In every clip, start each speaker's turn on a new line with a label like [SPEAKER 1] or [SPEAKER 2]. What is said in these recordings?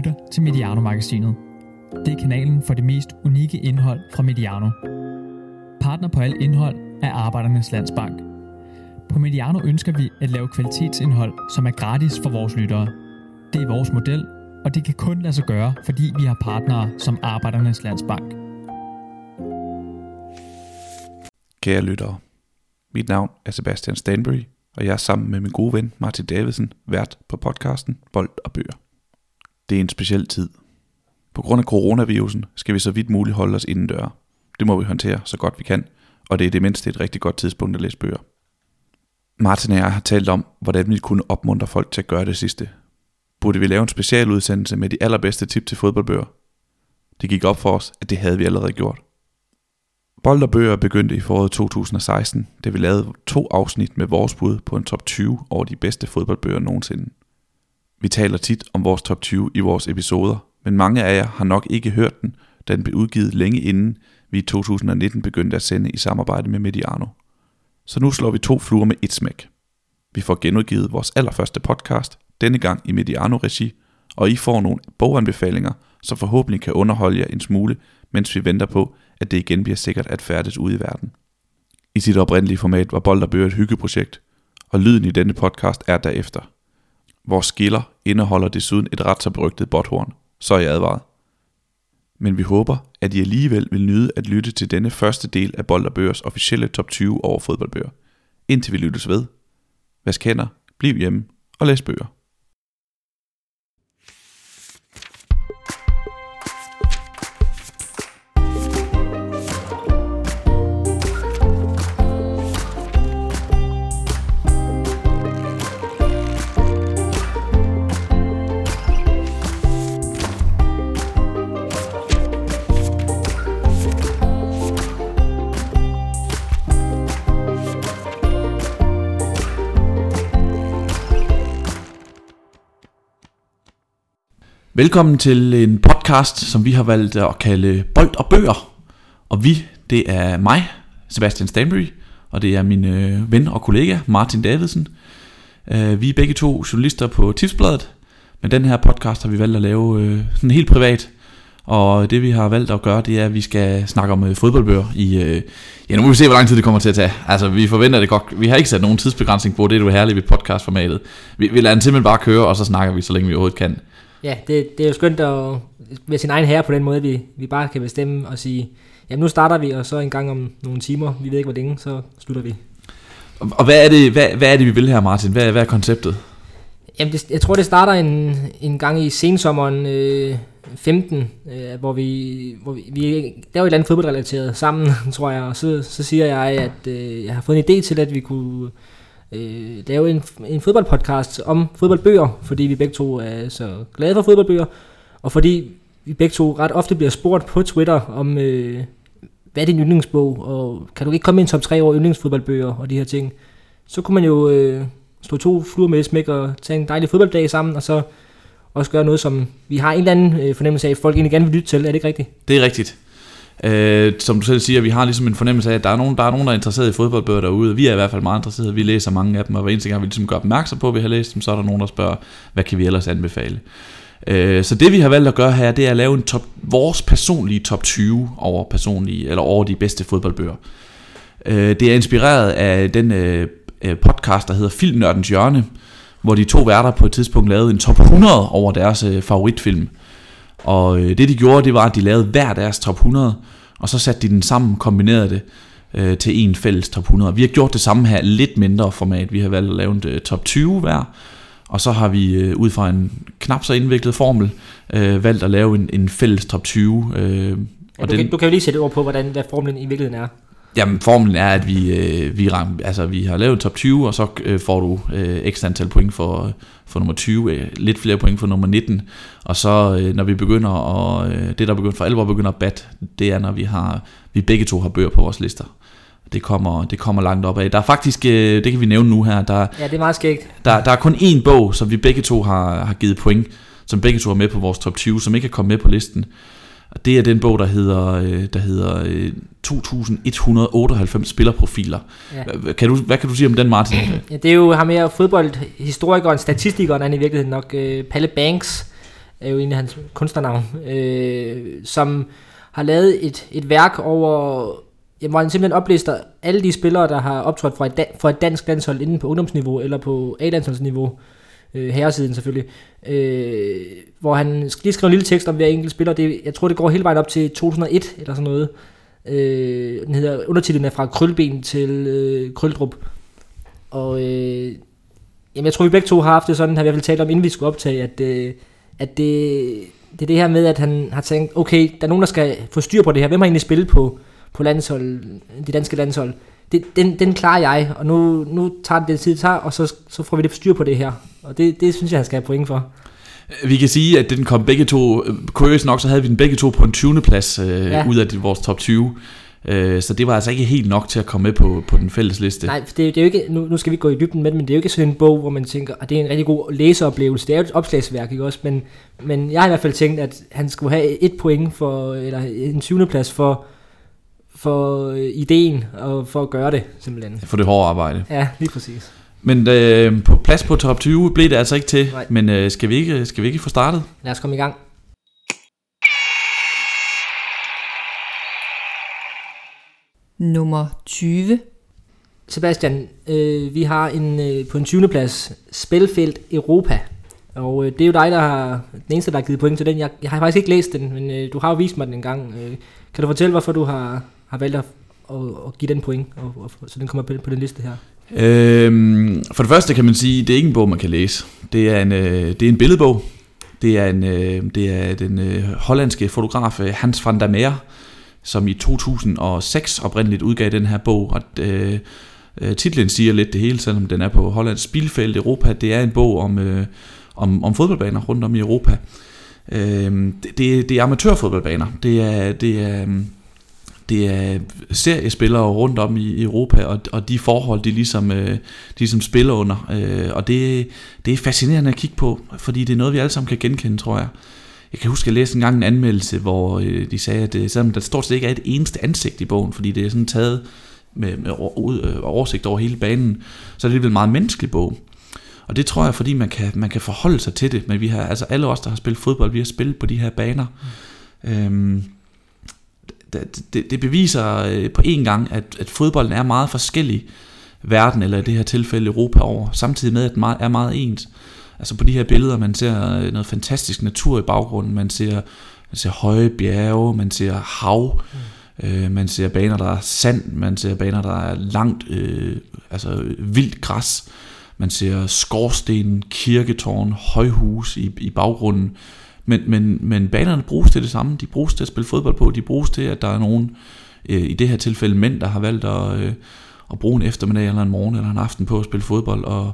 [SPEAKER 1] lytter til Mediano-magasinet. Det er kanalen for det mest unikke indhold fra Mediano. Partner på alt indhold er Arbejdernes Landsbank. På Mediano ønsker vi at lave kvalitetsindhold, som er gratis for vores lyttere. Det er vores model, og det kan kun lade sig gøre, fordi vi har partnere som Arbejdernes Landsbank.
[SPEAKER 2] Kære lyttere, mit navn er Sebastian Stanbury, og jeg er sammen med min gode ven Martin Davidsen vært på podcasten Bold og Bøger. Det er en speciel tid. På grund af coronavirusen skal vi så vidt muligt holde os indendør. Det må vi håndtere så godt vi kan, og det er det mindste et rigtig godt tidspunkt at læse bøger. Martin og jeg har talt om, hvordan vi kunne opmuntre folk til at gøre det sidste. Burde vi lave en specialudsendelse med de allerbedste tip til fodboldbøger? Det gik op for os, at det havde vi allerede gjort. Bold og bøger begyndte i foråret 2016, da vi lavede to afsnit med vores bud på en top 20 over de bedste fodboldbøger nogensinde. Vi taler tit om vores top 20 i vores episoder, men mange af jer har nok ikke hørt den, da den blev udgivet længe inden vi i 2019 begyndte at sende i samarbejde med Mediano. Så nu slår vi to fluer med et smæk. Vi får genudgivet vores allerførste podcast, denne gang i Mediano-regi, og I får nogle boganbefalinger, som forhåbentlig kan underholde jer en smule, mens vi venter på, at det igen bliver sikkert at færdes ude i verden. I sit oprindelige format var Bold og Bøger et hyggeprojekt, og lyden i denne podcast er derefter. Vores skiller indeholder desuden et ret så berygtet botthorn, så er jeg advaret. Men vi håber, at I alligevel vil nyde at lytte til denne første del af Bold og Bøgers officielle top 20 over fodboldbøger. Indtil vi lyttes ved. Vask hænder, bliv hjemme og læs bøger. Velkommen til en podcast, som vi har valgt at kalde Bold og Bøger. Og vi, det er mig, Sebastian Stanbury, og det er min øh, ven og kollega Martin Davidsen. Uh, vi er begge to journalister på Tipsbladet, men den her podcast har vi valgt at lave øh, sådan helt privat. Og det vi har valgt at gøre, det er, at vi skal snakke om øh, fodboldbøger i... Øh, ja, nu må vi se, hvor lang tid det kommer til at tage. Altså, vi forventer det godt. Vi har ikke sat nogen tidsbegrænsning på, det er jo herlige ved podcastformatet. Vi, vi lader den simpelthen bare køre, og så snakker vi, så længe vi overhovedet kan.
[SPEAKER 3] Ja, det, det er jo skønt at være sin egen herre på den måde, vi, vi bare kan bestemme og sige, jamen nu starter vi, og så en gang om nogle timer, vi ved ikke hvor længe, så slutter vi.
[SPEAKER 2] Og, og hvad, er det, hvad, hvad er det, vi vil her, Martin? Hvad, hvad er konceptet?
[SPEAKER 3] Jamen, det, jeg tror, det starter en, en gang i sensommeren øh, 15, øh, hvor vi, hvor vi, vi laver et eller andet fodboldrelateret sammen, tror jeg, og så, så siger jeg, at øh, jeg har fået en idé til, at vi kunne øh, lave en, en fodboldpodcast om fodboldbøger, fordi vi begge to er så glade for fodboldbøger, og fordi vi begge to ret ofte bliver spurgt på Twitter om, øh, hvad er din yndlingsbog, og kan du ikke komme ind top 3 over yndlingsfodboldbøger og de her ting, så kunne man jo øh, slå to fluer med et smæk og tage en dejlig fodbolddag sammen, og så også gøre noget, som vi har en eller anden øh, fornemmelse af, at folk egentlig gerne vil lytte til. Er det ikke rigtigt?
[SPEAKER 2] Det er rigtigt. Øh, som du selv siger, vi har ligesom en fornemmelse af, at der er nogen, der er, nogen, der er interesseret i fodboldbøger derude. Vi er i hvert fald meget interesserede. Vi læser mange af dem, og hver eneste gang vi ligesom gør opmærksom på, at vi har læst dem, så er der nogen, der spørger, hvad kan vi ellers anbefale? Øh, så det vi har valgt at gøre her, det er at lave en top, vores personlige top 20 over, personlige, eller over de bedste fodboldbøger. Øh, det er inspireret af den øh, øh, podcast, der hedder Filmnørdens Hjørne, hvor de to værter på et tidspunkt lavede en top 100 over deres øh, favoritfilm. Og øh, det de gjorde, det var, at de lavede hver deres top 100, og så satte de den sammen, kombinerede det øh, til en fælles top 100. Vi har gjort det samme her, lidt mindre format. Vi har valgt at lave en øh, top 20 hver, og så har vi øh, ud fra en knap så indviklet formel øh, valgt at lave en, en fælles top 20. Øh,
[SPEAKER 3] ja, og du, den, kan, du kan jo lige sætte ord på, hvordan hvad formlen i virkeligheden er.
[SPEAKER 2] Jamen, formlen er, at vi, øh, vi, altså, vi har lavet top 20, og så øh, får du øh, ekstra antal point for, for nummer 20, øh, lidt flere point for nummer 19. Og så øh, når vi begynder, og øh, det der begynder for alvor begynder at bat, det er, når vi har vi begge to har bøger på vores lister. Det kommer, det kommer langt op af. Der er faktisk, øh, det kan vi nævne nu her, der,
[SPEAKER 3] ja, det er meget skægt.
[SPEAKER 2] Der, der er kun én bog, som vi begge to har, har givet point, som begge to er med på vores top 20, som ikke er kommet med på listen. Og det er den bog, der hedder, øh, der hedder 2198 øh, spillerprofiler. Ja. Kan du, hvad kan du sige om den, Martin?
[SPEAKER 3] Ja, det er jo ham her fodboldhistorikeren, statistikeren, han i virkeligheden nok, uh, Palle Banks, er jo egentlig hans kunstnernavn, øh, som har lavet et, et værk over, jamen, hvor han simpelthen oplister alle de spillere, der har optrådt for et, da, for et dansk landshold inde på ungdomsniveau eller på A-landsholdsniveau, øh, herresiden selvfølgelig, øh, hvor han lige skriver en lille tekst om hver enkelt spiller. Det, jeg tror, det går hele vejen op til 2001 eller sådan noget. Øh, den hedder, undertitlen er fra Krølben til øh, Krøldrup. Og øh, jamen, jeg tror, vi begge to har haft det sådan, har vi i hvert fald talt om, inden vi skulle optage, at, øh, at det, det er det her med, at han har tænkt, okay, der er nogen, der skal få styr på det her. Hvem har egentlig spillet på, på landshold, de danske landshold? Det, den, den klarer jeg, og nu, nu tager det den tid, det tager, og så, så får vi det styr på det her. Og det, det synes jeg, han skal have point for.
[SPEAKER 2] Vi kan sige, at den kom begge to, kuriøst nok, så havde vi den begge to på en 20. plads øh, ja. ud af vores top 20. Øh, så det var altså ikke helt nok til at komme med på, på den fælles liste.
[SPEAKER 3] Nej, det, det er jo ikke, nu, nu skal vi gå i dybden med det, men det er jo ikke sådan en bog, hvor man tænker, at det er en rigtig god læseoplevelse. Det er jo et opslagsværk, ikke også? Men, men jeg har i hvert fald tænkt, at han skulle have et point for, eller en 20. plads for, for øh, ideen og for at gøre det, simpelthen.
[SPEAKER 2] For det hårde arbejde.
[SPEAKER 3] Ja, lige præcis.
[SPEAKER 2] Men øh, på plads på top 20 blev det altså ikke til. Nej. Men øh, skal, vi ikke, skal vi ikke få startet?
[SPEAKER 3] Lad os komme i gang.
[SPEAKER 4] Nummer 20.
[SPEAKER 3] Sebastian, øh, vi har en øh, på en 20. plads Spilfelt Europa. Og øh, det er jo dig, der har den eneste, der har givet point til den. Jeg, jeg har faktisk ikke læst den, men øh, du har jo vist mig den en gang. Øh, kan du fortælle, hvorfor du har, har valgt at, at, at give den point, og, og, så den kommer på, på den liste her?
[SPEAKER 2] Øhm, for det første kan man sige, at det er ikke en bog, man kan læse. Det er en, øh, det er en billedbog. Det er, en, øh, det er den øh, hollandske fotograf øh, Hans van der Meer, som i 2006 oprindeligt udgav den her bog. Og, øh, øh, titlen siger lidt det hele, selvom den er på Hollands Spilfelt Europa. Det er en bog om, øh, om, om fodboldbaner rundt om i Europa. Øh, det, det, det er amatørfodboldbaner. Det er, det er øhm, det er seriespillere rundt om i Europa, og, og de forhold, de ligesom, øh, de ligesom spiller under. Øh, og det, det er fascinerende at kigge på, fordi det er noget, vi alle sammen kan genkende, tror jeg. Jeg kan huske, at jeg læste en gang en anmeldelse, hvor øh, de sagde, at det, selvom der stort set ikke er et eneste ansigt i bogen, fordi det er sådan taget med, med oversigt over hele banen, så er det en meget menneskelig bog. Og det tror jeg, fordi man kan, man kan forholde sig til det. Men vi har, altså alle os, der har spillet fodbold, vi har spillet på de her baner. Mm. Øhm, det, det beviser øh, på en gang, at, at fodbolden er meget forskellig verden, eller i det her tilfælde Europa over, samtidig med, at den er meget ens. Altså på de her billeder, man ser øh, noget fantastisk natur i baggrunden, man ser, man ser høje bjerge, man ser hav, mm. øh, man ser baner, der er sand, man ser baner, der er langt, øh, altså vildt græs, man ser skorsten, kirketårn, højhus i, i baggrunden, men, men, men banerne bruges til det samme. De bruges til at spille fodbold på. De bruges til, at der er nogen, øh, i det her tilfælde mænd, der har valgt at, øh, at bruge en eftermiddag eller en morgen eller en aften på at spille fodbold. Og,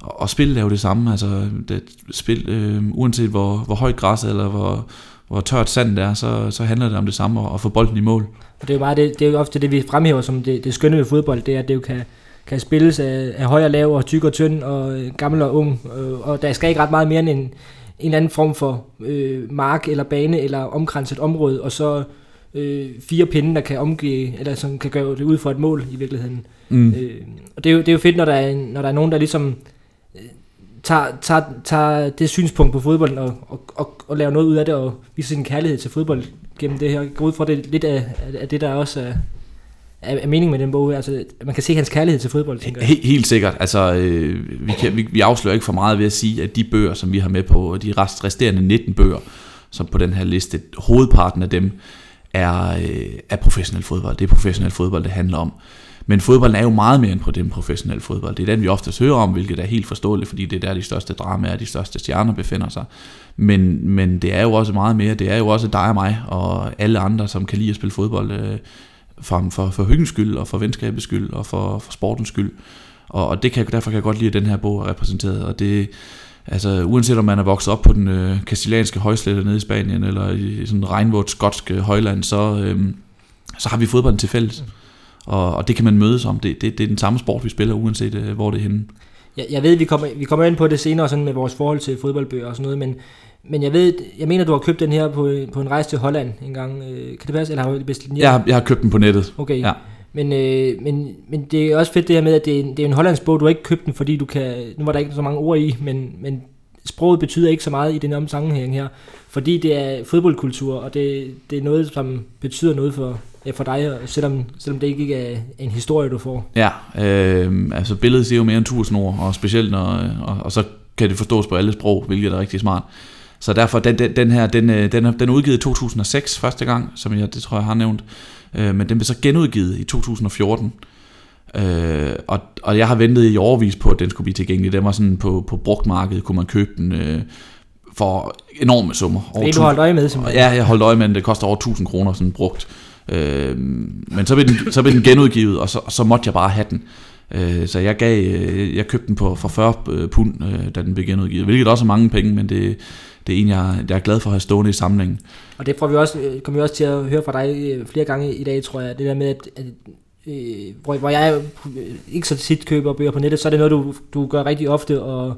[SPEAKER 2] og, og spil er jo det samme. Altså, det spil, øh, uanset hvor, hvor højt græs eller hvor, hvor tørt sand det er, så, så handler det om det samme at, at få bolden i mål.
[SPEAKER 3] Og det er jo bare det, det er jo ofte det, vi fremhæver som det, det skønne ved fodbold, det er, at det jo kan, kan spilles af, af høj og lav og tyk og tynd og øh, gammel og ung. Og, og der skal ikke ret meget mere end en, en eller anden form for øh, mark eller bane eller omkranset område, og så øh, fire pinde, der kan omgive, eller som kan gøre det ud for et mål i virkeligheden. Mm. Øh, og det er, jo, det er jo fedt, når der er, når der er nogen, der ligesom øh, tager, tager, tager det synspunkt på fodbolden og, og, og, og laver noget ud af det og viser sin kærlighed til fodbold gennem det her. Gå ud fra det lidt af, af det, der også er, er, er meningen med den bog. Altså, man kan se hans kærlighed til fodbold, tænker jeg.
[SPEAKER 2] Helt, helt sikkert. Altså, øh, vi, kan, vi, vi afslører ikke for meget ved at sige, at de bøger, som vi har med på, de rest, resterende 19 bøger, som på den her liste, hovedparten af dem, er, øh, er professionel fodbold. Det er professionel fodbold, det handler om. Men fodbold er jo meget mere end på den professionelle fodbold. Det er den, vi oftest hører om, hvilket er helt forståeligt, fordi det er der, de største dramaer og de største stjerner befinder sig. Men, men det er jo også meget mere. Det er jo også dig og mig og alle andre, som kan lide at spille fodbold. Øh, frem for, for, for hyggens skyld, og for venskabets skyld, og for, for sportens skyld. Og, og det kan, derfor kan jeg godt lide, at den her bog er repræsenteret. Og det, altså, uanset om man er vokset op på den øh, kastilianske højslette nede i Spanien, eller i sådan regnvort skotsk øh, højland, så, øh, så har vi fodbolden til fælles. Og, og det kan man mødes om. Det, det, det er den samme sport, vi spiller, uanset øh, hvor det er henne.
[SPEAKER 3] Jeg, jeg ved, vi kommer, vi kommer ind på det senere sådan med vores forhold til fodboldbøger og sådan noget, men men jeg ved, jeg mener, du har købt den her på, på en rejse til Holland en gang. Øh, kan det passe? Eller har du
[SPEAKER 2] bestilt den Jeg har, jeg har købt den på nettet.
[SPEAKER 3] Okay. Ja. Men, øh, men, men det er også fedt det her med, at det er, en, det er en hollandsk bog. Du har ikke købt den, fordi du kan... Nu var der ikke så mange ord i, men, men sproget betyder ikke så meget i den sammenhæng her, fordi det er fodboldkultur, og det, det er noget, som betyder noget for, ja, for dig, selvom, selvom det ikke er en historie, du får.
[SPEAKER 2] Ja, øh, altså billedet siger jo mere end tusind ord, og specielt når, og, og så kan det forstås på alle sprog, hvilket er rigtig smart. Så derfor, den, den, den her, den, øh, den, den er udgivet i 2006 første gang, som jeg det tror jeg har nævnt, øh, men den blev så genudgivet i 2014. Øh, og, og jeg har ventet i overvis på, at den skulle blive tilgængelig. Den var sådan på, på brugtmarkedet, kunne man købe den øh, for enorme summer.
[SPEAKER 3] Over du holdt øje med, simpelthen.
[SPEAKER 2] Ja, jeg holdt øje med den. Det koster over 1000 kroner sådan brugt. Øh, men så blev, den, så blev den genudgivet, og så, og så måtte jeg bare have den. Øh, så jeg gav, øh, jeg købte den på, for 40 øh, pund, øh, da den blev genudgivet. Hvilket også er mange penge, men det, det er en, jeg, jeg er glad for at have stående i samlingen.
[SPEAKER 3] Og det får vi også, kommer vi også til at høre fra dig flere gange i dag, tror jeg. Det der med, at, at øh, hvor, hvor jeg ikke så tit køber bøger på nettet, så er det noget, du, du gør rigtig ofte, og,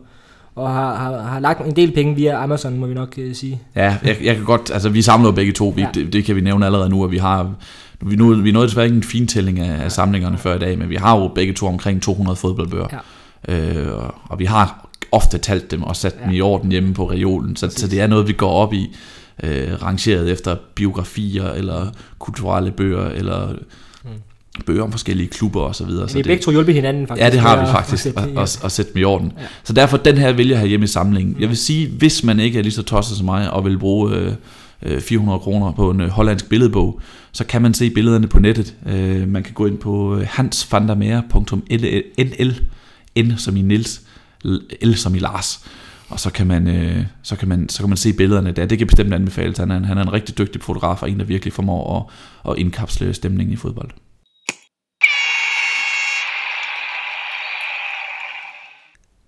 [SPEAKER 3] og har, har, har lagt en del penge via Amazon, må vi nok sige.
[SPEAKER 2] Ja, jeg, jeg kan godt, altså vi samler jo begge to, vi, ja. det, det kan vi nævne allerede nu, at vi har, vi, nu, vi nåede desværre ikke en fintælling af, af samlingerne før i dag, men vi har jo begge to omkring 200 fodboldbøger. Ja. Øh, og, og vi har ofte talt dem og sat ja. dem i orden hjemme på reolen, så, så det er noget, vi går op i, øh, rangeret efter biografier, eller kulturelle bøger, eller mm. bøger om forskellige klubber og så videre.
[SPEAKER 3] så vi begge to hjulpet hinanden
[SPEAKER 2] faktisk. Ja, det har vi faktisk, at, at, at, at sætte dem i orden. Ja. Så derfor, den her vil jeg have hjemme i samlingen. Mm. Jeg vil sige, hvis man ikke er lige så tosset som mig, og vil bruge øh, Øh, 400 kroner på en øh, hollandsk billedbog, så kan man se billederne på nettet. Øh, man kan gå ind på øh, hansvandermeer.nl, N som i Nils, L som i Lars. Og så kan man, så kan man, så kan man se billederne der. Det kan bestemt anbefales. Han er, han er en rigtig dygtig fotograf, og en, der virkelig formår at, at indkapsle stemningen i fodbold.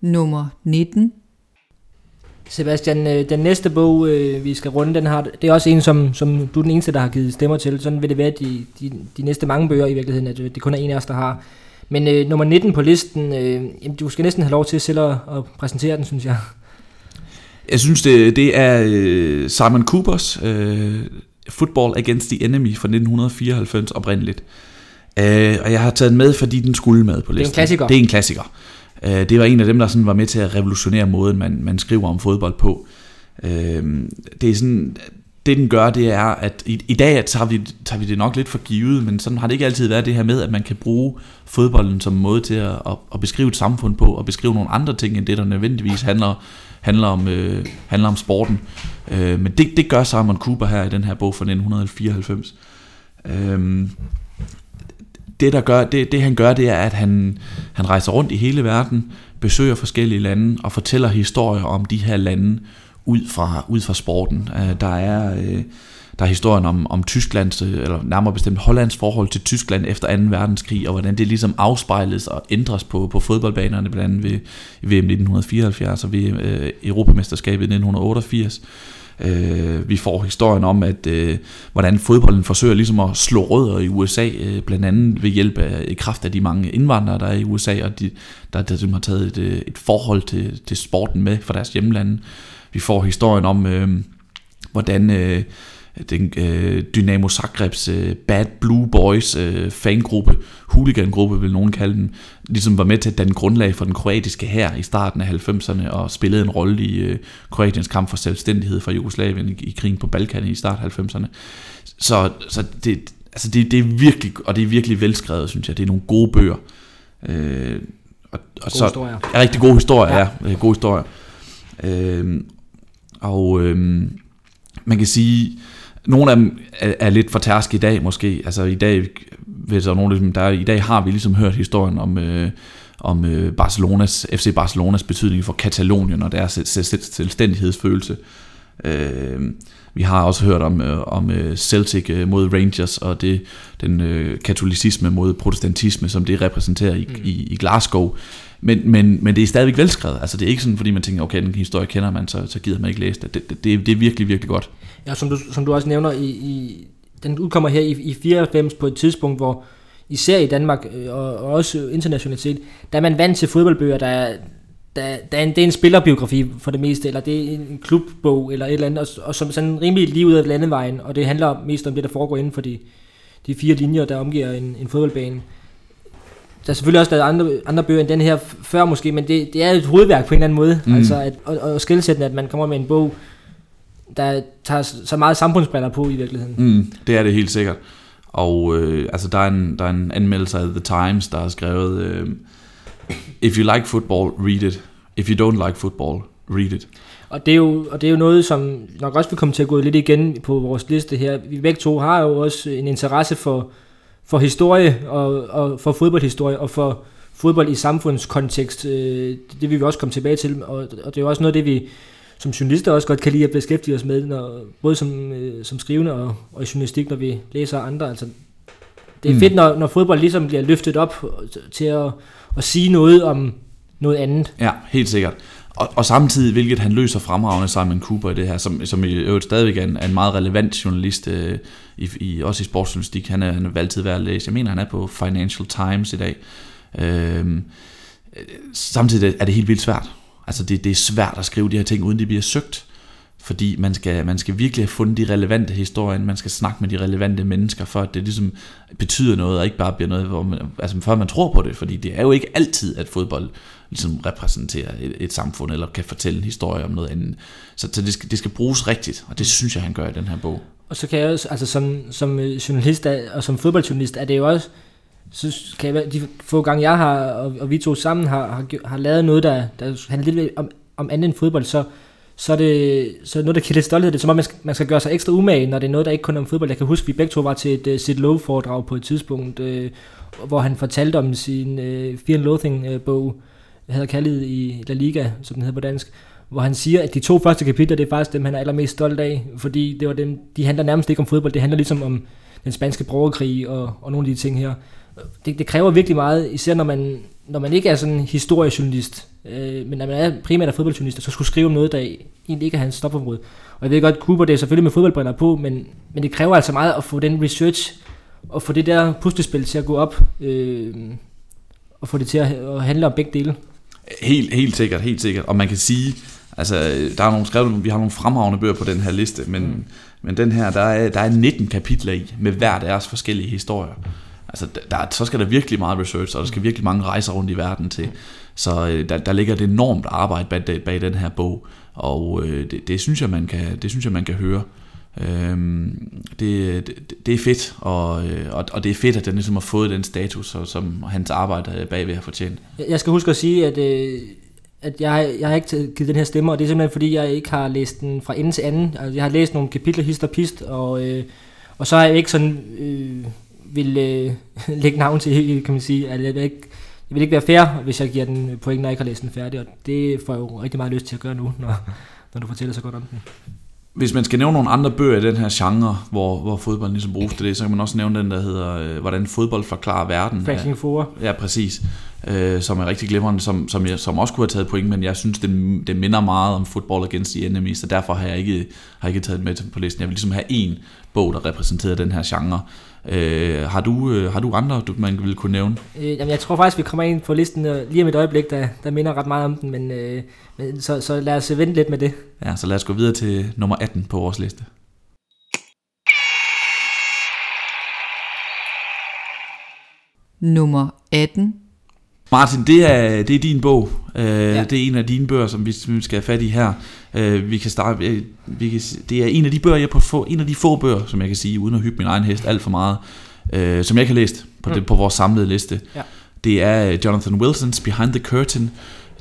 [SPEAKER 4] Nummer 19.
[SPEAKER 3] Sebastian, øh, den næste bog, øh, vi skal runde, den har, det er også en, som, som du er den eneste, der har givet stemmer til. Sådan vil det være de, de, de næste mange bøger i virkeligheden, at det kun er en af os, der har. Men øh, nummer 19 på listen, øh, jamen, du skal næsten have lov til selv at, at præsentere den, synes jeg.
[SPEAKER 2] Jeg synes, det, det er øh, Simon Coopers uh, Football Against the Enemy fra 1994 oprindeligt. Uh, og jeg har taget den med, fordi den skulle med på listen.
[SPEAKER 3] Det er en klassiker.
[SPEAKER 2] Det er en klassiker. Øh, det var en af dem, der sådan var med til at revolutionere måden, man, man skriver om fodbold på. Uh, det er sådan, det den gør, det er, at i, i dag tager vi, tager vi det nok lidt for givet, men sådan har det ikke altid været det her med, at man kan bruge fodbolden som måde til at, at, at beskrive et samfund på, og beskrive nogle andre ting, end det, der nødvendigvis handler, handler, om, øh, handler om sporten. Øh, men det, det gør Simon Cooper her i den her bog fra 1994. Øh, det, der gør, det, det han gør, det er, at han, han rejser rundt i hele verden, besøger forskellige lande og fortæller historier om de her lande, ud fra, ud fra sporten. Øh, der er... Øh, der er historien om, om Tysklands, øh, eller nærmere bestemt Hollands forhold til Tyskland efter 2. verdenskrig, og hvordan det ligesom afspejles og ændres på, på fodboldbanerne, blandt andet ved, ved VM 1974 og ved øh, Europamesterskabet 1988. Øh, vi får historien om, at øh, hvordan fodbolden forsøger ligesom at slå rødder i USA, øh, blandt andet ved hjælp af i kraft af de mange indvandrere, der er i USA, og de, der, der, der har taget et, øh, et forhold til, til sporten med fra deres hjemlande. Vi får historien om, øh, hvordan øh, den øh, Dynamo Zagrebs øh, Bad Blue Boys øh, fangruppe, hooligangruppe vil nogen kalde dem, ligesom var med til at danne grundlag for den kroatiske hær i starten af 90'erne og spillede en rolle i øh, Kroatiens kamp for selvstændighed fra Jugoslavien i, i krigen på Balkan i start 90'erne. Så, så det, altså det, det er virkelig, og det er virkelig velskrevet, synes jeg. Det er nogle gode bøger. Øh,
[SPEAKER 3] og, og gode så, historier.
[SPEAKER 2] Ja, rigtig gode historier, ja. ja gode historier. Øh, og øh, man kan sige, nogle af dem er, er lidt for tærsk i dag måske. Altså i dag, ved så nogle, der, i dag har vi ligesom hørt historien om, øh, om øh, Barcelonas, FC Barcelonas betydning for Katalonien og deres selvstændighedsfølelse. Øh, vi har også hørt om, øh, om øh, Celtic øh, mod Rangers og det, den øh, katolicisme mod protestantisme, som det repræsenterer i, mm. i, i Glasgow. Men, men, men det er stadigvæk velskrevet. Altså det er ikke sådan, fordi man tænker, okay, den historie kender man, så, så gider man ikke læse det. Det, det, det, det er virkelig, virkelig godt.
[SPEAKER 3] Ja, som du, som du også nævner, i, i, den udkommer her i, i 94 på et tidspunkt, hvor især i Danmark øh, og, og også internationalt set, der er man vant til fodboldbøger, der er, der, der er en, det er en spillerbiografi for det meste, eller det er en klubbog, eller et eller andet, og, og som sådan rimelig lige ud af landevejen, og det handler mest om det, der foregår inden for de, de fire linjer, der omgiver en, en fodboldbane der er selvfølgelig også lavet andre, andre bøger end den her før måske, men det, det er et hovedværk på en eller anden måde.
[SPEAKER 2] Mm.
[SPEAKER 3] Altså at, og, og skældsættende, at man kommer med en bog, der tager så meget samfundsbriller på i virkeligheden.
[SPEAKER 2] Mm, det er det helt sikkert. Og øh, altså, der, er en, der er en anmeldelse af The Times, der har skrevet, øh, If you like football, read it. If you don't like football, read it.
[SPEAKER 3] Og det, er jo, og det er jo noget, som nok også vil komme til at gå lidt igen på vores liste her. Vi begge to har jo også en interesse for, for historie og, og for fodboldhistorie og for fodbold i samfundskontekst. Øh, Det vil vi også komme tilbage til, og, og det er jo også noget af det, vi som journalister også godt kan lide at beskæftige os med, når, både som, øh, som skrivende og, og i journalistik, når vi læser andre. Altså, det er
[SPEAKER 2] Mm.
[SPEAKER 3] fedt, når, når fodbold ligesom bliver løftet op til at, at sige noget om noget andet.
[SPEAKER 2] Ja, helt sikkert. Og, og samtidig, hvilket han løser fremragende Simon Cooper i det her, som, som i øvrigt stadigvæk er en, er en meget relevant journalist, øh, i, i, også i sportsjournalistik. Han er, han er altid værd at læse. Jeg mener, han er på Financial Times i dag. Øhm, øh, samtidig er det helt vildt svært. Altså det, det er svært at skrive de her ting, uden de bliver søgt. Fordi man skal, man skal virkelig have fundet de relevante historier, man skal snakke med de relevante mennesker, for at det ligesom betyder noget, og ikke bare bliver noget, hvor man, altså før man tror på det, fordi det er jo ikke altid, at fodbold ligesom repræsenterer et, et samfund, eller kan fortælle en historie om noget andet. Så, så det, skal, det skal bruges rigtigt, og det synes jeg, han gør i den her bog.
[SPEAKER 3] Og så kan jeg også, altså som, som øh, journalist og som fodboldjournalist, er det jo også, så kan jeg, de få gange jeg har, og, og vi to sammen har, har, har lavet noget, der, der handler lidt om, om andet end fodbold, så, så er det så er det noget, der kan lidt stolthed. Det er som om, man skal, man skal gøre sig ekstra umage, når det er noget, der ikke kun er om fodbold. Jeg kan huske, at vi begge to var til et uh, Sid Lowe-foredrag på et tidspunkt, øh, hvor han fortalte om sin øh, Fear and Loathing-bog, øh, der hedder kaldet i La Liga, som den hedder på dansk, hvor han siger, at de to første kapitler, det er faktisk dem, han er allermest stolt af, fordi det var dem, de handler nærmest ikke om fodbold, det handler ligesom om den spanske borgerkrig og, og nogle af de ting her. Det, det kræver virkelig meget, især når man, når man ikke er sådan en historiejournalist, øh, men når man er primært er fodboldjournalist, så skulle skrive om noget, der egentlig ikke er hans stopområde. Og jeg ved godt, Cooper det er selvfølgelig med fodboldbriller på, men, men det kræver altså meget at få den research og få det der puslespil til at gå op, øh, og få det til at, at handle om begge dele.
[SPEAKER 2] Helt, helt sikkert, helt sikkert. Og man kan sige, altså, der er nogle skrevet, vi har nogle fremragende bøger på den her liste, men, mm. men den her, der er, der er 19 kapitler i, med hver deres forskellige historier. Altså, der, så skal der virkelig meget research, og der skal virkelig mange rejser rundt i verden til. Så øh, der, der ligger et enormt arbejde bag, bag den her bog, og øh, det, det, synes jeg, man kan, det synes jeg, man kan høre. Øhm, det, det, det er fedt, og, øh, og, og det er fedt, at den ligesom har fået den status, og, som hans arbejde bagved har fortjent.
[SPEAKER 3] Jeg- skal huske at sige, at, øh, at jeg, jeg har ikke taget- givet den her stemme, og det er simpelthen fordi, jeg ikke har læst den fra ende til anden. Altså, jeg har læst nogle kapitler hist og pist, og, øh, og så har jeg ikke sådan øh, vil øh, lægge navn til, kan man sige. Altså, jeg, vil ikke, jeg vil ikke være fair, hvis jeg giver den point, når jeg ikke har læst den færdig, og det får jeg jo rigtig meget lyst til at gøre nu, når, når du fortæller så godt om den.
[SPEAKER 2] Hvis man skal nævne nogle andre bøger i den her genre, hvor, hvor fodbold ligesom bruges til det, så kan man også nævne den, der hedder øh, Hvordan fodbold forklarer verden.
[SPEAKER 3] Franklin Foer.
[SPEAKER 2] Ja, præcis. Øh, som er rigtig glimrende, som, som, jeg, som også kunne have taget point, men jeg synes, det, det minder meget om Football Against the Enemy, så derfor har jeg ikke, har ikke taget den med på listen. Jeg vil ligesom have en bog, der repræsenterer den her genre. Øh, har, du, øh, har du andre, du, man vil kunne nævne?
[SPEAKER 3] Øh, jamen, jeg tror faktisk, vi kommer ind på listen øh, lige om et øjeblik, der, der minder ret meget om den, men, øh, men så, så lad os vente lidt med det.
[SPEAKER 2] Ja, så lad os gå videre til nummer 18 på vores liste.
[SPEAKER 4] nummer 18,
[SPEAKER 2] Martin, det er, det er din bog. Uh, ja. Det er en af dine bøger, som vi, som vi skal have fat i her. Uh, vi kan starte, øh, vi kan, det er en af de bøger, jeg på få, en af de få bøger, som jeg kan sige, uden at hygge min egen hest alt for meget, uh, som jeg ikke har læst på, det,
[SPEAKER 3] Mm.
[SPEAKER 2] på vores samlede liste.
[SPEAKER 3] Ja.
[SPEAKER 2] Det er øh, Jonathan Wilsons Behind the Curtain.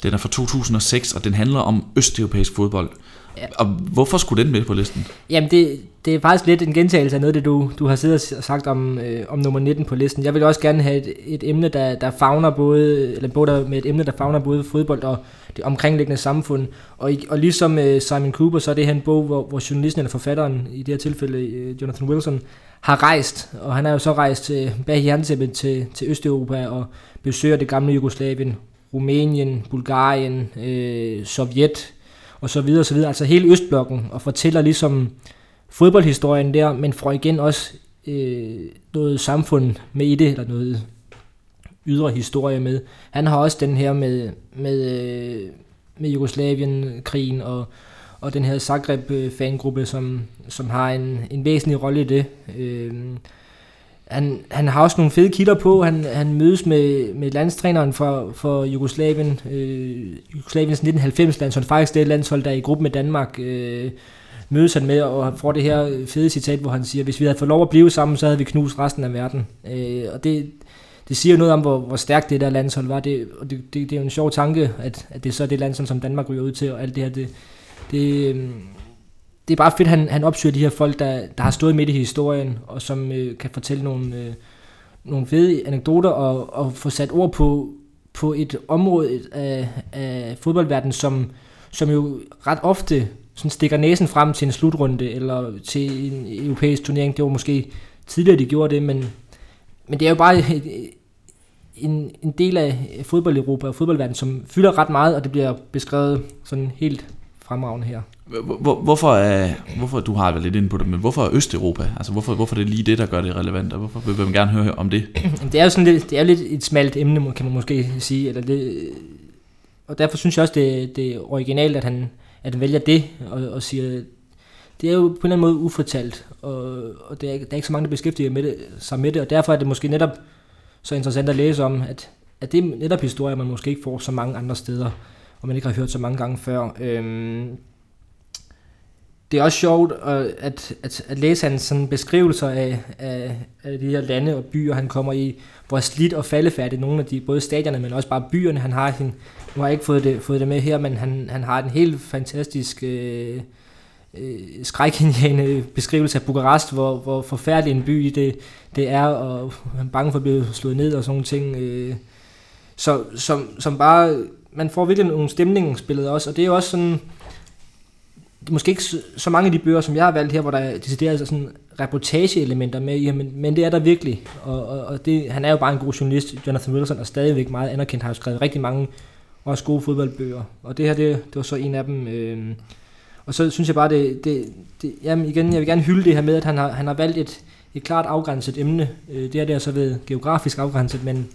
[SPEAKER 2] Den er fra 2006, og den handler om østeuropæisk fodbold.
[SPEAKER 3] Ja.
[SPEAKER 2] Og hvorfor skulle den med på listen?
[SPEAKER 3] Jamen, det, det er faktisk lidt en gentagelse af noget, det du, du har siddet og sagt om, øh, om nummer 19 på listen. Jeg vil også gerne have et, et emne, der, der fagner både, eller både med et emne, der fagner både fodbold og det omkringliggende samfund. Og, og ligesom øh, Simon Cooper, så er det her en bog, hvor, hvor journalisten eller forfatteren, i det her tilfælde øh, Jonathan Wilson, har rejst. Og han er jo så rejst øh, bag jerntæppet til, til Østeuropa og besøger det gamle Jugoslavien, Rumænien, Bulgarien, øh, Sovjet og så videre, og så videre. Altså hele Østblokken, og fortæller ligesom fodboldhistorien der, men får igen også øh, noget samfund med i det, eller noget ydre historie med. Han har også den her med, med, øh, med Jugoslavien-krigen og, og den her Zagreb-fangruppe, som, som har en, en væsentlig rolle i det. Øh, han, han har også nogle fede kilder på. Han, han mødes med, med landstræneren for, for Jugoslavien, øh, Jugoslaviens 1990 landshold, faktisk det landshold, der er i gruppe med Danmark, øh, mødes han med og får det her fede citat, hvor han siger, hvis vi havde fået lov at blive sammen, så havde vi knust resten af verden. Øh, og det, det siger noget om, hvor, hvor stærkt det der landshold var. Det, og det, det, det er jo en sjov tanke, at, at det er så det landshold, som Danmark ryger ud til, og alt det her, det, det, øhm, det er bare fedt, at han, han opsøger de her folk, der, der har stået midt i historien, og som øh, kan fortælle nogle, øh, nogle fede anekdoter, og, og få sat ord på, på et område af, af fodboldverdenen, som, som jo ret ofte sådan stikker næsen frem til en slutrunde, eller til en europæisk turnering. Det var måske tidligere, de gjorde det, men, men det er jo bare en, en del af fodbold-Europa og fodboldverdenen, som fylder ret meget, og det bliver beskrevet sådan helt fremragende her.
[SPEAKER 2] Hvor, hvorfor, er, hvorfor, du har været lidt inde på det, men hvorfor Østeuropa? Altså hvorfor, hvorfor er det lige det, der gør det relevant, og hvorfor vil man gerne høre om det?
[SPEAKER 3] Det er jo sådan lidt, det er lidt et smalt emne, kan man måske sige, eller det, og derfor synes jeg også, det, det er originalt, at han, at han vælger det, og, og siger, det er jo på en eller anden måde ufortalt, og, og det er, der er ikke så mange, der beskæftiger med det, sig med det, og derfor er det måske netop så interessant at læse om, at, at det er netop historier, man måske ikke får så mange andre steder, og man ikke har hørt så mange gange før. Øhm, det er også sjovt øh, at, at, at læse hans sådan beskrivelser af, af, af de her lande og byer, han kommer i, hvor slidt og faldefærdigt nogle af de, både stadierne, men også bare byerne, han har. Sin, nu har jeg ikke fået det, fået det med her, men han, han har en helt fantastisk øh, øh, skrækindjagende beskrivelse af Bukarest, hvor, hvor forfærdelig en by det, det er, og han er bange for at blive slået ned og sådan nogle ting. Øh, så, som, som bare, man får virkelig nogle stemningsbilleder også, og det er jo også sådan, måske ikke så mange af de bøger, som jeg har valgt her, hvor der er decideret sådan reportageelementer med i, men, men det er der virkelig. Og, og, og det, han er jo bare en god journalist. Jonathan Wilson er stadigvæk meget anerkendt, har jo skrevet rigtig mange også gode fodboldbøger. Og det her, det, det var så en af dem. Øh, og så synes jeg bare, det, det, det jamen igen, jeg vil gerne hylde det her med, at han har, han har valgt et, et klart afgrænset emne. Øh, det er det er så ved geografisk afgrænset, men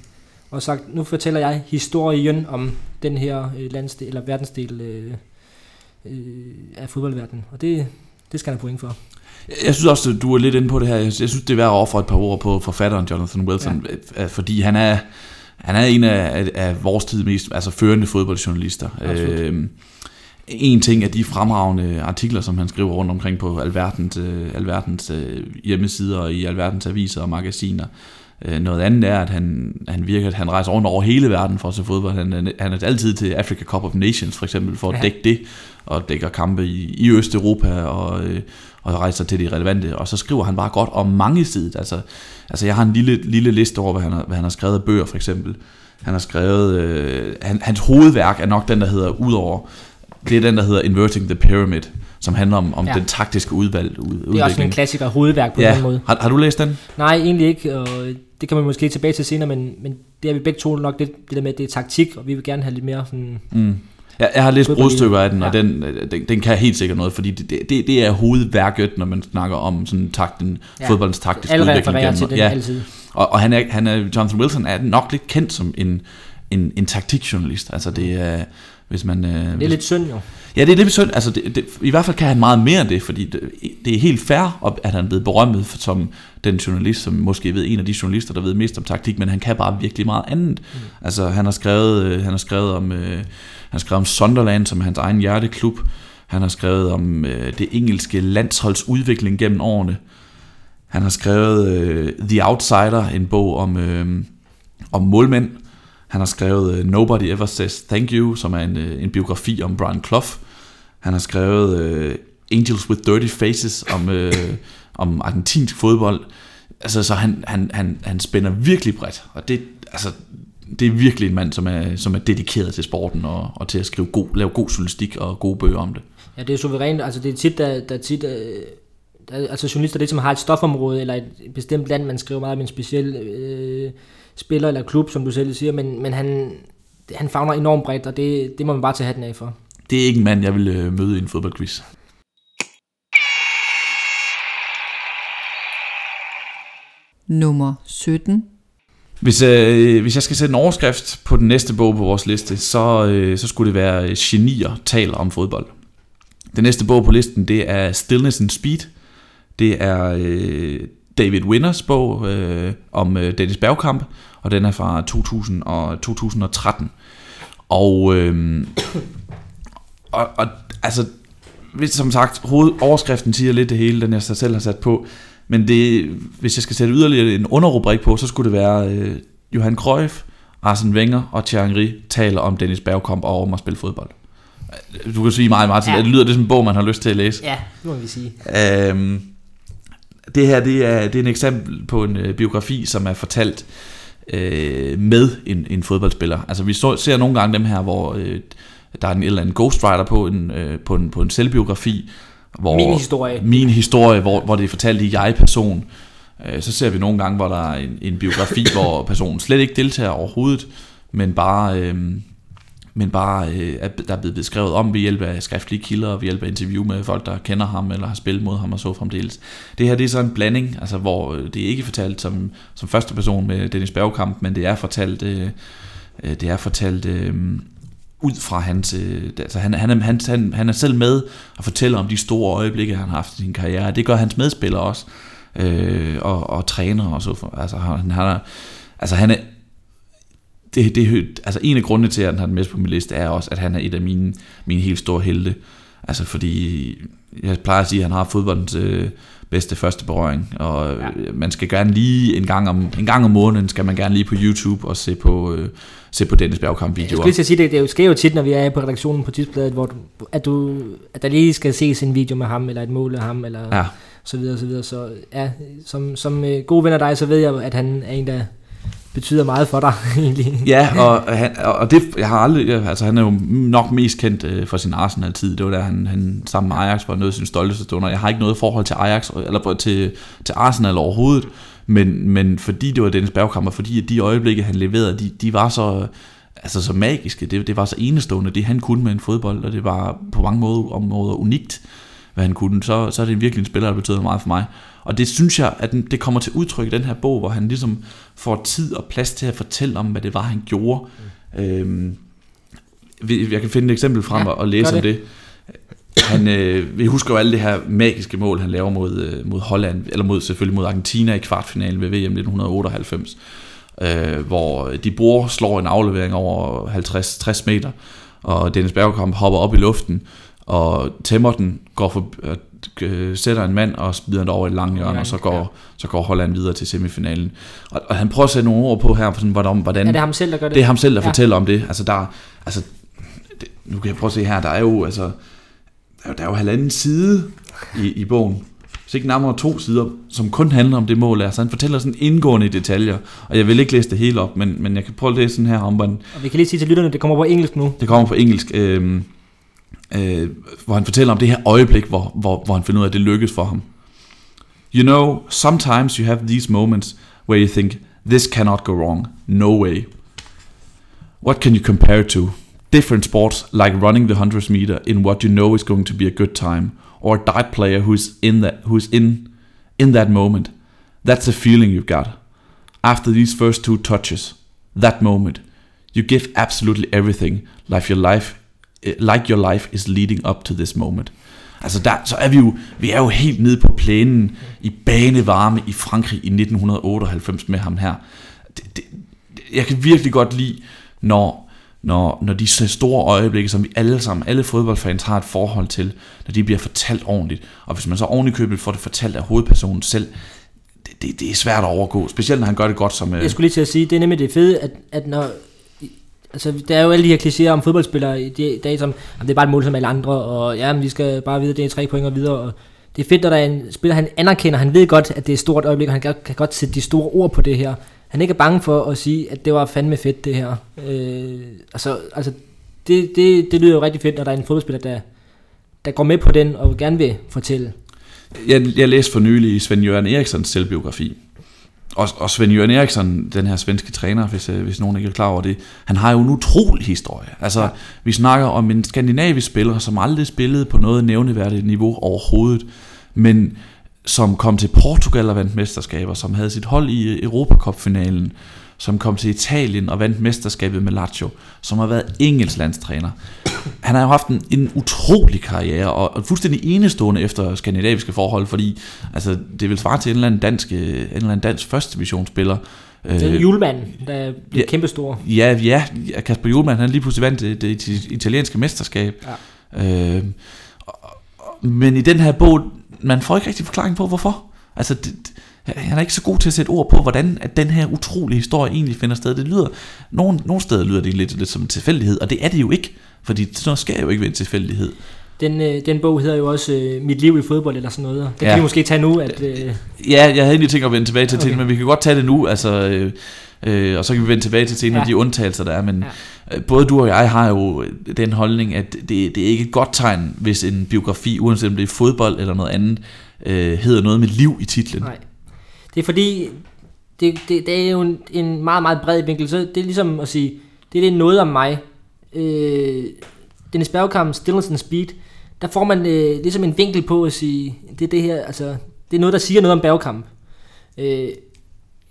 [SPEAKER 3] og sagt, nu fortæller jeg historien om den her øh, landsdel, eller verdensdel øh, øh, af fodboldverdenen. Og det, det skal han have point for.
[SPEAKER 2] Jeg synes også, du er lidt inde på det her. Jeg synes, det er værd at ofre et par ord på forfatteren Jonathan Wilson, ja. fordi han er, han er en af, af vores tid mest altså førende fodboldjournalister. Øh, en ting er de fremragende artikler, som han skriver rundt omkring på alverdens, øh, alverdens øh, hjemmesider og i alverdens aviser og magasiner. Øh, noget andet er, at han, han virker, at han rejser rundt over hele verden for at se fodbold. Han, han er altid til Africa Cup of Nations for eksempel, for at ja. dække det, og dækker kampe i, i Østeuropa, og, øh, og rejser til det relevante. Og så skriver han bare godt om mange sider. Altså, altså jeg har en lille, lille liste over, hvad han, har, hvad han har skrevet af bøger for eksempel. Han har skrevet, øh, han, hans hovedværk er nok den, der hedder Udover det er den, der hedder Inverting the Pyramid, som handler om, om ja. den taktiske udvalg. Ud,
[SPEAKER 3] det er også en klassiker hovedværk på ja. den måde.
[SPEAKER 2] Har, har du læst den?
[SPEAKER 3] Nej, egentlig ikke, og det kan man måske tilbage til senere, men, men det er vi begge to nok det, det der med, at det er taktik, og vi vil gerne have lidt mere sådan...
[SPEAKER 2] Mm. Ja, jeg har læst brudstykker af den, ja. og den, den, den kan helt sikkert noget, fordi det, det, det er hovedværket, når man snakker om sådan takten, ja. fodboldens taktiske
[SPEAKER 3] Alle udvikling. Alle til den ja. altid.
[SPEAKER 2] Og, og han er, han er, Jonathan Wilson er nok lidt kendt som en, en, en taktikjournalist. Altså det er, hvis man...
[SPEAKER 3] Øh, det er
[SPEAKER 2] hvis,
[SPEAKER 3] lidt synd jo.
[SPEAKER 2] Ja, det er lidt synd. Altså, det, det, I hvert fald kan han meget mere end det, fordi det, det er helt fair, at han er blevet berømmet som den journalist, som måske ved en af de journalister, der ved mest om taktik, men han kan bare virkelig meget andet. Mm. Altså, han har skrevet, øh, han har skrevet om, øh, han har skrevet om Sunderland som hans egen hjerteklub. Han har skrevet om øh, det engelske landsholds udvikling gennem årene. Han har skrevet øh, The Outsider, en bog om, øh, om målmænd. Han har skrevet uh, Nobody Ever Says Thank You, som er en, uh, en biografi om Brian Clough. Han har skrevet uh, Angels with Dirty Faces om, uh, om argentinsk fodbold. Altså, så han, han, han, han spænder virkelig bredt, og det, altså, det er virkelig en mand, som er, som er dedikeret til sporten og, og til at skrive god, lave god journalistik og gode bøger om det.
[SPEAKER 3] Ja, det er suverænt. Altså, det er tit, der, der tit, der, altså journalister, det som har et stofområde eller et bestemt land, man skriver meget om en speciel øh, spiller eller klub, som du selv siger, men, men han, han fagner enormt bredt, og det, det må man bare tage hatten af for.
[SPEAKER 2] Det er ikke en mand, jeg vil øh, møde i en fodboldquiz.
[SPEAKER 4] Nummer 17.
[SPEAKER 2] Hvis, øh, hvis jeg skal sætte en overskrift på den næste bog på vores liste, så, øh, så skulle det være Genier taler om fodbold. Den næste bog på listen, det er Stillness and Speed. Det er øh, David Winners bog øh, om øh, Dennis Bergkamp, og den er fra 2000 og 2013. Og, øh, og, og altså, hvis, som sagt, hovedoverskriften siger lidt det hele, den jeg selv har sat på, men det, hvis jeg skal sætte yderligere en underrubrik på, så skulle det være øh, Johan Cruyff, Arsene Wenger og Thierry taler om Dennis Bergkamp og om at spille fodbold. Du kan sige meget, Martin. Ja. Det lyder det som en bog, man har lyst til at læse.
[SPEAKER 3] Ja, det må vi sige.
[SPEAKER 2] Øhm, det her det er, det er en eksempel på en øh, biografi, som er fortalt øh, med en, en fodboldspiller. Altså vi så, ser nogle gange dem her, hvor øh, der er en eller anden ghostwriter på en, øh, på en, på en selvbiografi. Hvor,
[SPEAKER 3] min historie.
[SPEAKER 2] Min historie, hvor, hvor det er fortalt i jeg-person. Øh, så ser vi nogle gange, hvor der er en, en biografi, hvor personen slet ikke deltager overhovedet, men bare... Øh, men bare øh, der er blevet beskrevet om ved hjælp af skriftlige kilder, og ved hjælp af interview med folk, der kender ham, eller har spillet mod ham, og så fremdeles. Det her det er så en blanding, altså, hvor øh, det er ikke fortalt som, som første person med Dennis Bergkamp, men det er fortalt, øh, øh, det er fortalt øh, ud fra hans... Øh, altså han, han, han, han, han er selv med og fortæller om de store øjeblikke, han har haft i sin karriere. Det gør hans medspillere også, øh, og, og træner og så. Altså han, han er, altså han er det, det, altså en af grundene til, at han har den med på min liste, er også, at han er et af mine, mine helt store helte. Altså fordi, jeg plejer at sige, at han har fodboldens øh, bedste første berøring, og ja. man skal gerne lige en gang, om, en gang om måneden, skal man gerne lige på YouTube og se på, øh, se på Dennis Bergkamp videoer. Jeg
[SPEAKER 3] skulle lige sige, det, det sker jo tit, når vi er på redaktionen på Tidsbladet, hvor du, at, du, at der lige skal ses en video med ham, eller et mål af ham, eller ja. så videre, så videre. Så ja, som, som øh, gode venner af dig, så ved jeg, at han er en, der betyder meget for dig, egentlig.
[SPEAKER 2] Ja, og, han, og det, jeg har aldrig, øh, altså han er jo nok mest kendt øh, for sin Arsenal-tid. Det var der, han, han sammen med Ajax var noget af sin stolteste stunder. Jeg har ikke noget forhold til Ajax, eller til, til Arsenal overhovedet, men, men fordi det var Dennis Bergkamp, og fordi at de øjeblikke, han leverede, de, de var så, altså så magiske, det, det var så enestående, det han kunne med en fodbold, og det var på mange måder, områder unikt, hvad han kunne, så, så er det virkelig en spiller, der betyder meget for mig. Og det synes jeg, at det kommer til udtryk i den her bog, hvor han ligesom får tid og plads til at fortælle om, hvad det var, han gjorde. Mm. Øhm, jeg kan finde et eksempel frem ja, og læse om det. Han, øh, vi husker jo alle det her magiske mål, han laver mod, øh, mod Holland, eller mod, selvfølgelig mod Argentina i kvartfinalen ved VM 1998, øh, hvor de bruger slår en aflevering over 50-60 meter, og Dennis Bergkamp hopper op i luften, og tæmmer den, går for, øh, sætter en mand og smider den over i lang hjørne, ja, og så går, ja. så går Holland videre til semifinalen. Og, og han prøver at sætte nogle ord på her, sådan, hvordan, hvordan
[SPEAKER 3] ja, det er ham selv, der gør det.
[SPEAKER 2] Det er ham selv, der ja. fortæller om det. Altså, der, altså, det, nu kan jeg prøve at se her, der er jo, altså, der er jo, der er jo halvanden side i, i bogen, så ikke nærmere to sider, som kun handler om det mål er. Så han fortæller sådan indgående i detaljer, og jeg vil ikke læse det hele op, men, men jeg kan prøve at læse sådan her om, hvordan...
[SPEAKER 3] Og vi kan lige sige til lytterne, det kommer på engelsk nu.
[SPEAKER 2] Det kommer på engelsk. Øh, øh, hvor han fortæller om det her øjeblik, hvor, hvor, hvor han finder ud af, at det lykkes for ham. You know, sometimes you have these moments where you think, this cannot go wrong, no way. What can you compare it to? Different sports like running the 100 meter in what you know is going to be a good time, or a dart player who's in that who's in in that moment. That's the feeling you've got. After these first two touches, that moment, you give absolutely everything, like your life like your life is leading up to this moment. Altså der, så er vi jo, vi er jo helt nede på plænen i banevarme i Frankrig i 1998 med ham her. Det, det, jeg kan virkelig godt lide, når, når, når de store øjeblikke, som vi alle sammen, alle fodboldfans har et forhold til, når de bliver fortalt ordentligt. Og hvis man så oven i købet får det fortalt af hovedpersonen selv, det, det, det er svært at overgå, specielt når han gør det godt som...
[SPEAKER 3] Jeg skulle lige til at sige, det er nemlig det fede, at, at når altså, der er jo alle de her klichéer om fodboldspillere i dag, som, jamen, det er bare et mål som alle andre, og ja, men vi skal bare vide, at det er tre point og videre, og det er fedt, når der er en spiller, han anerkender, han ved godt, at det er et stort øjeblik, og han kan, kan godt sætte de store ord på det her. Han er ikke bange for at sige, at det var fandme fedt, det her. Øh, altså, altså det, det, det lyder jo rigtig fedt, når der er en fodboldspiller, der, der går med på den, og gerne vil fortælle.
[SPEAKER 2] Jeg, jeg læste for nylig Svend Jørgen Eriksons selvbiografi, og, og Svend Jørgen Eriksson, den her svenske træner, hvis, øh, hvis nogen ikke er klar over det, han har jo en utrolig historie. Altså, ja. vi snakker om en skandinavisk spiller, som aldrig spillede på noget nævneværdigt niveau overhovedet, men som kom til Portugal og vandt mesterskaber, som havde sit hold i Europacup-finalen, som kom til Italien og vandt mesterskabet med Lazio, som har været engelsk landstræner. Han har jo haft en, en utrolig karriere, og, og fuldstændig enestående efter skandinaviske forhold, fordi altså, det vil svare til en eller anden dansk, øh, en eller anden dansk første divisionsspiller,
[SPEAKER 3] Det er Julemand, der er blevet
[SPEAKER 2] ja.
[SPEAKER 3] kæmpestor.
[SPEAKER 2] Ja, ja, Kasper Julemand, han lige pludselig vandt det, det, det italienske mesterskab. Ja. Øh, men i den her bog, man får ikke rigtig forklaring på, hvorfor. Altså, det- han er ikke så god til at sætte ord på, hvordan at den her utrolige historie egentlig finder sted. Det lyder, nogle, nogle steder lyder det lidt, lidt som en tilfældighed, og det er det jo ikke. Fordi sådan noget skal jo ikke være en tilfældighed.
[SPEAKER 3] Den, øh, den bog hedder jo også øh, Mit liv i fodbold eller sådan noget. Det
[SPEAKER 2] Ja.
[SPEAKER 3] kan vi måske tage nu, at... Øh,
[SPEAKER 2] Ja, jeg havde egentlig tænkt at vende tilbage til okay. Men vi kan godt tage det nu, altså, øh, øh, og så kan vi vende tilbage til til en af
[SPEAKER 3] Ja.
[SPEAKER 2] de undtagelser, der er. Men ja. øh, både du og jeg har jo den holdning, at det, det er ikke et godt tegn, hvis en biografi, uanset om det er fodbold eller noget andet, øh, hedder noget med liv i titlen.
[SPEAKER 3] nej. Det er fordi, det, det, det er jo en, en meget, meget bred vinkel. Så det er ligesom at sige, det er det noget om mig. Øh, Dennis Bergkamp, Stillness and Speed, der får man øh, ligesom en vinkel på at sige, det er det her, altså, det er noget, der siger noget om Bergkamp. Øh,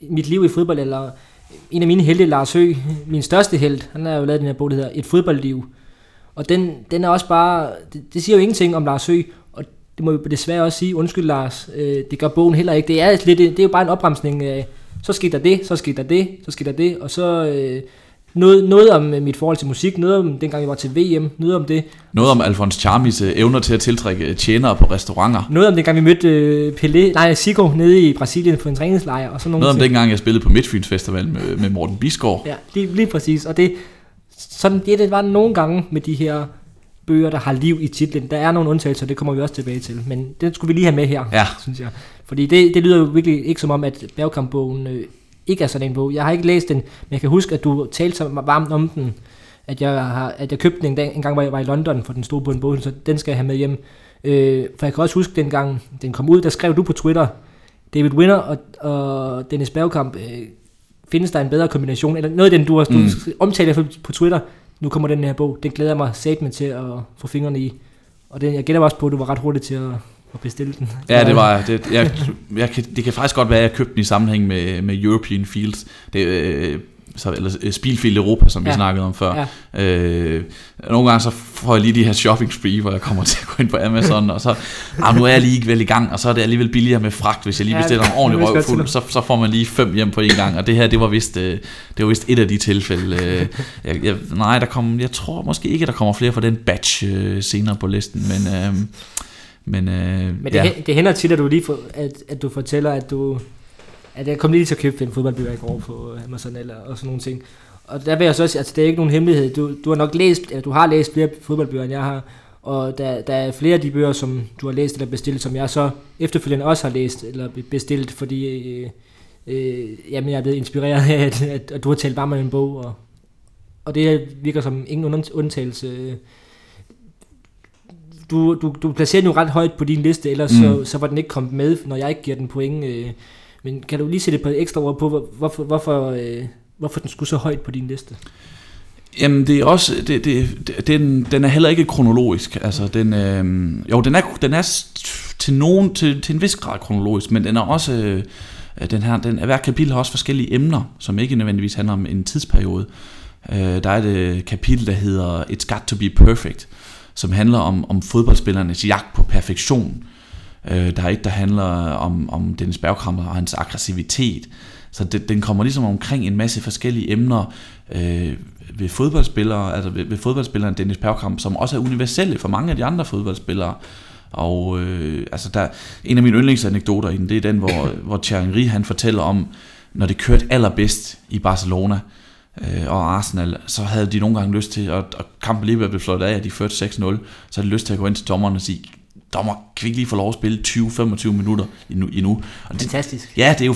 [SPEAKER 3] mit liv i fodbold, eller en af mine helte, Lars Høgh, min største held, han har jo lavet den her bog, der hedder Et fodboldliv. Og den, den er også bare, det, det siger jo ingenting om Lars Høgh, det må vi desværre også sige, undskyld Lars, øh, det gør bogen heller ikke. Det er, lidt, det er jo bare en opremsning af, så skete der det, så skete der det, så skete der det, og så øh, noget, noget om øh, mit forhold til musik, noget om dengang jeg var til VM, noget om det,
[SPEAKER 2] Noget om Alfons Charmis øh, evner til at tiltrække øh, tjenere på restauranter.
[SPEAKER 3] noget om dengang vi mødte øh, Pelé, nej, Sigo nede i Brasilien på en træningslejr, og sådan
[SPEAKER 2] Noget om
[SPEAKER 3] ting.
[SPEAKER 2] dengang, jeg spillede på Midtfyns Festival med, med Morten Bisgaard.
[SPEAKER 3] Ja, lige, lige præcis. Og det, sådan, det, det var nogle gange med de her bøger, der har liv i titlen. Der er nogle undtagelser, det kommer vi også tilbage til. Men det skulle vi lige have med her,
[SPEAKER 2] Ja.
[SPEAKER 3] synes jeg. Fordi det, det lyder jo virkelig ikke som om, at Bergkamp-bogen øh, ikke er sådan en bog. Jeg har ikke læst den, men jeg kan huske, at du talte så varmt om den, at jeg, har, at jeg købte den en, dag, en gang, hvor jeg var i London, for den stod på en bog, så den skal jeg have med hjem. Øh, for jeg kan også huske, dengang den kom ud, der skrev du på Twitter, David Winner og, og Dennis Bergkamp, øh, findes der en bedre kombination? Eller noget af den, du har
[SPEAKER 2] Mm.
[SPEAKER 3] omtalt på Twitter, nu kommer den her bog, den glæder jeg mig satme til at få fingrene i. Og den, jeg gætter også på, at du var ret hurtig til at, at bestille den.
[SPEAKER 2] Ja, det var det. Jeg, jeg kan, det kan faktisk godt være, at jeg købte den i sammenhæng med, med European Fields. Det, øh, så, eller øh, Spilfield Europa, som vi
[SPEAKER 3] Ja.
[SPEAKER 2] snakkede om før.
[SPEAKER 3] Ja.
[SPEAKER 2] Øh, nogle gange så får jeg lige de her shopping spree, hvor jeg kommer til at gå ind på Amazon, og så, ah, nu er jeg lige vel i gang, og så er det alligevel billigere med fragt, hvis jeg lige
[SPEAKER 3] Ja,
[SPEAKER 2] bestiller en
[SPEAKER 3] det
[SPEAKER 2] ordentlig røvfuld, så, så får man lige fem hjem på en gang, og det her, det var vist, øh, det var vist et af de tilfælde. Øh, jeg, jeg, nej, der kom, jeg tror måske ikke, der kommer flere fra den batch øh, senere på listen, men... Øh, men, øh,
[SPEAKER 3] Men det,
[SPEAKER 2] ja.
[SPEAKER 3] ja. det hænder tit, at du lige får, at, at du fortæller, at du at jeg kom lige til at købe en fodboldbøger i går på Amazon eller og sådan nogle ting. Og der vil jeg så også, altså det er ikke nogen hemmelighed. Du, du har nok læst, eller du har læst flere fodboldbøger, end jeg har. Og der, der er flere af de bøger, som du har læst eller bestilt, som jeg så efterfølgende også har læst eller bestilt, fordi øh, øh, jamen, jeg er blevet inspireret af, at, at, at du har talt varmt om en bog. Og, og det virker som ingen und- undtagelse. Du, du, du placerer den jo ret højt på din liste, ellers mm. så, så var den ikke kommet med, når jeg ikke giver den point. Øh, men kan du lige sætte et par ekstra ord på, hvorfor, hvorfor, øh, hvorfor den skulle så højt på din liste?
[SPEAKER 2] Jamen det er også det, det, det, den, den er heller ikke kronologisk. Altså den øh, jo den er den er til nogen til, til en vis grad kronologisk, men den er også øh, den her den hver kapitel har også forskellige emner, som ikke nødvendigvis handler om en tidsperiode. Øh, der er et øh, kapitel der hedder It's Got to Be Perfect, som handler om om fodboldspillernes jagt på perfektion. Øh, der er et der handler om om Dennis Bergkamp og hans aggressivitet. Så det, den kommer ligesom omkring en masse forskellige emner øh, ved fodboldspillere, altså ved, ved fodboldspilleren Dennis Bergkamp, som også er universelle for mange af de andre fodboldspillere. Og øh, altså der, en af mine yndlingsanekdoter i den, det er den, hvor, hvor Thierry han fortæller om, når det kørte allerbedst i Barcelona øh, og Arsenal, så havde de nogle gange lyst til, at, at kampen lige blev slået af, at de førte 6-0, så havde de lyst til at gå ind til dommeren og sige, dommer, kan vi ikke lige få lov at spille 20-25 minutter endnu? endnu? Og det,
[SPEAKER 3] Fantastisk.
[SPEAKER 2] Ja, det er, jo,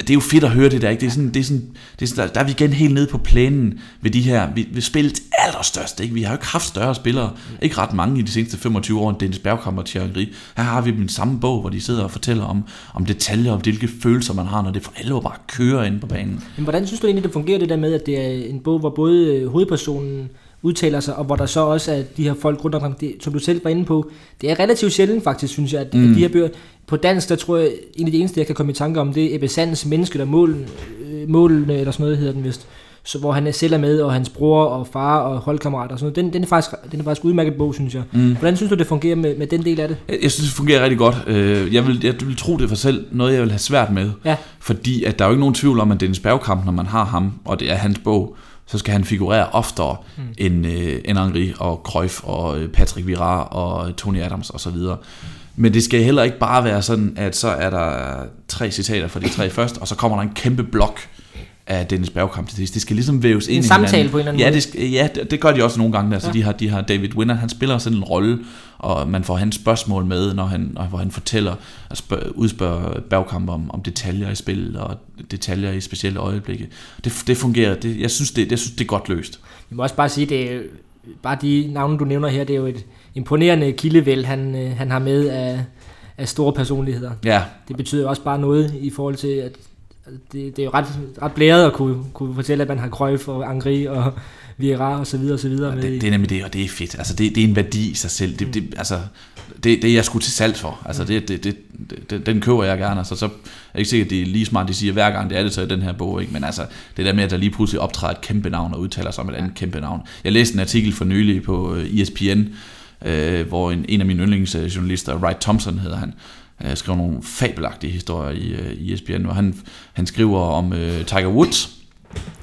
[SPEAKER 2] det er jo fedt at høre det der, ikke? Det er sådan, det er sådan, det er sådan der, der er vi igen helt nede på plænen ved de her, vi, vi spillet allerstørste, ikke? Vi har jo ikke haft større spillere, ikke ret mange i de seneste 25 år, end Dennis Bergkamp og Thierry Henry. Her har vi den samme bog, hvor de sidder og fortæller om, om detaljer, om hvilke følelser man har, når det for alvor bare kører ind på banen.
[SPEAKER 3] Men hvordan synes du egentlig, det fungerer det der med, at det er en bog, hvor både øh, hovedpersonen udtaler sig, og hvor der så også er de her folk rundt omkring, det, som du selv var inde på. Det er relativt sjældent faktisk, synes jeg, at, mm. at de her bøger, på dansk, der tror jeg, en af de eneste, jeg kan komme i tanke om, det er Ebbe Sands Mennesket og Målen, øh, målene, eller sådan noget hedder den vist, så, hvor han selv er med, og hans bror og far og holdkammerater og sådan noget. Den, den, er faktisk, den er faktisk udmærket bog, synes jeg. Mm. Hvordan synes du, det fungerer med, med den del af det?
[SPEAKER 2] Jeg, jeg synes, det fungerer rigtig godt. Øh, Jeg vil, jeg vil tro, det for selv noget, jeg vil have svært med.
[SPEAKER 3] Ja.
[SPEAKER 2] Fordi at der er jo ikke nogen tvivl om, at Dennis Bergkamp, når man har ham, og det er hans bog, så skal han figurere oftere mm. end, øh, end Henri og Cruyff og øh, Patrick Vieira og Tony Adams og så videre. Men det skal heller ikke bare være sådan, at så er der tre citater fra de tre først, og så kommer der en kæmpe blok af Dennis Bergkamp til sidst. Det skal ligesom væves ind
[SPEAKER 3] En
[SPEAKER 2] i
[SPEAKER 3] samtale
[SPEAKER 2] hinanden.
[SPEAKER 3] på en eller anden
[SPEAKER 2] ja,
[SPEAKER 3] måde.
[SPEAKER 2] det, ja, det, det gør de også nogle gange. Altså,
[SPEAKER 3] Ja.
[SPEAKER 2] de, har, de har David Winner, han spiller sådan en rolle, og man får hans spørgsmål med, når han, når, hvor han fortæller og spørg, udspørger Bergkamp om, om detaljer i spillet, og detaljer i specielle øjeblikke. Det, det fungerer. Det, jeg, synes, det, jeg synes, det er godt løst.
[SPEAKER 3] Jeg må også bare sige, det er bare de navne, du nævner her, det er jo et imponerende kildevæld, han, øh, han har med af, af store personligheder.
[SPEAKER 2] Ja,
[SPEAKER 3] Det betyder også bare noget i forhold til, at det, det er jo ret, ret blæret at kunne, kunne fortælle, at man har Cruyff og Angri og Vieira og så videre og så videre. I-
[SPEAKER 2] det, det er nemlig det, og det er fedt. Altså, det, det er en værdi i sig selv. Det, det, altså, det, det er jeg skulle til salg for. Altså, det, det, det, det, den køber jeg gerne. Altså, så er det ikke sikkert, at det er lige smart, de siger, hver gang det er det, så er den her bog. Ikke? Men altså, det der med, at der lige pludselig optræder et kæmpe navn og udtaler sig om et andet kæmpe navn. Jeg læste en artikel for nylig på øh, ESPN, øh, hvor en, en af mine yndlingsjournalister, Wright Thompson hedder han, øh, skrev nogle fabelagtige historier i, øh, i ESPN, hvor han, han skriver om øh, Tiger Woods,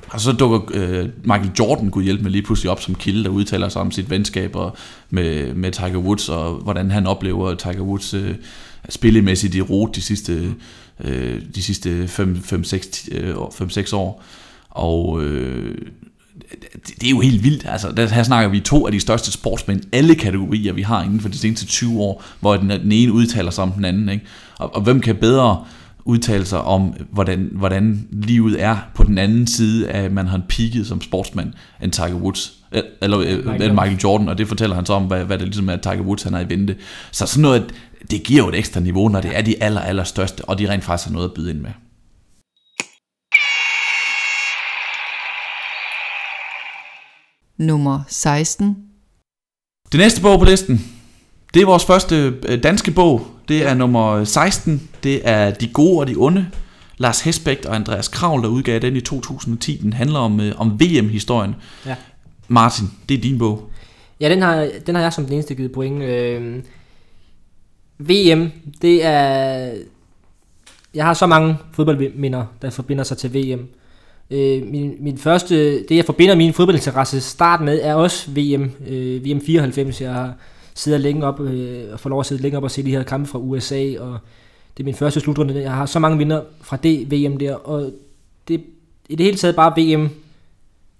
[SPEAKER 2] og så dukker øh, Michael Jordan, kunne hjælpe med lige pludselig op som kilde, der udtaler sig om sit venskab og med, med Tiger Woods, og hvordan han oplever Tiger Woods øh, spillemæssigt i rot de sidste, øh, de sidste 5-6 øh, år. Og øh, det, er jo helt vildt. Altså, der, her snakker vi to af de største sportsmænd, alle kategorier, vi har inden for de seneste 20 år, hvor den, den ene udtaler sig om den anden. Ikke? Og, og hvem kan bedre udtale sig om, hvordan, hvordan livet er på den anden side af, at man har peaked som sportsmand, end Tiger Woods, eh, eller Michael,
[SPEAKER 3] Michael.
[SPEAKER 2] Michael Jordan, og det fortæller han så om, hvad, hvad det ligesom er, at Tiger Woods han har i vente. Så sådan noget, det giver jo et ekstra niveau, når det er de aller, aller største, og de rent faktisk har noget at byde ind med.
[SPEAKER 4] Nummer 16,
[SPEAKER 2] Det næste bog på listen, det er vores første øh, danske bog. Det er nummer 16. Det er De Gode og de Onde. Lars Hesbæk og Andreas Kravl, der udgav den i 2010. Den handler om, øh, om VM-historien.
[SPEAKER 3] Ja.
[SPEAKER 2] Martin, det er din bog.
[SPEAKER 3] Ja, den har, den har jeg som den eneste givet point. Øh, VM, det er... Jeg har så mange fodboldminder, der forbinder sig til VM. Øh, min, min første, det jeg forbinder min fodboldinteresse start med, er også VM. Øh, VM 94, jeg har siddet længe op, øh, og får lov at sidde længe op og se de her kampe fra USA, og det er min første slutrunde. Jeg har så mange vinder fra det VM der, og det, i det hele taget bare VM,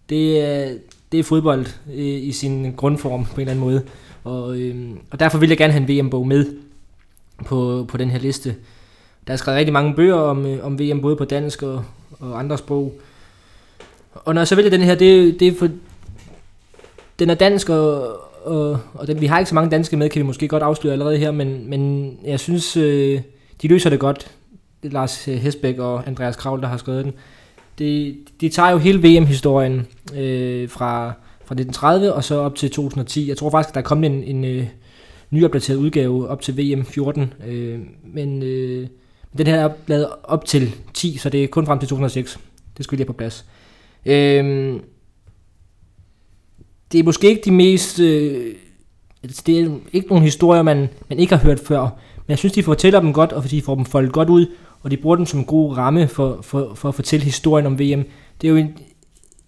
[SPEAKER 3] det er, det er fodbold øh, i sin grundform på en eller anden måde. Og, øh, og derfor vil jeg gerne have en VM-bog med på, på den her liste. Der er skrevet rigtig mange bøger om, øh, om VM, både på dansk og, og andre sprog. Og når jeg så vælger den her, det, det er for... Den er dansk, og, og, og den, vi har ikke så mange danske med, kan vi måske godt afsløre allerede her, men, men jeg synes, øh, de løser det godt. Det er Lars øh, Hesbæk og Andreas Kravl, der har skrevet den. De, de tager jo hele VM-historien øh, fra, fra 1930 og så op til 2010. Jeg tror faktisk, at der er kommet en, en øh, nyopdateret udgave op til VM 14, øh, men øh, den her er lavet op til 10, så det er kun frem til 2006. Det skulle lige have på plads. Øh, det er måske ikke de mest... Øh, altså, det er ikke nogle historier, man, man ikke har hørt før, men jeg synes, de fortæller dem godt, og de får dem foldet godt ud, og de bruger dem som en god ramme for, for, for at fortælle historien om VM. Det er jo en,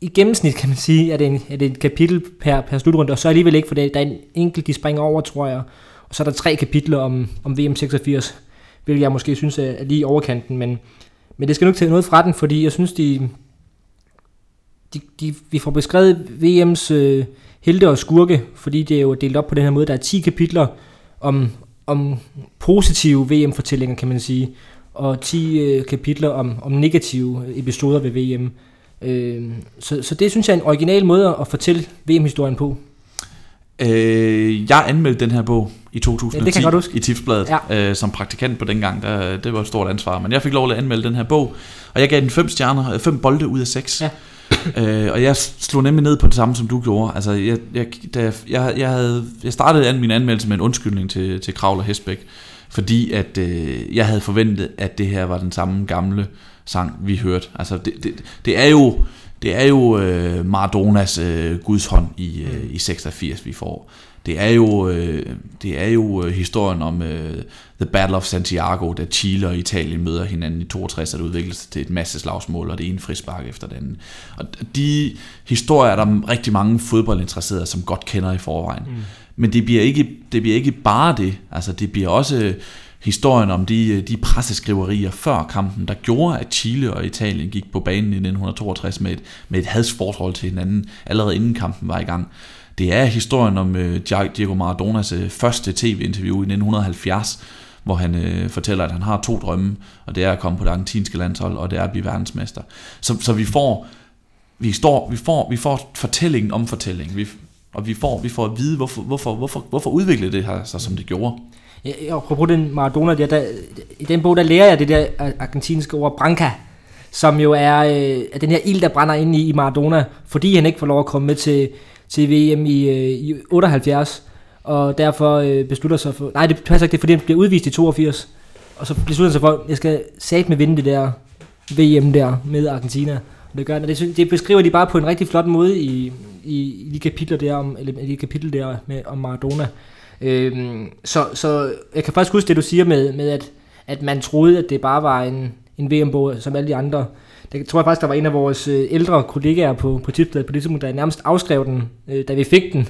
[SPEAKER 3] i gennemsnit, kan man sige, at det er, en, det et kapitel per, per slutrunde, og så alligevel ikke, for det, der er en enkelt, de springer over, tror jeg. Og så er der tre kapitler om, om VM 86, hvilket jeg måske synes er, lige overkanten, men, men det skal nok ikke tage noget fra den, fordi jeg synes, de, de, de, vi får beskrevet VM's øh, helte og skurke, fordi det er jo delt op på den her måde. Der er 10 kapitler om, om positive VM-fortællinger, kan man sige, og 10 øh, kapitler om, om negative episoder ved VM. Øh, så, så det synes jeg er en original måde at fortælle VM-historien på.
[SPEAKER 2] Øh, jeg anmeldte den her bog i 2010
[SPEAKER 3] Ja,
[SPEAKER 2] i Tipsbladet
[SPEAKER 3] Ja.
[SPEAKER 2] øh, som praktikant på dengang. Der, det var et stort ansvar, men jeg fik lov at anmelde den her bog, og jeg gav den fem stjerner, øh, fem bolde ud af seks.
[SPEAKER 3] Ja
[SPEAKER 2] øh, og jeg slog nemlig ned på det samme, som du gjorde. Altså, jeg, jeg, da jeg, jeg, havde, jeg startede min anmeldelse med en undskyldning til, til Kravler Hesbæk, fordi at øh, jeg havde forventet, at det her var den samme gamle sang, vi hørte. Altså, det, det, det er jo, det er jo øh, Maradonas øh, Guds hånd i, øh, i 86, vi får. Det er jo, øh, det er jo øh, historien om øh, The Battle of Santiago, da Chile og Italien møder hinanden i 62, og det udvikler sig til et masse slagsmål, og det ene frispark efter den anden. Og de historier er der rigtig mange fodboldinteresserede, som godt kender i forvejen. Mm. Men det bliver, ikke, det bliver ikke bare det. Altså, det bliver også historien om de, de presseskriverier før kampen, der gjorde, at Chile og Italien gik på banen i 1962 med et, med et hadsforhold til hinanden, allerede inden kampen var i gang. Det er historien om øh, Diego Maradonas øh, første tv-interview i 1970, hvor han øh, fortæller, at han har to drømme, og det er at komme på det argentinske landshold, og det er at blive verdensmester. Så, så vi får vi, står, vi, får, vi får fortællingen om fortællingen, vi, og vi får, vi får at vide, hvorfor, hvorfor, hvorfor, hvorfor udviklede det her sig, som det gjorde.
[SPEAKER 3] Ja, og apropos den Maradona, der, der, i den bog, der lærer jeg det der argentinske ord branca, som jo er, øh, den her ild, der brænder ind i, i Maradona, fordi han ikke får lov at komme med til, til VM i, øh, i 78, og derfor øh, beslutter sig for, nej det passer ikke, det er fordi han bliver udvist i 82, og så beslutter han sig for, at jeg skal sat med vinde det der VM der med Argentina. Og det, gør, og det, det beskriver de bare på en rigtig flot måde i, i, i de kapitler der om, eller i de kapitel der med, om Maradona. Øhm, så, så jeg kan faktisk huske det, du siger med, med at, at man troede, at det bare var en, en VM-bog, som alle de andre. Det tror jeg faktisk, der var en af vores øh, ældre kollegaer på, på Tipsbladet på det tidspunkt, der nærmest afskrev den, øh, da vi fik den,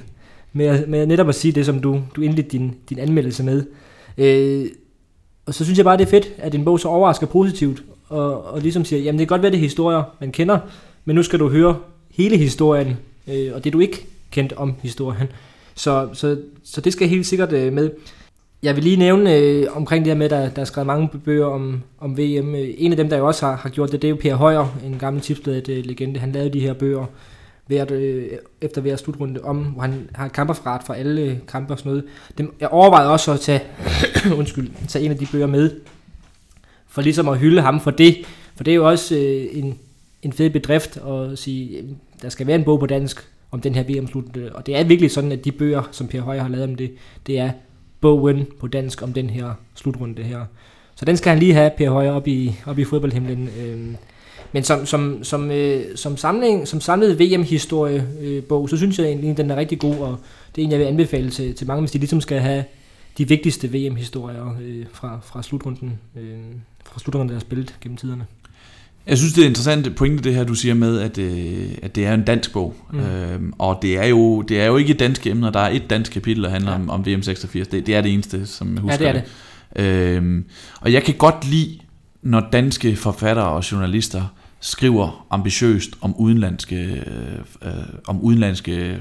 [SPEAKER 3] med, med netop at sige det, som du, du indledte din, din anmeldelse med. Øh, og så synes jeg bare, det er fedt, at en bog så overrasker positivt, og, og ligesom siger, jamen det kan godt være, det er historier, man kender, men nu skal du høre hele historien, øh, og det du ikke kendt om historien. Så, så, så det skal helt sikkert øh, med. Jeg vil lige nævne øh, omkring det her med, at der, der er skrevet mange bøger om, om VM. Øh, en af dem, der jo også har, har gjort det, det er jo Per Højer, en gammel tipsbladet øh, legende. Han lavede de her bøger hvert, øh, efter hver slutrunde om, hvor han har kamperfrat for alle øh, kampe og sådan noget. Dem, jeg overvejede også at tage, undskyld, tage en af de bøger med, for ligesom at hylde ham for det. For det er jo også øh, en, en fed bedrift at sige, øh, der skal være en bog på dansk, om den her VM-slutrunde. Og det er virkelig sådan, at de bøger, som Per Højer har lavet om det, det er bogen på dansk om den her slutrunde her. Så den skal han lige have, Per Højer, op i, op i fodboldhimlen. Øhm, men som, som, som, øh, som, samling, som samlet VM-historie-bog, øh, så synes jeg egentlig, den er rigtig god, og det er en, jeg vil anbefale til, til mange, hvis de ligesom skal have de vigtigste VM-historier øh, fra, fra slutrunden, øh, fra slutrunden, der er spillet gennem tiderne.
[SPEAKER 2] Jeg synes, det er interessant pointe, det her, du siger med, at, øh, at det er en dansk bog. Mm. Øhm, og det er, jo, det er jo ikke danske emner. Der er et dansk kapitel, der handler ja. om, om VM86. Det, det er det eneste, som jeg husker
[SPEAKER 3] ja, det. Er det.
[SPEAKER 2] Øhm, og jeg kan godt lide, når danske forfattere og journalister skriver ambitiøst om udenlandske, øh, øh, om udenlandske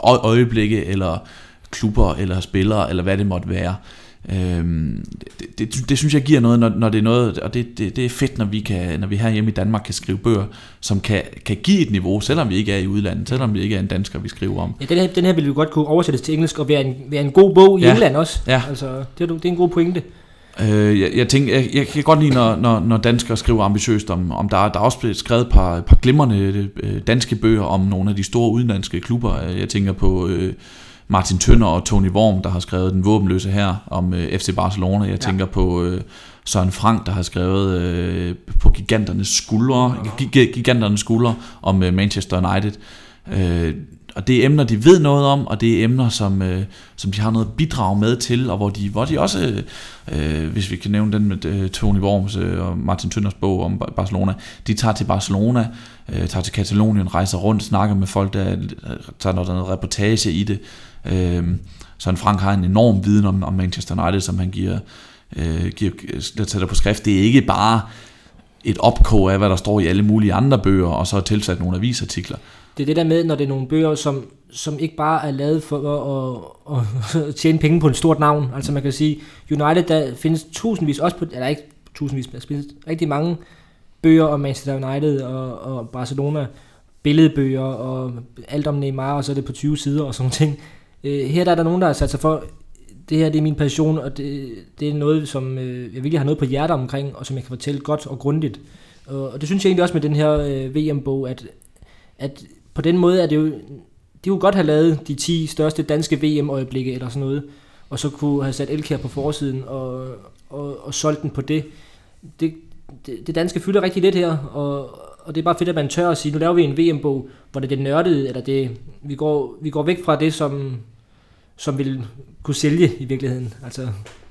[SPEAKER 2] øjeblikke, eller klubber, eller spillere, eller hvad det måtte være. Øhm, det, det, det synes jeg giver noget, når, når det er noget, og det, det, det er fedt, når vi, kan, når vi her hjemme i Danmark kan skrive bøger, som kan, kan give et niveau, selvom vi ikke er i udlandet, selvom vi ikke er en dansker, vi skriver om.
[SPEAKER 3] Ja, den her, den her vil vi godt kunne oversættes til engelsk og være en, være en god bog i ja. England også.
[SPEAKER 2] Ja.
[SPEAKER 3] Altså, det, er, det er en god pointe.
[SPEAKER 2] Øh, jeg, jeg, tænker, jeg, jeg kan godt lide, når, når, når danskere skriver ambitiøst om, om der, der er også blevet skrevet et par, par glimrende øh, danske bøger om nogle af de store udenlandske klubber. Jeg tænker på... Øh, Martin Tønder og Tony Worm, der har skrevet Den våbenløse her om øh, FC Barcelona. Jeg ja. tænker på øh, Søren Frank, der har skrevet øh, på giganternes skuldre, giganternes skuldre om øh, Manchester United. Øh, og det er emner, de ved noget om, og det er emner, som, øh, som de har noget bidrag med til, og hvor de, hvor de også, øh, hvis vi kan nævne den med øh, Tony Worms øh, og Martin Tønders bog om Barcelona, de tager til Barcelona, øh, tager til Katalonien, rejser rundt, snakker med folk, der tager noget, noget reportage i det, Øh, så Frank har en enorm viden om, om Manchester United, som han giver, øh, giver der sætter på skrift. Det er ikke bare et opkog af, hvad der står i alle mulige andre bøger, og så tilsat nogle avisartikler.
[SPEAKER 3] Det er det der med, når det er nogle bøger, som, som ikke bare er lavet for at, at, at tjene penge på et stort navn. Altså man kan sige, United, der findes tusindvis, også på, eller ikke tusindvis, men der findes rigtig mange bøger om Manchester United og, og Barcelona, billedbøger og alt om Neymar, og så er det på 20 sider og sådan ting. Øh, her der er der nogen, der har sat sig for, det her det er min passion, og det, det er noget, som øh, jeg virkelig har noget på hjertet omkring, og som jeg kan fortælle godt og grundigt. Og, og det synes jeg egentlig også med den her øh, VM-bog, at, at på den måde er det jo, de kunne godt have lavet de 10 største danske VM-øjeblikke eller sådan noget, og så kunne have sat Elkær på forsiden og, og, og solgt den på det. Det, det, det danske fylder rigtig lidt her, og, og det er bare fedt, at man tør at sige, nu laver vi en VM-bog, hvor det er det nørdede, eller det, vi, går, vi går væk fra det, som, som vil kunne sælge i virkeligheden. Altså,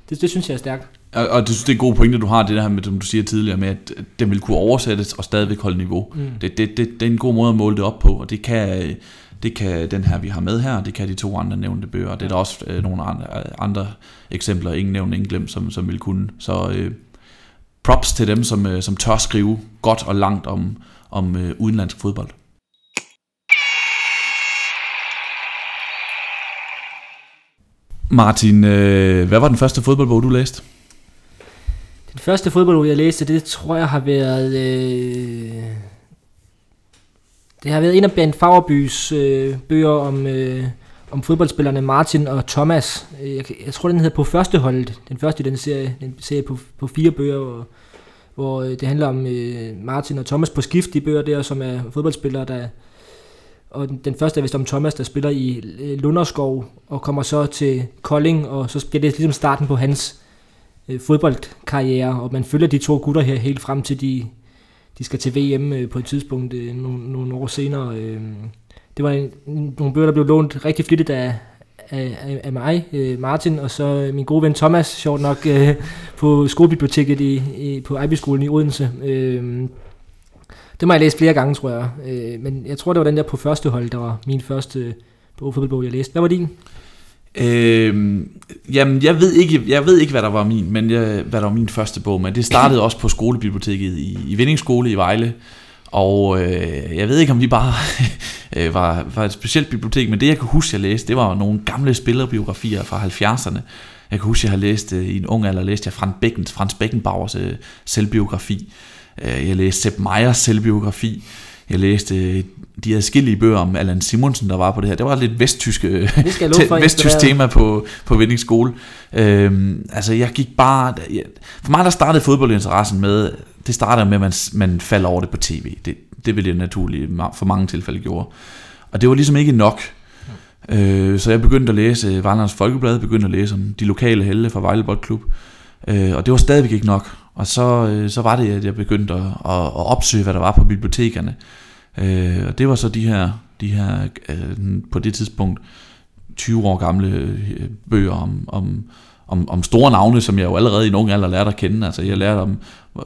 [SPEAKER 3] det, det synes jeg er stærkt.
[SPEAKER 2] Og, og det synes, det er gode pointe, du har, det der med, som du siger tidligere, med at den vil kunne oversættes og stadigvæk holde niveau. Mm. Det, det, det, det er en god måde at måle det op på, og det kan, det kan den her, vi har med her, det kan de to andre nævnte bøger, og det er der også øh, nogle andre, andre eksempler, ingen nævnt, ingen glemt, som, som vil kunne. Så øh, props til dem, som, øh, som tør skrive godt og langt om, om øh, udenlandsk fodbold. Martin, øh, hvad var den første fodboldbog, du læste?
[SPEAKER 3] Den første fodboldbog, jeg læste, det tror jeg har været... Øh, det har været en af Ben Fagerbys øh, bøger om, øh, om fodboldspillerne Martin og Thomas. Øh, jeg, jeg tror, den hedder På første holdet. Den første i den serie. Den serie på, på fire bøger, hvor, hvor øh, det handler om øh, Martin og Thomas på skift. De bøger der, som er fodboldspillere, der... Og den, den første er vist om Thomas, der spiller i øh, Lunderskov og kommer så til Kolding, og så bliver det ligesom starten på hans øh, fodboldkarriere, og man følger de to gutter her helt frem til de, de skal til VM øh, på et tidspunkt øh, nogle, nogle år senere. Øh. Det var en, nogle bøger, der blev lånt rigtig flittigt af, af, af mig, øh, Martin, og så øh, min gode ven Thomas, sjovt nok, øh, på skolebiblioteket i, i, på Ejby-skolen i Odense. Øh, det må jeg læse flere gange, tror jeg. Øh, men jeg tror, det var den der på første hold, der var min første øh, fodboldbog, jeg læste. Hvad var din?
[SPEAKER 2] Øh, jamen, jeg ved, ikke, jeg ved ikke, hvad der var min, men jeg, hvad der var min første bog, men det startede også på skolebiblioteket i, i Vindingsskole i Vejle, og øh, jeg ved ikke, om vi bare øh, var, var et specielt bibliotek, men det jeg kan huske, jeg læste, det var nogle gamle spillerbiografier fra 70'erne. Jeg kan huske, jeg har læst øh, i en ung alder, læste jeg Frans, Beckens, Frans Beckenbauers øh, selvbiografi. Øh, jeg læste Sepp Meyers selvbiografi. Jeg læste øh, de adskillige bøger om Allan Simonsen, der var på det her. Det var lidt vesttyske, vesttysk tema på, på Vinding Skole. Øhm, altså jeg gik bare... Jeg, for mig der startede fodboldinteressen med... Det startede med, at man, man faldt over det på tv. Det, det ville jeg naturligt for mange tilfælde gjorde. Og det var ligesom ikke nok. Øh, så jeg begyndte at læse Vejlernes Folkeblad, begyndte at læse om de lokale helte fra Vejle Boldklub. Øh, og det var stadigvæk ikke nok. Og så, øh, så var det, at jeg begyndte at, at, at opsøge, hvad der var på bibliotekerne. Øh, og det var så de her, de her øh, på det tidspunkt 20 år gamle øh, bøger om, om, om, om store navne, som jeg jo allerede i en ung alder lærte at kende. Altså jeg lærte om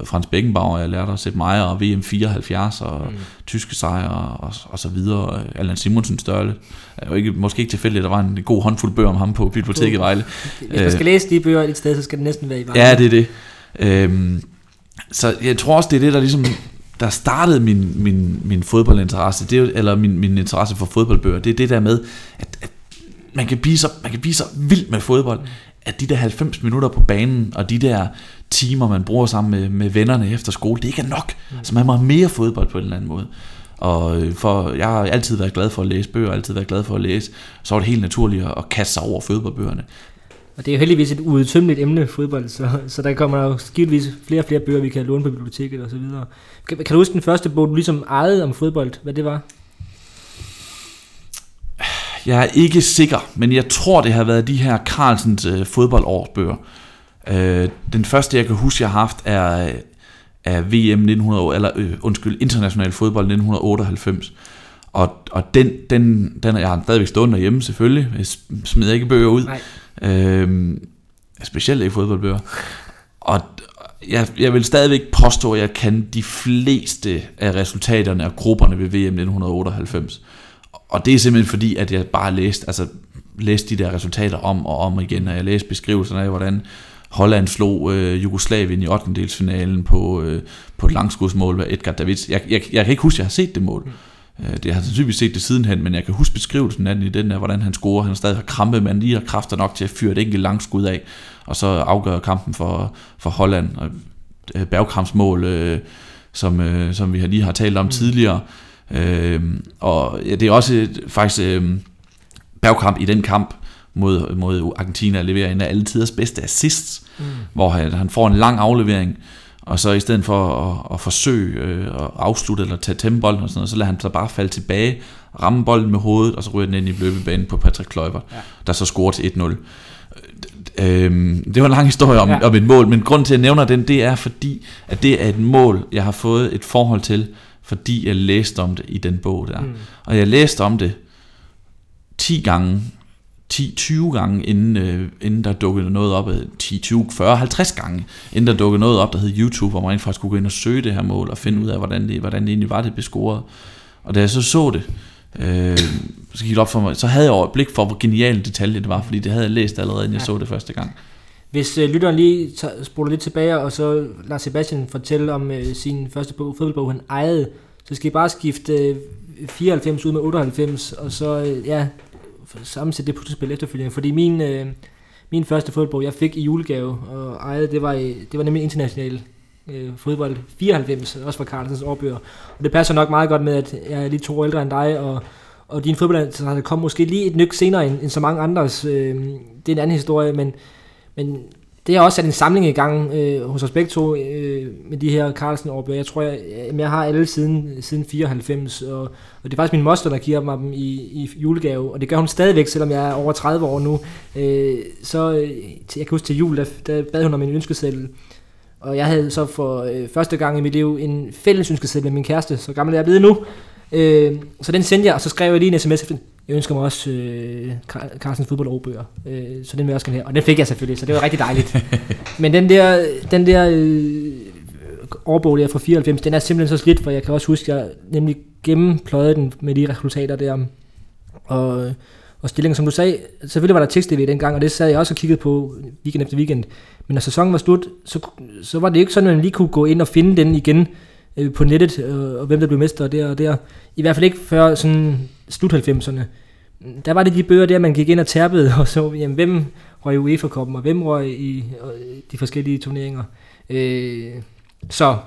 [SPEAKER 2] Frans Beckenbauer, jeg lærte at sætte Meyer og VM 74 og mm. tyske sejre og, og så videre. Allan Simonsen større. Er jo ikke, måske ikke tilfældigt, der var en god håndfuld bøger om ham på biblioteket i Vejle.
[SPEAKER 3] Hvis man skal læse de bøger et sted, så skal det næsten være i Vejle.
[SPEAKER 2] Ja, det er det. Øhm, så jeg tror også, det er det, der ligesom der startede min, min, min fodboldinteresse, det er, eller min, min interesse for fodboldbøger, det er det der med, at, at man, kan blive så, man kan blive så vild med fodbold, at de der 90 minutter på banen, og de der timer, man bruger sammen med, med vennerne efter skole, det ikke er nok. Mm. Så man må have mere fodbold på en eller anden måde. Og øh, for, jeg har altid været glad for at læse bøger, altid været glad for at læse, så var det helt naturligt at kaste sig over fodboldbøgerne.
[SPEAKER 3] Og det er jo heldigvis et udtømmeligt emne, fodbold, så, så der kommer jo skiftvis flere og flere bøger, vi kan låne på biblioteket og så videre. Kan, kan du huske den første bog, du ligesom ejede om fodbold, hvad det var?
[SPEAKER 2] Jeg er ikke sikker, men jeg tror, det har været de her Carlsens øh, fodboldårsbøger. Øh, den første, jeg kan huske, jeg har haft, er, øh, er VM 1900, eller øh, undskyld, international fodbold 1998. Og, og den, den, den, jeg har stadigvæk stående derhjemme selvfølgelig. Jeg smider ikke bøger ud. Nej. Øh, specielt ikke fodboldbøger. Og jeg, jeg vil stadigvæk påstå, at jeg kan de fleste af resultaterne af grupperne ved VM 1998. Og det er simpelthen fordi, at jeg bare læst, altså, læst de der resultater om og om igen, og jeg læste beskrivelserne af, hvordan Holland slog øh, Jugoslavien i 8. delsfinalen på, øh, på et langskudsmål ved Edgar Davids. Jeg, jeg, jeg kan ikke huske, at jeg har set det mål. Mm. Øh, det har sandsynligvis set det sidenhen, men jeg kan huske beskrivelsen af den i den der, hvordan han scorer. Han stadig har krampe, men lige har kræfter nok til at fyre et enkelt langskud af, og så afgør kampen for, for Holland. Og øh, Bergkamps mål, øh, som, øh, som vi lige har talt om mm. tidligere. Øh, og ja, det er også faktisk øh, Bergkamp i den kamp mod, mod Argentina leverer en af alle tiders bedste assists, mm. hvor han, han får en lang aflevering, og så i stedet for at, at forsøge øh, at afslutte eller tage tæmme bolden og sådan noget, så lader han sig bare falde tilbage, ramme bolden med hovedet, og så ryger den ind i løbebanen på Patrick Kluivert, ja. der så scorer til 1-0. Øhm, det var en lang historie om, ja. om et mål, men grunden til, at jeg nævner den, det er fordi, at det er et mål, jeg har fået et forhold til, fordi jeg læste om det i den bog der. Mm. Og jeg læste om det 10 gange, 10-20 gange, inden, øh, inden der dukkede noget op, 10, 20, 40, 50 gange, inden der dukkede noget op, der hed YouTube, hvor man rent faktisk kunne gå ind og søge det her mål, og finde ud af, hvordan det, hvordan det egentlig var, det blev scoret. Og da jeg så så det, øh, så gik det op for mig, så havde jeg et blik for, hvor genial en detalje det var, fordi det havde jeg læst allerede, inden jeg ja. så det første gang.
[SPEAKER 3] Hvis øh, lytteren lige spoler lidt tilbage, og så lader Sebastian fortælle om øh, sin første bog, fodboldbog, han ejede, så skal I bare skifte øh, 94 ud med 98, og så øh, ja, sammensætte det puslespil efterfølgende. Fordi min, øh, min første fodboldbog, jeg fik i julegave og ejede, det var, det var nemlig international øh, fodbold 94, også fra Carlsens årbøger. Og det passer nok meget godt med, at jeg er lige to år ældre end dig, og, og din fodbold kom måske lige et nyk senere end, end så mange andres. Øh, det er en anden historie, men, men det har også sat en samling i gang øh, hos os begge to øh, med de her Carlsen årbøger. Jeg tror, jeg, jeg har alle siden, siden 94, og, og det er faktisk min moster, der giver mig dem i, i julegave, og det gør hun stadigvæk, selvom jeg er over 30 år nu. Øh, så øh, jeg kan huske til jul, der, der bad hun om en ønskeseddel, og jeg havde så for øh, første gang i mit liv en fælles ønskeseddel med min kæreste, så gammel er jeg blevet nu. Øh, så den sendte jeg, og så skrev jeg lige en sms efter jeg ønsker mig også øh, Carlsens fodboldordbøger, øh, så den vil jeg også gerne have. Og den fik jeg selvfølgelig, så det var rigtig dejligt. Men den der, den der øh, årbog der fra 94, den er simpelthen så slidt, for jeg kan også huske, at jeg nemlig gennempløjede den med de resultater der. Og, og stillingen, som du sagde, selvfølgelig var der tekst i dengang, og det sad jeg også og kiggede på weekend efter weekend. Men når sæsonen var slut, så, så var det ikke sådan, at man lige kunne gå ind og finde den igen øh, på nettet, øh, og hvem der blev mester der og der. I hvert fald ikke før sådan slut 90'erne. Der var det de bøger der, man gik ind og tærpede, og så, jamen, hvem røg i UEFA-koppen, og hvem røg i øh, de forskellige turneringer. Øh, så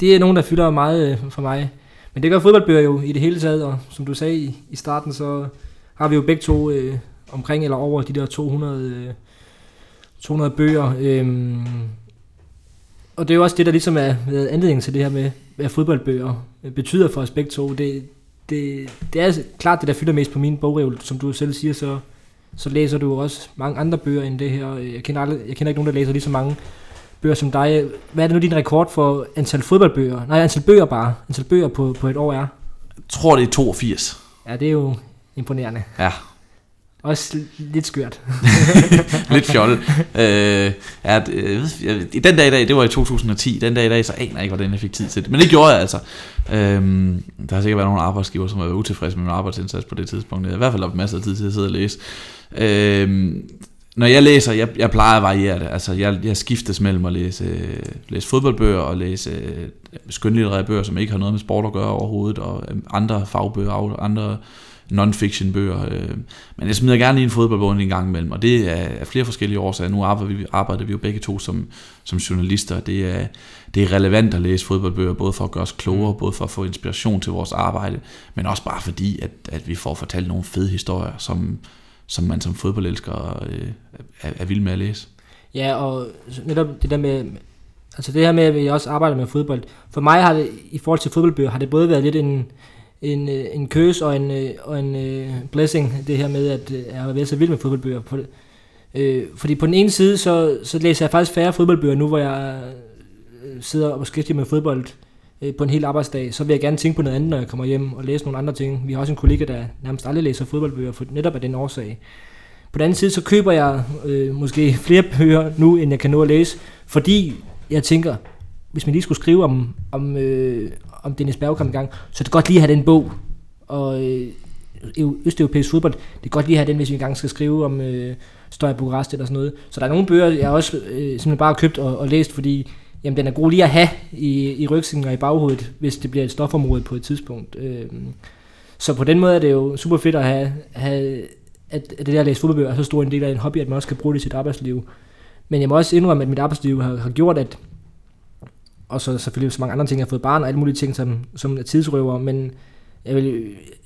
[SPEAKER 3] det er nogen, der fylder meget øh, for mig. Men det gør fodboldbøger jo i det hele taget, og som du sagde i, i starten, så har vi jo begge to øh, omkring eller over de der 200, øh, 200 bøger. Øh, og det er jo også det, der ligesom er anledningen til det her med, hvad fodboldbøger betyder for os begge to. Det, det, det er klart det, der fylder mest på min bogreol, som du selv siger, så, så læser du også mange andre bøger end det her. Jeg kender, aldrig, jeg kender ikke nogen, der læser lige så mange bøger som dig. Hvad er det nu din rekord for antal fodboldbøger? Nej, antal bøger bare. Antal bøger på, på et år er?
[SPEAKER 2] Jeg tror, det er 82.
[SPEAKER 3] Ja, det er jo imponerende.
[SPEAKER 2] Ja,
[SPEAKER 3] også lidt skørt.
[SPEAKER 2] lidt fjollet. Øh, ja, øh, den dag i dag, det var i 2010, den dag i dag, så aner jeg ikke, hvordan jeg fik tid til det. Men det gjorde jeg altså. Øh, der har sikkert været nogle arbejdsgiver, som har været utilfredse med min arbejdsindsats på det tidspunkt. Jeg har i hvert fald haft masser af tid til at sidde og læse. Øh, når jeg læser, jeg, jeg plejer at variere det. Altså, jeg, jeg skiftes mellem at læse, øh, læse fodboldbøger og læse øh, skønlitterære bøger, som ikke har noget med sport at gøre overhovedet, og øh, andre fagbøger, andre non-fiction bøger. Øh, men jeg smider gerne lige en fodboldbog en gang imellem, og det er af flere forskellige årsager. Nu arbejder vi, arbejder vi jo begge to som, som journalister. Det er, det er relevant at læse fodboldbøger, både for at gøre os klogere, mm. både for at få inspiration til vores arbejde, men også bare fordi, at, at vi får fortalt nogle fede historier, som, som man som fodboldelsker øh, er, er vild med at læse.
[SPEAKER 3] Ja, og netop det der med, altså det her med, at vi også arbejder med fodbold. For mig har det, i forhold til fodboldbøger, har det både været lidt en, en, øh, en køs og en, øh, og en uh, blessing, det her med, at jeg har været så vild med fodboldbøger. For, uh, fordi på den ene side, så, så læser jeg faktisk færre fodboldbøger nu, hvor jeg sidder og beskæftiger med fodbold på en hel arbejdsdag. Så vil jeg gerne tænke på noget andet, når jeg kommer hjem og læse nogle andre ting. Vi har også en kollega, der nærmest aldrig læser fodboldbøger, for netop af den årsag. På den anden side, så køber jeg øh, måske flere bøger nu, end jeg kan nå at læse, fordi jeg tænker, hvis man lige skulle skrive om, om, øh, om Dennis Bergkamp i gang, så det er godt lige at have den bog. Og øh, Østeuropæisk fodbold, det er godt lige at have den, hvis vi engang skal skrive om øh, Støj Bukarest eller sådan noget. Så der er nogle bøger, jeg også øh, simpelthen bare har købt og, og læst, fordi jamen, den er god lige at have i, i rygsækken og i baghovedet, hvis det bliver et stofområde på et tidspunkt. Øh, så på den måde er det jo super fedt at have, have at, at det der at læse fodboldbøger er så stor en del af en hobby, at man også kan bruge det i sit arbejdsliv. Men jeg må også indrømme, at mit arbejdsliv har, har gjort, at og så selvfølgelig så mange andre ting. Jeg har fået barn og alle mulige ting, som, som er tidsrøver, men jeg, vil,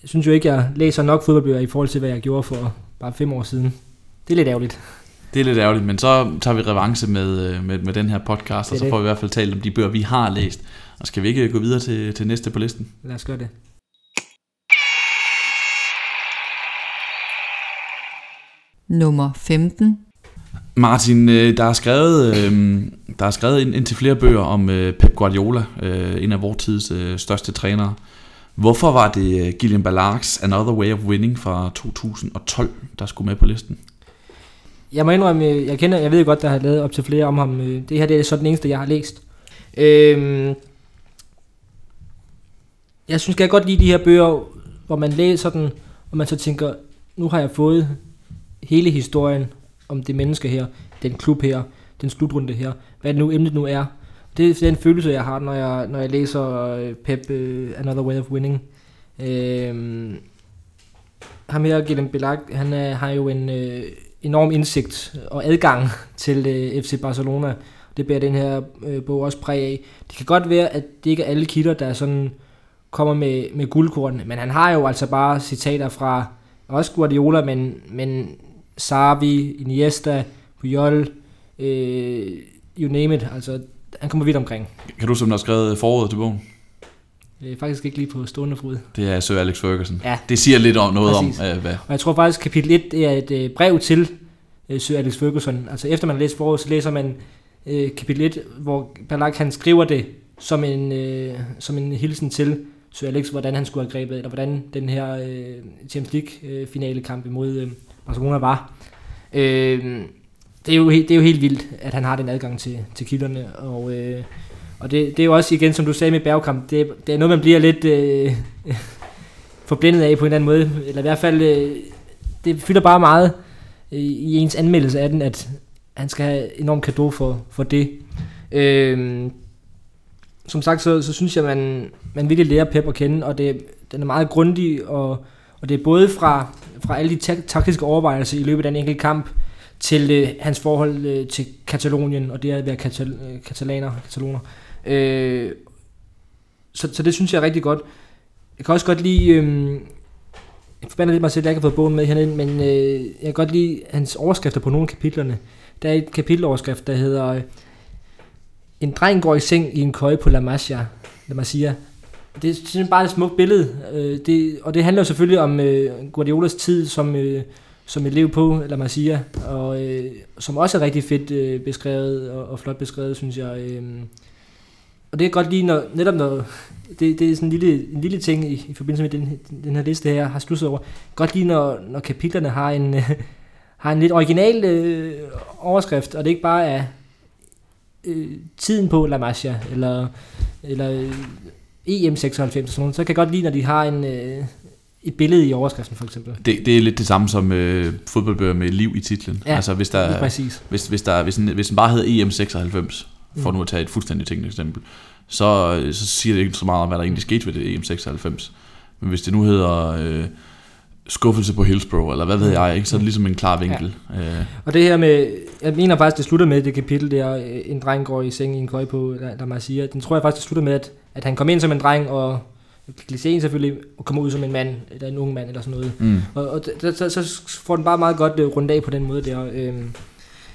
[SPEAKER 3] jeg synes jo ikke, jeg læser nok fodboldbøger i forhold til, hvad jeg gjorde for bare fem år siden. Det er lidt ærgerligt.
[SPEAKER 2] Det er lidt ærgerligt, men så tager vi revanche med, øh, med, med den her podcast, og så får vi i hvert fald talt om de bøger, vi har læst. Og skal vi ikke gå videre til, til næste på listen?
[SPEAKER 3] Lad os gøre det.
[SPEAKER 4] nummer 15,
[SPEAKER 2] Martin, øh, der er skrevet, øh, der er skrevet ind, ind til flere bøger om øh, Pep Guardiola, en af vores tids største trænere. Hvorfor var det Gillian Ballards Another Way of Winning fra 2012, der skulle med på listen?
[SPEAKER 3] Jeg må indrømme, jeg kender, jeg ved godt, der har lavet op til flere om ham. Det her det er så den eneste, jeg har læst. Øhm, jeg synes, jeg kan godt lide de her bøger, hvor man læser den, og man så tænker, nu har jeg fået hele historien om det menneske her, den klub her, den slutrunde her, hvad det nu emnet nu er. Det er den følelse, jeg har, når jeg, når jeg læser øh, Pep uh, Another Way of Winning. Øhm, ham her, Gilem Belak, han er, har jo en øh, enorm indsigt og adgang til øh, FC Barcelona. Det bærer den her øh, bog også præg af. Det kan godt være, at det ikke er alle kilder, der sådan kommer med, med guldkorn, men han har jo altså bare citater fra også Guardiola, men, men Xavi, Iniesta, Puyol, øh, you name it, altså han kommer vidt omkring.
[SPEAKER 2] Kan du som har skrevet forordet til bogen?
[SPEAKER 3] Er faktisk ikke lige på stående fod.
[SPEAKER 2] Det er Sir Alex Ferguson.
[SPEAKER 3] Ja.
[SPEAKER 2] Det siger lidt om noget
[SPEAKER 3] Præcis.
[SPEAKER 2] om, øh, hvad,
[SPEAKER 3] Og jeg tror faktisk, kapitel 1 det er et øh, brev til øh, Sir Alex Ferguson. Altså efter man har læst foråret, så læser man øh, kapitel 1, hvor Balak han skriver det som en, øh, som en hilsen til Sir Alex, hvordan han skulle have grebet, eller hvordan den her øh, Champions League øh, imod øh, Barcelona var. Øh, det, er jo, det er jo helt vildt, at han har den adgang til, til kilderne, og, øh, og det, det er jo også igen, som du sagde med Bergkamp, det, det er noget, man bliver lidt øh, forblindet af på en eller anden måde, eller i hvert fald, øh, det fylder bare meget øh, i ens anmeldelse af den, at han skal have enormt kado for, for det. Øh, som sagt, så, så synes jeg, man, man virkelig lærer Pep at kende, og det, den er meget grundig, og, og det er både fra, fra alle de ta- taktiske overvejelser i løbet af en enkelt kamp, til øh, hans forhold øh, til Katalonien, og det at være katal, øh, katalaner, kataloner. Øh, så, så det synes jeg er rigtig godt. Jeg kan også godt lide, øh, jeg forbander lidt mig selv, at jeg ikke har fået bogen med hernede, men øh, jeg kan godt lide hans overskrifter på nogle af kapitlerne. Der er et kapiteloverskrift, der hedder øh, En dreng går i seng i en køje på La Masia. La Masia. Det er simpelthen bare et smukt billede, øh, det, og det handler jo selvfølgelig om øh, Guardiolas tid som, øh, som elev på La Masia, og øh, som også er rigtig fedt øh, beskrevet og, og flot beskrevet, synes jeg. Øh. Og det er godt lige, når, netop når, det, det er sådan en lille, en lille ting i, i forbindelse med den, den her liste her, har slusset over. Godt lige, når, når kapitlerne har en, øh, har en lidt original øh, overskrift, og det ikke bare er øh, tiden på La Masia, eller, eller øh, EM96 og sådan noget, så kan jeg godt lide, når de har en, øh, et billede i overskriften, for eksempel.
[SPEAKER 2] det, det er lidt det samme som øh, fodboldbøger med liv i titlen.
[SPEAKER 3] Ja,
[SPEAKER 2] altså hvis der, er-
[SPEAKER 3] præcis.
[SPEAKER 2] hvis, hvis, der, hvis, en, hvis den bare hedder EM96, for
[SPEAKER 3] Mm.
[SPEAKER 2] nu at tage et fuldstændig teknisk eksempel, så, så siger det ikke så meget om, hvad der egentlig skete ved det EM96. Men hvis det nu hedder øh, skuffelse på Hillsborough, eller hvad ved jeg, ikke, så er det ligesom en klar vinkel. Ja. Øh,
[SPEAKER 3] Og det her med, jeg mener faktisk, det slutter med det kapitel der, øh, en dreng går i seng i en køj på, der, der man siger, den tror jeg faktisk, det slutter med, at, at han kom ind som en dreng, og klichéen selvfølgelig, og kommer ud som en mand, eller en ung mand, eller sådan noget.
[SPEAKER 2] mm.
[SPEAKER 3] Og, og d- så, så får den bare meget godt øh, rundt af på den måde der. Øhm.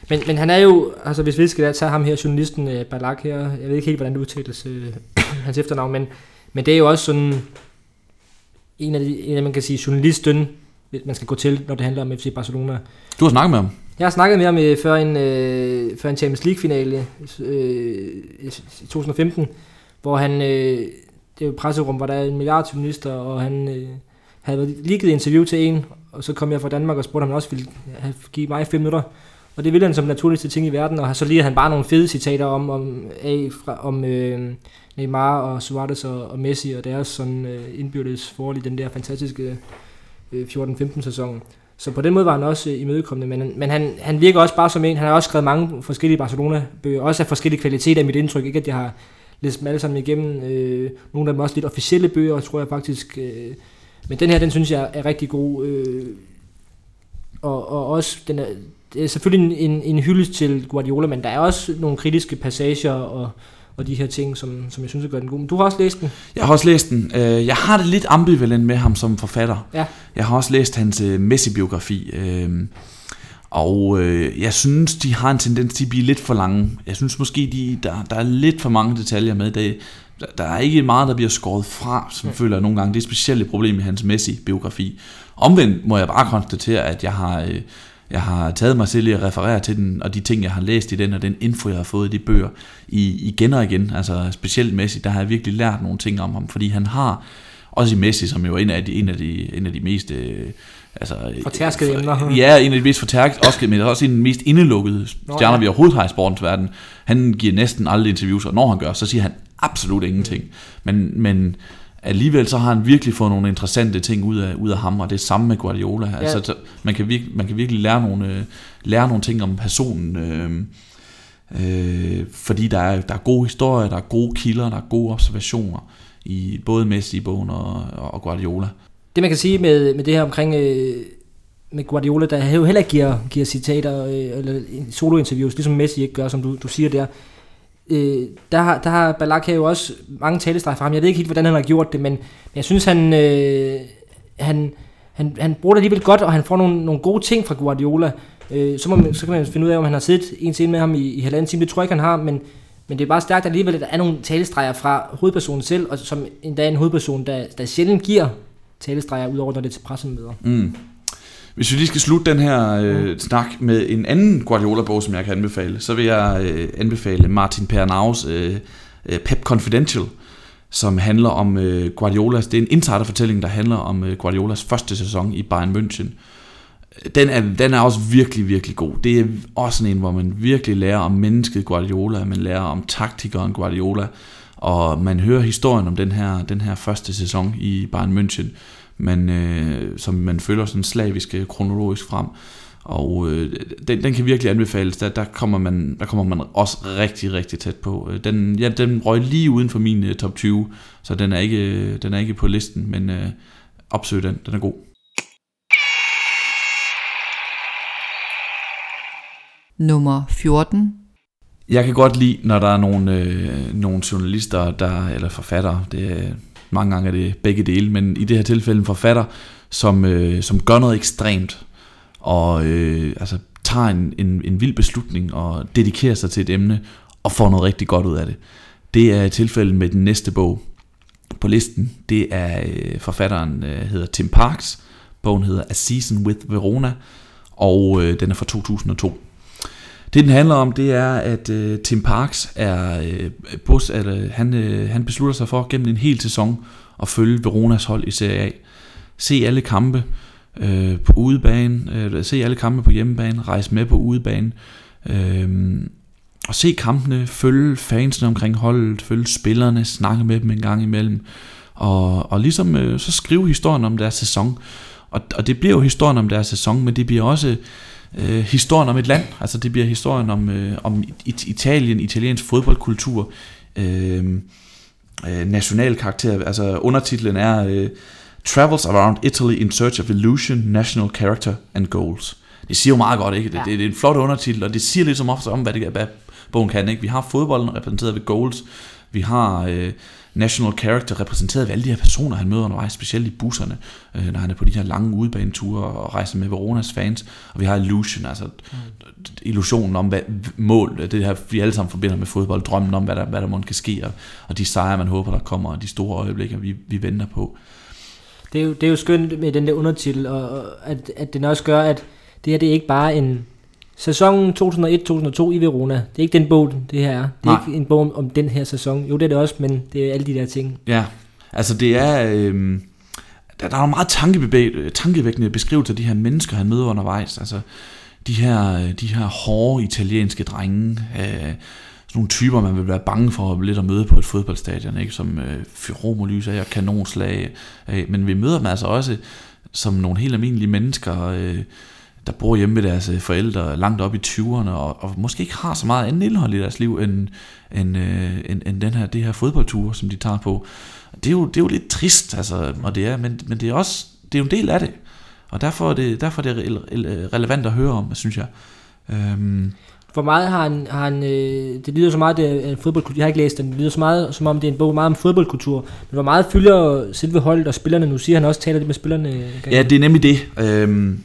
[SPEAKER 3] Men, men han er jo, altså hvis vi skal tage ham her, journalisten øh, Balak her, jeg ved ikke helt, hvordan det udtales, øh, hans efternavn, men, men det er jo også sådan en af de, en af, man kan sige, journalisten, man skal gå til, når det handler om FC Barcelona.
[SPEAKER 2] Du har snakket med ham.
[SPEAKER 3] Jeg har snakket med ham øh, før en, øh, før en Champions League-finale øh, i 2015, hvor han, øh, det er jo et presserum, hvor der er en milliard journalister, og han øh, havde lige givet interview til en, og så kom jeg fra Danmark og spurgte, om han også ville have, give mig fem minutter. Og det ville han som naturligste ting i verden, og så lige han bare nogle fede citater om, om, af, fra, om øh, Neymar og Suarez og, og Messi og deres sådan, øh, indbyrdes forhold i den der fantastiske øh, 14-15 sæson. Så på den måde var han også øh, imødekommende, men, men han, han virker også bare som en, han har også skrevet mange forskellige Barcelona-bøger, også af forskellige kvaliteter i mit indtryk, ikke at jeg har læst dem alle sammen igennem, øh, nogle af dem også lidt officielle bøger, tror jeg faktisk, øh, men den her, den synes jeg er rigtig god, øh, og, og også, den er, det er selvfølgelig en, en, en hyldest til Guardiola, men der er også nogle kritiske passager og, og de her ting, som, som jeg synes gør den god. Men du har også læst den.
[SPEAKER 2] Jeg har også læst den. Øh, Jeg har det lidt ambivalent med ham som forfatter.
[SPEAKER 3] Ja.
[SPEAKER 2] Jeg har også læst hans øh, Messi-biografi. øh, Og øh, jeg synes, de har en tendens til at blive lidt for lange. Jeg synes måske, de, der, der er lidt for mange detaljer med. Det, der, der er ikke meget, der bliver skåret fra, som jeg føler jeg nogle gange. Det er specielt et problem i hans Messi-biografi. Omvendt må jeg bare konstatere, at jeg har... Øh, jeg har taget mig selv i at referere til den, og de ting, jeg har læst i den, og den info, jeg har fået i de bøger, i, igen og igen. Altså specielt Messi, der har jeg virkelig lært nogle ting om ham, fordi han har, også i Messi, som jo er en af de, en af de, en af de mest... Øh, altså,
[SPEAKER 3] Fortærskede emner.
[SPEAKER 2] Ja, en af de mest fortærskede, også, men også en af de mest indelukkede stjerner, ja. vi overhovedet har i sportens verden. Han giver næsten aldrig interviews, og når han gør, så siger han absolut ingenting. Men, men alligevel så har han virkelig fået nogle interessante ting ud af, ud af ham, og det er samme med Guardiola. Ja. Altså, man, kan virkelig, man kan virkelig lære nogle, øh, lære nogle ting om personen, øh, øh, fordi der er, der er gode historier, der er gode kilder, der er gode observationer i både Messi-bogen og, og Guardiola.
[SPEAKER 3] Det man kan sige med, med det her omkring øh, med Guardiola, der jo heller ikke giver, giver citater øh, eller solointerviews, ligesom Messi ikke gør, som du, du siger der, øh, der, har, der har Balak jo også mange talestreger fra ham. Jeg ved ikke helt, hvordan han har gjort det, men, men jeg synes, han, øh, han, han, han bruger det alligevel godt, og han får nogle, nogle gode ting fra Guardiola. Øh, så, må man, så kan man finde ud af, om han har siddet en scene med ham i, i halvanden time. Det tror jeg ikke, han har, men, men det er bare stærkt alligevel, at der er nogle talestreger fra hovedpersonen selv, og som endda er en hovedperson, der, der sjældent giver talestreger, udover når det er til pressemøder.
[SPEAKER 2] Mm. Hvis vi lige skal slutte den her øh, snak med en anden Guardiola-bog, som jeg kan anbefale, så vil jeg øh, anbefale Martin Pernaus øh, øh, Pep Confidential, som handler om øh, Guardiolas, det er en insiderfortælling, der handler om øh, Guardiolas første sæson i Bayern München. Den er, den er også virkelig, virkelig god. Det er også sådan en, hvor man virkelig lærer om mennesket Guardiola, man lærer om taktikeren Guardiola, og man hører historien om den her, den her første sæson i Bayern München man, øh, som man følger sådan slavisk øh, kronologisk frem. Og øh, den, den kan virkelig anbefales. Der, der, kommer man, der kommer man også rigtig, rigtig tæt på. Øh, den, ja, den røg lige uden for min øh, top 20, så den er ikke, den er ikke på listen, men øh, opsøg den. Den er god.
[SPEAKER 4] Nummer 14.
[SPEAKER 2] Jeg kan godt lide, når der er nogle, øh, nogle journalister der, eller forfattere, det, mange gange er det begge dele, men i det her tilfælde en forfatter, som, øh, som gør noget ekstremt, og øh, altså, tager en, en, en vild beslutning og dedikerer sig til et emne, og får noget rigtig godt ud af det. Det er tilfældet med den næste bog på listen. Det er øh, forfatteren øh, hedder Tim Parks. Bogen hedder A Season with Verona, og øh, den er fra 2002. Det den handler om, det er, at øh, Tim Parks er øh, bus, eller, øh, han, øh, han beslutter sig for gennem en hel sæson at følge Veronas hold i Serie A. Se alle kampe øh, på udebane, øh, se alle kampe på hjemmebane, rejse med på udebane, øh, og se kampene, følge fansene omkring holdet, følge spillerne, snakke med dem en gang imellem, og, og ligesom øh, så skrive historien om deres sæson. Og, og det bliver jo historien om deres sæson, men det bliver også øh, historien om et land. Altså det bliver historien om, øh, om Italien, italiensk fodboldkultur, øh, øh, national karakter. Altså undertitlen er øh, Travels Around Italy in Search of Illusion, National Character and Goals. Det siger jo meget godt, ikke? Det, ja. det, det er en flot undertitel, og det siger lidt som ofte om, hvad, det, hvad bogen kan. Ikke? Vi har fodbolden repræsenteret ved goals, vi har øh, national character repræsenteret ved alle de her personer, han møder undervejs, specielt i busserne, øh, når han er på de her lange udebaneture og rejser med Veronas fans. Og vi har illusion, altså mm. illusionen om hvad, mål, det her vi alle sammen forbinder med fodbold, drømmen om, hvad der, hvad der må kan ske, og, og de sejre, man håber, der kommer, og de store øjeblikke, vi, vi venter på.
[SPEAKER 3] Det er, jo, det er jo skønt med den der undertitel, og, og at, at den også gør, at det her det er ikke bare en Sæsonen 2001-2002 i Verona. Det er ikke den bog, det her er. Det er Nej. ikke en bog om den her sæson. Jo, det er det også, men det er alle de der ting.
[SPEAKER 2] Ja, altså det er... Øh, der, der er meget tankevækkende beskrivelser af de her mennesker, han møder undervejs. Altså de her, de her hårde italienske drenge. Øh, sådan nogle typer, man vil være bange for lidt at møde på et fodboldstadion, ikke? som øh, romerlys og kanonslag. Øh, men vi møder dem altså også som nogle helt almindelige mennesker, øh, der bor hjemme med deres øh, forældre langt op i 20'erne, og, og måske ikke har så meget andet indhold i deres liv, end, end, øh, end, end den her, det her fodboldtur, som de tager på. Det er jo, det er jo lidt trist, altså, og det er, men, men det er også det er jo en del af det. Og derfor er det, derfor er det relevant at høre om, synes jeg. Øhm.
[SPEAKER 3] Hvor meget har han, har han øh, det lyder så meget, det er en fodboldkultur, jeg har ikke læst den, det lyder så meget, som om det er en bog meget om fodboldkultur, men hvor meget fylder selve holdet og spillerne, nu siger han også, taler det med spillerne?
[SPEAKER 2] Ja, det er nemlig det. Øhm,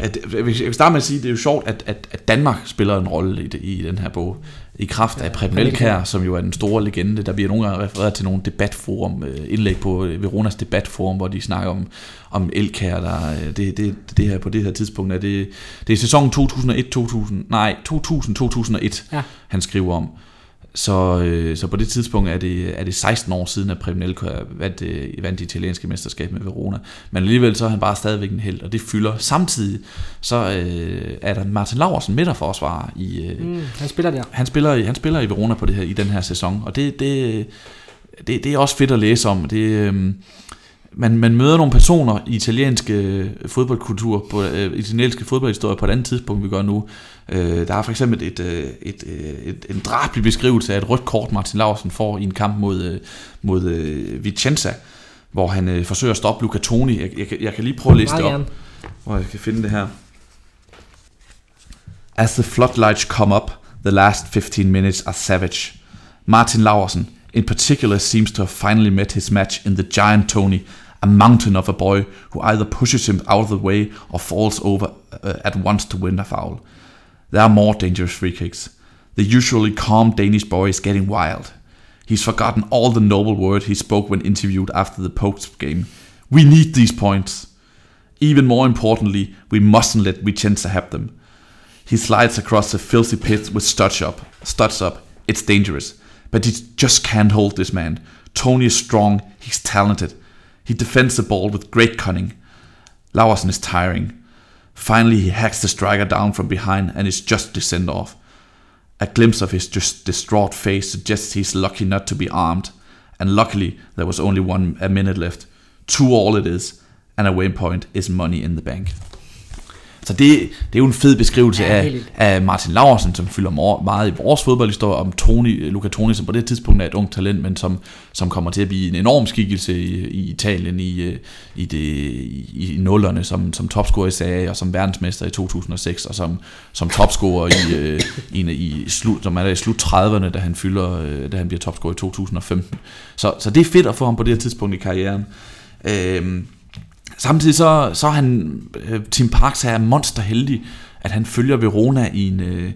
[SPEAKER 2] at, jeg vil starte med at sige, at det er jo sjovt, at, at, at Danmark spiller en rolle i, det, i den her bog. I kraft af Preben Elkær, som jo er den store legende. Der bliver nogle gange refereret til nogle debatforum, øh, indlæg på øh, Veronas debatforum, hvor de snakker om, om Elkær. Der, øh, det, det, det her på det her tidspunkt er det, det er sæsonen 2001-2000, nej, 2000-2001, ja. han skriver om. Så, øh, så på det tidspunkt er det, er det 16 år siden, at Preben Elkær vandt, øh, vandt det italienske mesterskab med Verona. Men alligevel så er han bare stadigvæk en held, og det fylder. Samtidig så øh, er der Martin Laversen midterforsvarer. I,
[SPEAKER 3] øh, mm, han spiller der.
[SPEAKER 2] Han spiller, han spiller i Verona på det her, i den her sæson, og det, det, det, det er også fedt at læse om. Det, øh, man, man møder nogle personer i italienske fodboldkultur, på, øh, italienske fodboldhistorie på et andet tidspunkt, vi gør nu. Øh, der er for eksempel et, øh, et, et, øh, et, en drabelig beskrivelse af et rødt kort, Martin Lausen får i en kamp mod, øh, mod øh, Vicenza, hvor han øh, forsøger at stoppe Luca Toni. Jeg, jeg, jeg kan lige prøve at læse det op, hvor jeg kan finde det her. As the floodlights come up, the last 15 minutes are savage. Martin Laursen, in particular, seems to have finally met his match in the giant Tony, a mountain of a boy who either pushes him out of the way or falls over uh, at once to win a foul. There are more dangerous free kicks. The usually calm Danish boy is getting wild. He's forgotten all the noble words he spoke when interviewed after the post game. We need these points. Even more importantly, we mustn't let Vicenza have them. He slides across the filthy pit with studs up. Studs up. It's dangerous. But he just can't hold this man. Tony is strong, he's talented, he defends the ball with great cunning. Laursen is tiring. Finally, he hacks the striker down from behind and is just to send off. A glimpse of his just distraught face suggests he's lucky not to be armed, and luckily there was only one a minute left. Two all it is, and a waypoint is money in the bank. Så det, det er jo en fed beskrivelse ja, af, af Martin Laursen, som fylder meget i vores fodboldhistorie, om Toni, Luca Toni, som på det tidspunkt er et ungt talent, men som, som kommer til at blive en enorm skikkelse i, i Italien i, i, det, i, i nullerne, som, som topscorer i Serie og som verdensmester i 2006, og som, som topscorer i, øh, i, i slut, som er der i slut 30'erne, da han, fylder, øh, da han bliver topscorer i 2015. Så, så det er fedt at få ham på det her tidspunkt i karrieren. Øh, Samtidig så, så er han, øh, Tim Parks er monsterheldig, at han følger Verona i en, øh,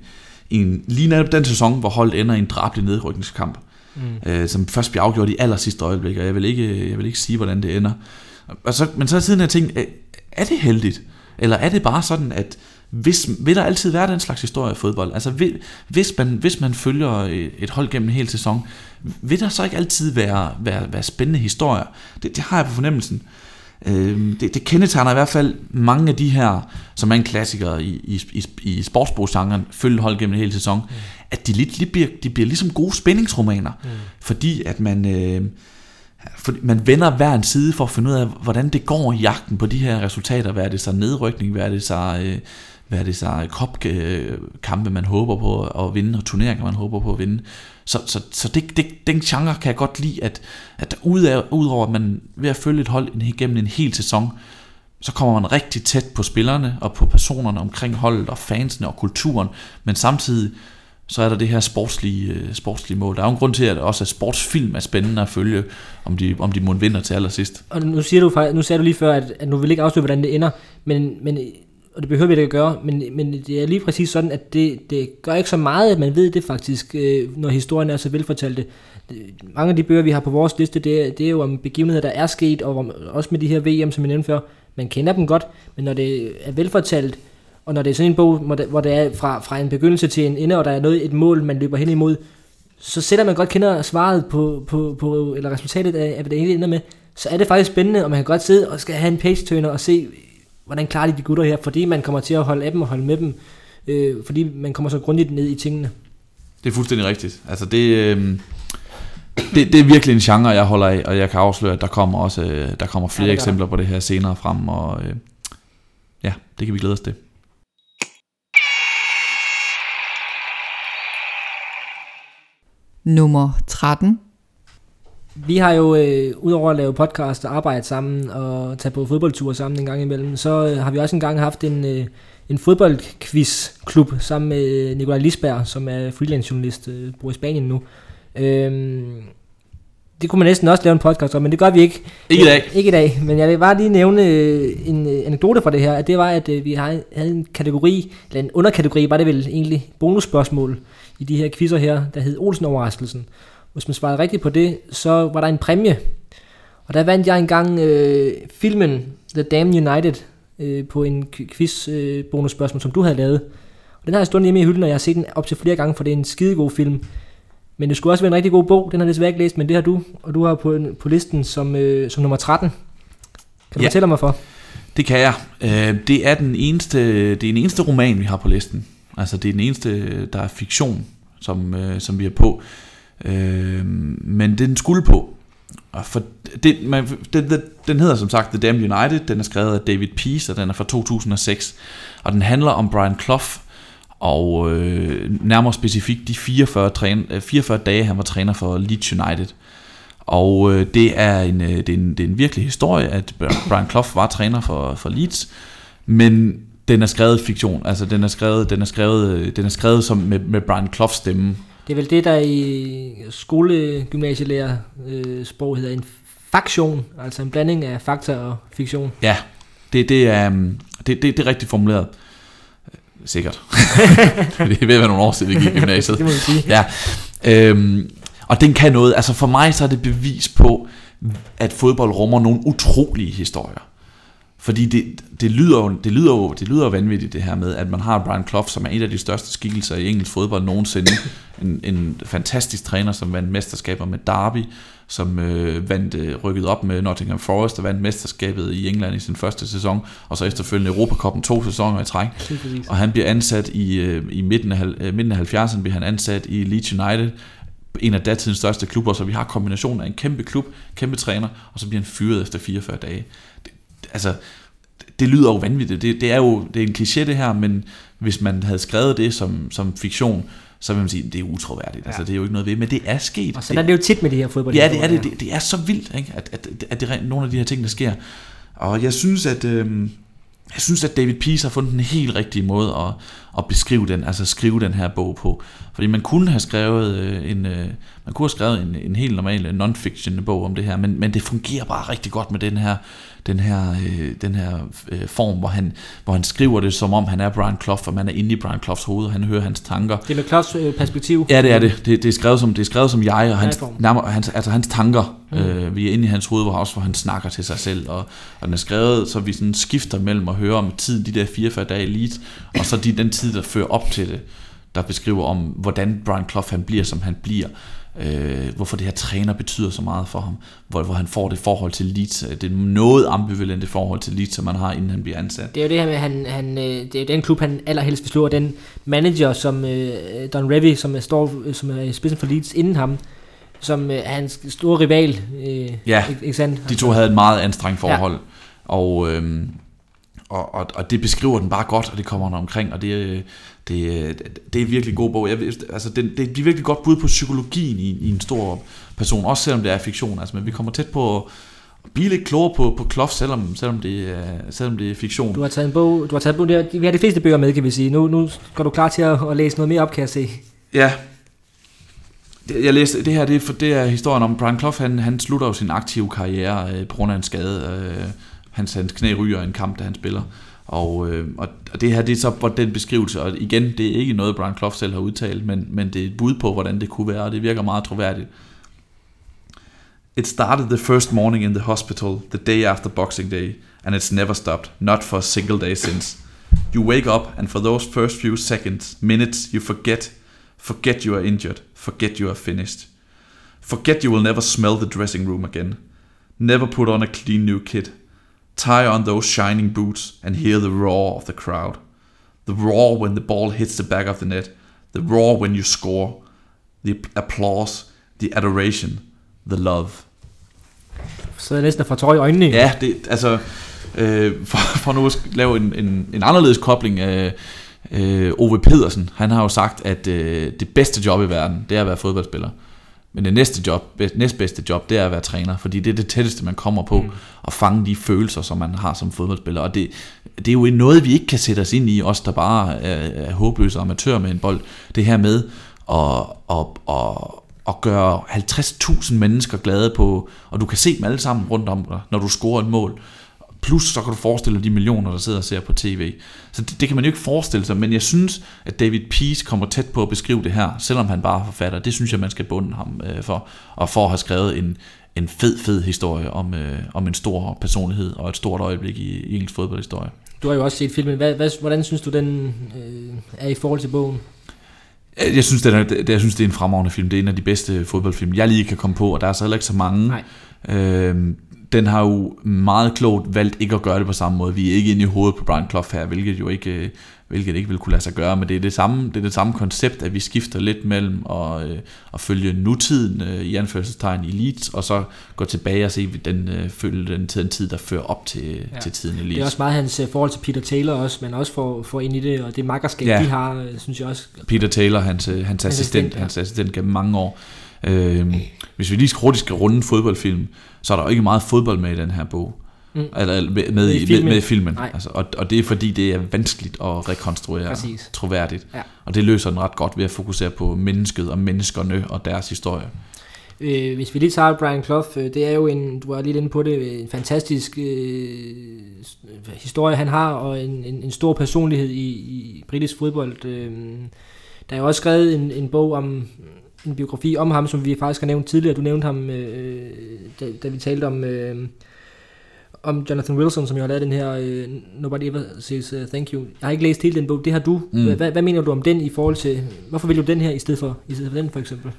[SPEAKER 2] i en lige netop den sæson, hvor holdet ender i en drabelig nedrykningskamp, mm. øh, som først bliver afgjort i aller sidste øjeblik, og jeg vil ikke, jeg vil ikke sige, hvordan det ender. Og så, men så siden jeg tænkt, er det heldigt? Eller er det bare sådan, at hvis, vil der altid være den slags historie i fodbold? Altså vil, hvis, man, hvis man følger et hold gennem en hel sæson, vil der så ikke altid være, være, være spændende historier? Det, det har jeg på fornemmelsen. Øh, det, det kendetegner i hvert fald mange af de her, som er en klassiker i, i, i, i sportsbogsgenren, følge hold gennem en hel sæson, mm. at de, lidt, de, bliver, de bliver ligesom gode spændingsromaner, mm. fordi at man... Øh, for man vender hver en side for at finde ud af, hvordan det går i jagten på de her resultater. Hvad er det så nedrykning? Hvad er det så, øh, hvad er det så kopkampe, øh, man håber på at vinde, og turneringer, man håber på at vinde. Så, så, så det, det, den genre kan jeg godt lide, at, at udover at man ved at følge et hold igennem en hel sæson, så kommer man rigtig tæt på spillerne og på personerne omkring holdet og fansene og kulturen, men samtidig så er der det her sportslige, øh, sportslige mål. Der er jo en grund til, at også at sportsfilm er spændende at følge, om de, om de må vinder til allersidst.
[SPEAKER 3] Og nu siger du, nu sagde du lige før, at, at nu vil ikke afsløre, hvordan det ender, men, men og det behøver vi ikke at gøre, men, men det er lige præcis sådan, at det, det gør ikke så meget, at man ved det faktisk, øh, når historien er så velfortalt. Mange af de bøger, vi har på vores liste, det det er jo om begivenheder, der er sket, og om, også med de her VM, som jeg nævnte før. Man kender dem godt, men når det er velfortalt, og når det er sådan en bog, hvor det, hvor det er fra, fra en begyndelse til en ende, og der er noget, et mål, man løber hen imod, så selvom man godt kender svaret på, på, på eller resultatet af, af, hvad det hele ender med, så er det faktisk spændende, og man kan godt sidde og skal have en page-turner og se, hvordan klarer de de gutter her, fordi man kommer til at holde af dem og holde med dem, øh, fordi man kommer så grundigt ned i tingene.
[SPEAKER 2] Det er fuldstændig rigtigt. Altså det, øh, det, det er virkelig en genre, jeg holder af, og jeg kan afsløre, at der kommer også øh, der kommer flere ja, eksempler på det her senere frem, og øh, ja, det kan vi glæde os til.
[SPEAKER 4] Nummer 13
[SPEAKER 3] vi har jo, øh, udover at lave podcast og arbejde sammen og tage på fodboldture sammen en gang imellem, så øh, har vi også engang haft en, øh, en fodboldquiz-klub sammen med Nikolaj Lisberg, som er freelance journalist, øh, bor i Spanien nu. Øhm, det kunne man næsten også lave en podcast om, men det gør vi ikke.
[SPEAKER 2] Ikke i dag.
[SPEAKER 3] Ikke i dag, men jeg vil bare lige nævne øh, en øh, anekdote fra det her, at det var, at øh, vi havde havde en kategori, eller en underkategori, var det vel egentlig bonusspørgsmål i de her quizzer her, der hed Olsen-overraskelsen. Hvis man svarede rigtigt på det, så var der en præmie. Og der vandt jeg engang øh, filmen The Damn United øh, på en qu- quiz øh, bonusspørgsmål, som du havde lavet. Og den har jeg stået hjemme i hylden, og jeg har set den op til flere gange, for det er en skidegod film. Men det skulle også være en rigtig god bog. Den har jeg desværre ikke læst, men det har du. Og du har på, på listen som, øh, som nummer 13. Kan du
[SPEAKER 2] Ja.
[SPEAKER 3] fortælle mig for?
[SPEAKER 2] Det kan jeg. Øh, det er den eneste, det er den eneste roman, vi har på listen. Altså det er den eneste, der er fiktion, som, øh, som vi har på. Øh, men den skulle på. Og for det, man, den, den, den hedder som sagt The Damned United. Den er skrevet af David Peace, og den er fra 2006. Og den handler om Brian Clough, og øh, nærmere specifikt de 44, træne, 44 dage, han var træner for Leeds United. Og øh, det, er en, øh, det, er en, det er en virkelig historie, at Brian Clough var træner for, for Leeds, men den er skrevet fiktion. Altså den er skrevet, den er skrevet, øh, den er skrevet som med, med Brian Cloughs stemme.
[SPEAKER 3] Det er vel det, der i skolegymnasielærer øh, sprog hedder en faktion, altså en blanding af fakta og fiktion.
[SPEAKER 2] Ja, det, det, er, um, det, det, det er rigtigt formuleret. Sikkert. det er ved at være nogle år siden, vi gik i gymnasiet.
[SPEAKER 3] det må vi sige.
[SPEAKER 2] Ja, øhm, og den kan noget. Altså for mig så er det bevis på, at fodbold rummer nogle utrolige historier. Fordi det, det, lyder jo, det, lyder jo, det lyder jo vanvittigt det her med, at man har Brian Clough, som er en af de største skikkelser i engelsk fodbold nogensinde. En, en fantastisk træner, som vandt mesterskaber med Derby, som øh, vandt, øh, rykket op med Nottingham Forest og vandt mesterskabet i England i sin første sæson, og så efterfølgende Europacupen to sæsoner i træk. Og han bliver ansat i, øh, i midten, af, øh, midten af 70'erne, bliver han ansat i Leeds United, en af datidens største klubber, så vi har kombinationen af en kæmpe klub, kæmpe træner, og så bliver han fyret efter 44 dage. Det, altså, det lyder jo vanvittigt. Det, det er jo det er en kliché det her, men hvis man havde skrevet det som, som fiktion, så vil man sige, at det er utroværdigt. Ja. Altså, det er jo ikke noget ved, men det er sket.
[SPEAKER 3] Og sådan er det jo tit med de her fodbold.
[SPEAKER 2] Ja, det er det. Det, det er så vildt, ikke? At, at, at det er nogle af de her ting, der sker. Og jeg synes, at... Øh, jeg synes, at David Peace har fundet den helt rigtige måde at, at beskrive den, altså skrive den her bog på. Fordi man kunne have skrevet øh, en, øh, man kunne have skrevet en, en helt normal non-fiction bog om det her, men, men det fungerer bare rigtig godt med den her, den her, øh, den her øh, form, hvor han, hvor han skriver det, som om han er Brian Clough, og man er inde i Brian Cloughs hoved, og han hører hans tanker.
[SPEAKER 3] Det er med Claus øh, perspektiv.
[SPEAKER 2] Ja, det er det. Det, det, er, skrevet som, det er skrevet som jeg, og hans, nærmere, hans, altså hans tanker. Mm. Øh, vi er inde i hans hoved, hvor, også, hvor han snakker til sig selv. Og, og den er skrevet, så vi sådan skifter mellem at høre om tiden, de der 44 dage Leeds, og så de, den tid, der fører op til det, der beskriver om, hvordan Brian Clough han bliver, som han bliver. Øh, hvorfor det her træner betyder så meget for ham. Hvor, hvor han får det forhold til Leeds. Det er noget ambivalente forhold til Leeds, som man har, inden han bliver ansat.
[SPEAKER 3] Det er jo det her med, han, han, øh, det er jo den klub, han allerhelst vil slå, den manager, som øh, Don Revy, som er, står, som er i spidsen for Leeds inden ham, som øh, er hans store rival. Øh,
[SPEAKER 2] Ja,
[SPEAKER 3] ikke, ikke sandt?
[SPEAKER 2] De to havde et meget anstrengt forhold, ja. og, øhm, og, og, og det beskriver den bare godt, og det kommer der omkring, og det, det, det er virkelig god bog. Jeg, altså, det, det er virkelig godt bud på psykologien i, i en stor person, også selvom det er fiktion. Altså, men vi kommer tæt på at blive lidt klogere på, på Kloff, selvom, selvom, det, er, selvom det er fiktion.
[SPEAKER 3] Du har taget en bog, du har taget en bog, der, vi har de fleste bøger med, kan vi sige. Nu, nu går du klar til at, at læse noget mere op, kan jeg se.
[SPEAKER 2] Ja. Jeg læste, det her det er, for, det er historien om Brian Clough, han, han slutter jo sin aktive karriere øh, på grund af en skade. Øh, hans, hans knæ ryger i en kamp, da han spiller. Og, øh, og, det her det er så hvor den beskrivelse, og igen, det er ikke noget, Brian Clough selv har udtalt, men, men det er et bud på, hvordan det kunne være, og det virker meget troværdigt. It started the first morning in the hospital, the day after Boxing Day, and it's never stopped, not for a single day since. You wake up, and for those first few seconds, minutes, you forget, forget you are injured, forget you are finished. Forget you will never smell the dressing room again. Never put on a clean new kit. Tie on those shining boots and hear the roar of the crowd. The roar when the ball hits the back of the net. The roar when you score. The applause, the adoration, the love.
[SPEAKER 3] Så jeg næsten får tår i øjnene.
[SPEAKER 2] Ja, det, altså, øh, for, for nu at lave en, en, en anderledes kobling af øh, Ove Pedersen, han har jo sagt, at øh, det bedste job i verden, det er at være fodboldspiller. Men det næste job, bedst, næstbedste job, det er at være træner, fordi det er det tætteste, man kommer på, mm. at fange de følelser, som man har som fodboldspiller. Og det, det er jo noget, vi ikke kan sætte os ind i, os der bare er, er håbløse amatører med en bold. Det her med at, at, at, at gøre 50.000 mennesker glade på, og du kan se dem alle sammen rundt om dig, når du scorer et mål. Plus så kan du forestille dig de millioner, der sidder og ser på tv. Så det, det kan man jo ikke forestille sig, men jeg synes, at David Peace kommer tæt på at beskrive det her, selvom han bare er forfatter. Det synes jeg, man skal bunde ham øh, for, og for at have skrevet en, en fed, fed historie om, øh, om en stor personlighed og et stort øjeblik i, i engelsk fodboldhistorie.
[SPEAKER 3] Du har jo også set filmen. Hvad, hvad, hvordan synes du, den øh, er i forhold til bogen?
[SPEAKER 2] Jeg synes, det er, det, jeg synes, det er en fremragende film. Det er en af de bedste fodboldfilm, jeg lige kan komme på, og der er så heller ikke så mange.
[SPEAKER 3] Nej.
[SPEAKER 2] Øhm, den har jo meget klogt valgt ikke at gøre det på samme måde. Vi er ikke inde i hovedet på Brian Clough her, hvilket jo ikke, øh, hvilket ikke vil kunne lade sig gøre, men det er det samme, det er det samme koncept, at vi skifter lidt mellem at, øh, at følge nutiden øh, i anførselstegn i Leeds, og så gå tilbage og se den, øh, følge den, den tid, der fører op til, ja. til tiden i Leeds.
[SPEAKER 3] Det er også meget hans forhold til Peter Taylor også, men også for, for ind i det, og det makkerskab,
[SPEAKER 2] Ja.
[SPEAKER 3] de har, synes jeg også.
[SPEAKER 2] Peter Taylor, hans, øh, hans assistent,
[SPEAKER 3] assistent, ja.
[SPEAKER 2] hans assistent gennem mange år. Øh, hvis vi lige hurtigt skal runde en fodboldfilm, så er der jo ikke meget fodbold med i den her bog.
[SPEAKER 3] Mm.
[SPEAKER 2] Eller med, med, i, med,
[SPEAKER 3] filmen.
[SPEAKER 2] med i filmen.
[SPEAKER 3] Nej.
[SPEAKER 2] Altså, og, og det er fordi, det er vanskeligt at rekonstruere
[SPEAKER 3] Præcis.
[SPEAKER 2] troværdigt.
[SPEAKER 3] Ja.
[SPEAKER 2] Og det løser den ret godt ved at fokusere på mennesket og menneskerne og deres historie.
[SPEAKER 3] Øh, hvis vi lige tager Brian Clough, øh, det er jo en, du var lige inde på det, en fantastisk øh, historie han har, og en, en, en stor personlighed i, i britisk fodbold. Øh, der er jo også skrevet en, en bog om en biografi om ham, som vi faktisk har nævnt tidligere. Du nævnte ham, øh, da, da vi talte om, øh, om Jonathan Wilson, som jo har lavet den her øh, Nobody Ever Says uh, Thank You. Jeg har ikke læst hele den bog, det har du.
[SPEAKER 2] Mm.
[SPEAKER 3] Hvad, hvad mener du om den i forhold til, hvorfor vil du den her i stedet for, i stedet for den for eksempel?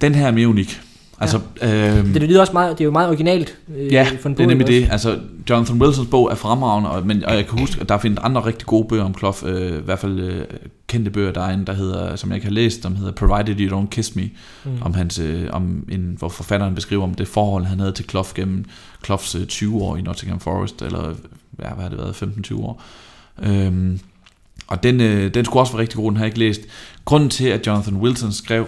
[SPEAKER 2] Den her er mere unik. Altså, ja. øhm,
[SPEAKER 3] Det lyder også meget, det er jo meget originalt øh,
[SPEAKER 2] Ja,
[SPEAKER 3] en
[SPEAKER 2] det er nemlig det. Altså, Jonathan Wilsons bog er fremragende, og, men, og jeg kan huske, at der findes andre rigtig gode bøger om Clough, øh, i hvert fald øh, kendte bøger, der er en, der hedder, som jeg ikke har læst, som hedder Provided You Don't Kiss Me,
[SPEAKER 3] Mm.
[SPEAKER 2] om hans, øh, om en, hvor forfatteren beskriver om det forhold, han havde til Clough gennem Cloughs øh, 20 år i Nottingham Forest, eller ja, hvad har det været, 15-20 år. Øhm, og den, øh, den skulle også være rigtig god, den har jeg ikke læst. Grunden til, at Jonathan Wilson skrev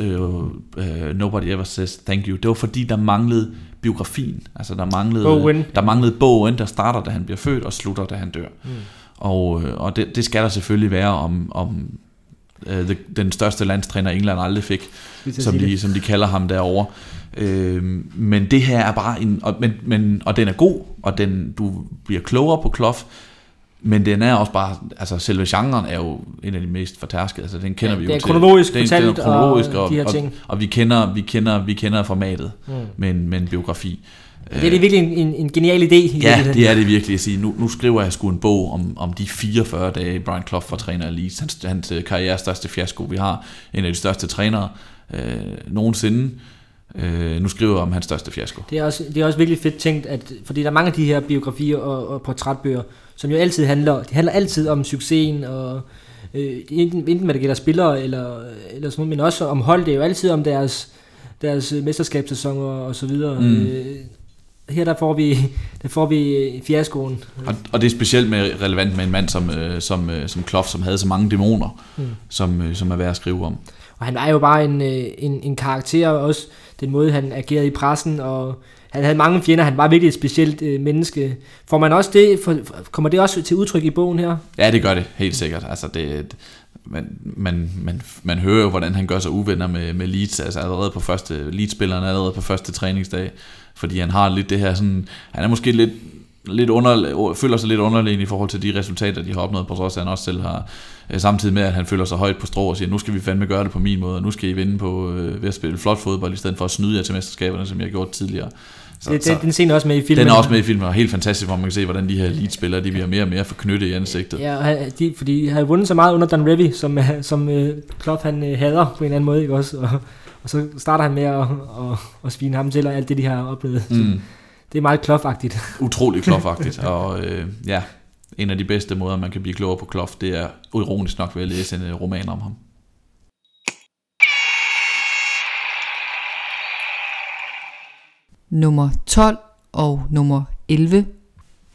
[SPEAKER 2] øh, Nobody Ever Says Thank You, det var fordi, der manglede biografien. Altså, der manglede,
[SPEAKER 3] Bogen.
[SPEAKER 2] der manglede bogen, der starter, da han bliver født, og slutter, da han dør.
[SPEAKER 3] Mm.
[SPEAKER 2] Og, øh, og det, det skal der selvfølgelig være om, om øh, den største landstræner, England aldrig fik, som de, som de kalder ham derovre. Øh, men det her er bare en, og, men, men, og den er god, og den, du bliver klogere på Clough, men den er også bare, altså selve genren er jo en af de mest fortærskede, altså den kender
[SPEAKER 3] Ja,
[SPEAKER 2] vi jo
[SPEAKER 3] det er
[SPEAKER 2] til.
[SPEAKER 3] kronologisk
[SPEAKER 2] den, den er kronologisk,
[SPEAKER 3] og de her
[SPEAKER 2] og,
[SPEAKER 3] ting.
[SPEAKER 2] og, og vi kender, vi kender, vi kender formatet
[SPEAKER 3] Mm.
[SPEAKER 2] med en, med en biografi.
[SPEAKER 3] Det er det virkelig en, en, en genial idé. I
[SPEAKER 2] Ja, det er det virkelig at sige. Nu, nu skriver jeg sgu en bog om, om de 44 dage, Brian Clough var træner af Leeds. Hans, hans øh, karrieres største fiasko. Vi har en af de største trænere øh, nogensinde. Øh, nu skriver jeg om hans største fiasko.
[SPEAKER 3] Det er, også, det er også virkelig fedt tænkt, at, fordi der er mange af de her biografier og, og portrætbøger, som jo altid handler, de handler altid om succesen, og øh, enten, enten hvad det gælder spillere, eller, eller sådan noget, men også om hold, det er jo altid om deres, deres mesterskabssæsoner og så videre.
[SPEAKER 2] Mm.
[SPEAKER 3] Øh, her der får vi, der får vi øh, fiaskoen.
[SPEAKER 2] Og, og det er specielt med, relevant med en mand som, øh, som, øh, som Clough, som havde så mange dæmoner,
[SPEAKER 3] Mm.
[SPEAKER 2] som, øh, som er værd at skrive om.
[SPEAKER 3] Og han var jo bare en, øh, en, en karakter, og også den måde, han agerede i pressen, og han havde mange fjender, han var virkelig et specielt øh, menneske. Får man også det, for, kommer det også til udtryk i bogen her?
[SPEAKER 2] Ja, det gør det, helt sikkert. Altså, det, man, man, man, man hører jo, hvordan han gør sig uvenner med, med Leeds, altså allerede på første, Leeds-spilleren allerede på første træningsdag, fordi han har lidt det her sådan, han er måske lidt, lidt under, føler sig lidt underlegen i forhold til de resultater, de har opnået, på trods af, at han også selv har, øh, samtidig med, at han føler sig højt på strå og siger, nu skal vi fandme gøre det på min måde, og nu skal I vinde på, øh, ved at spille flot fodbold, i stedet for at snyde jer til mesterskaberne, som jeg har gjort tidligere.
[SPEAKER 3] Så, det, det, den scene er også med i filmen.
[SPEAKER 2] den er også med i filmen, og helt fantastisk, hvor man kan se, hvordan de her Leeds-spillere, de bliver mere og mere forknyttet i ansigtet.
[SPEAKER 3] Ja, og han- de, fordi han har vundet så meget under Dan Revy, som, øh, som øh, Klopp han øh, hader på en eller anden måde, ikke også? Og, og så starter han med at, at, at svine ham til, og alt det, de har oplevet. Så
[SPEAKER 2] Mm.
[SPEAKER 3] det er meget Klopp-agtigt.
[SPEAKER 2] utrolig klofagtigt, og øh, ja, en af de bedste måder, man kan blive klogere på Klof, det er ironisk nok ved at læse en øh, roman om ham.
[SPEAKER 4] Nummer 12 og nummer 11.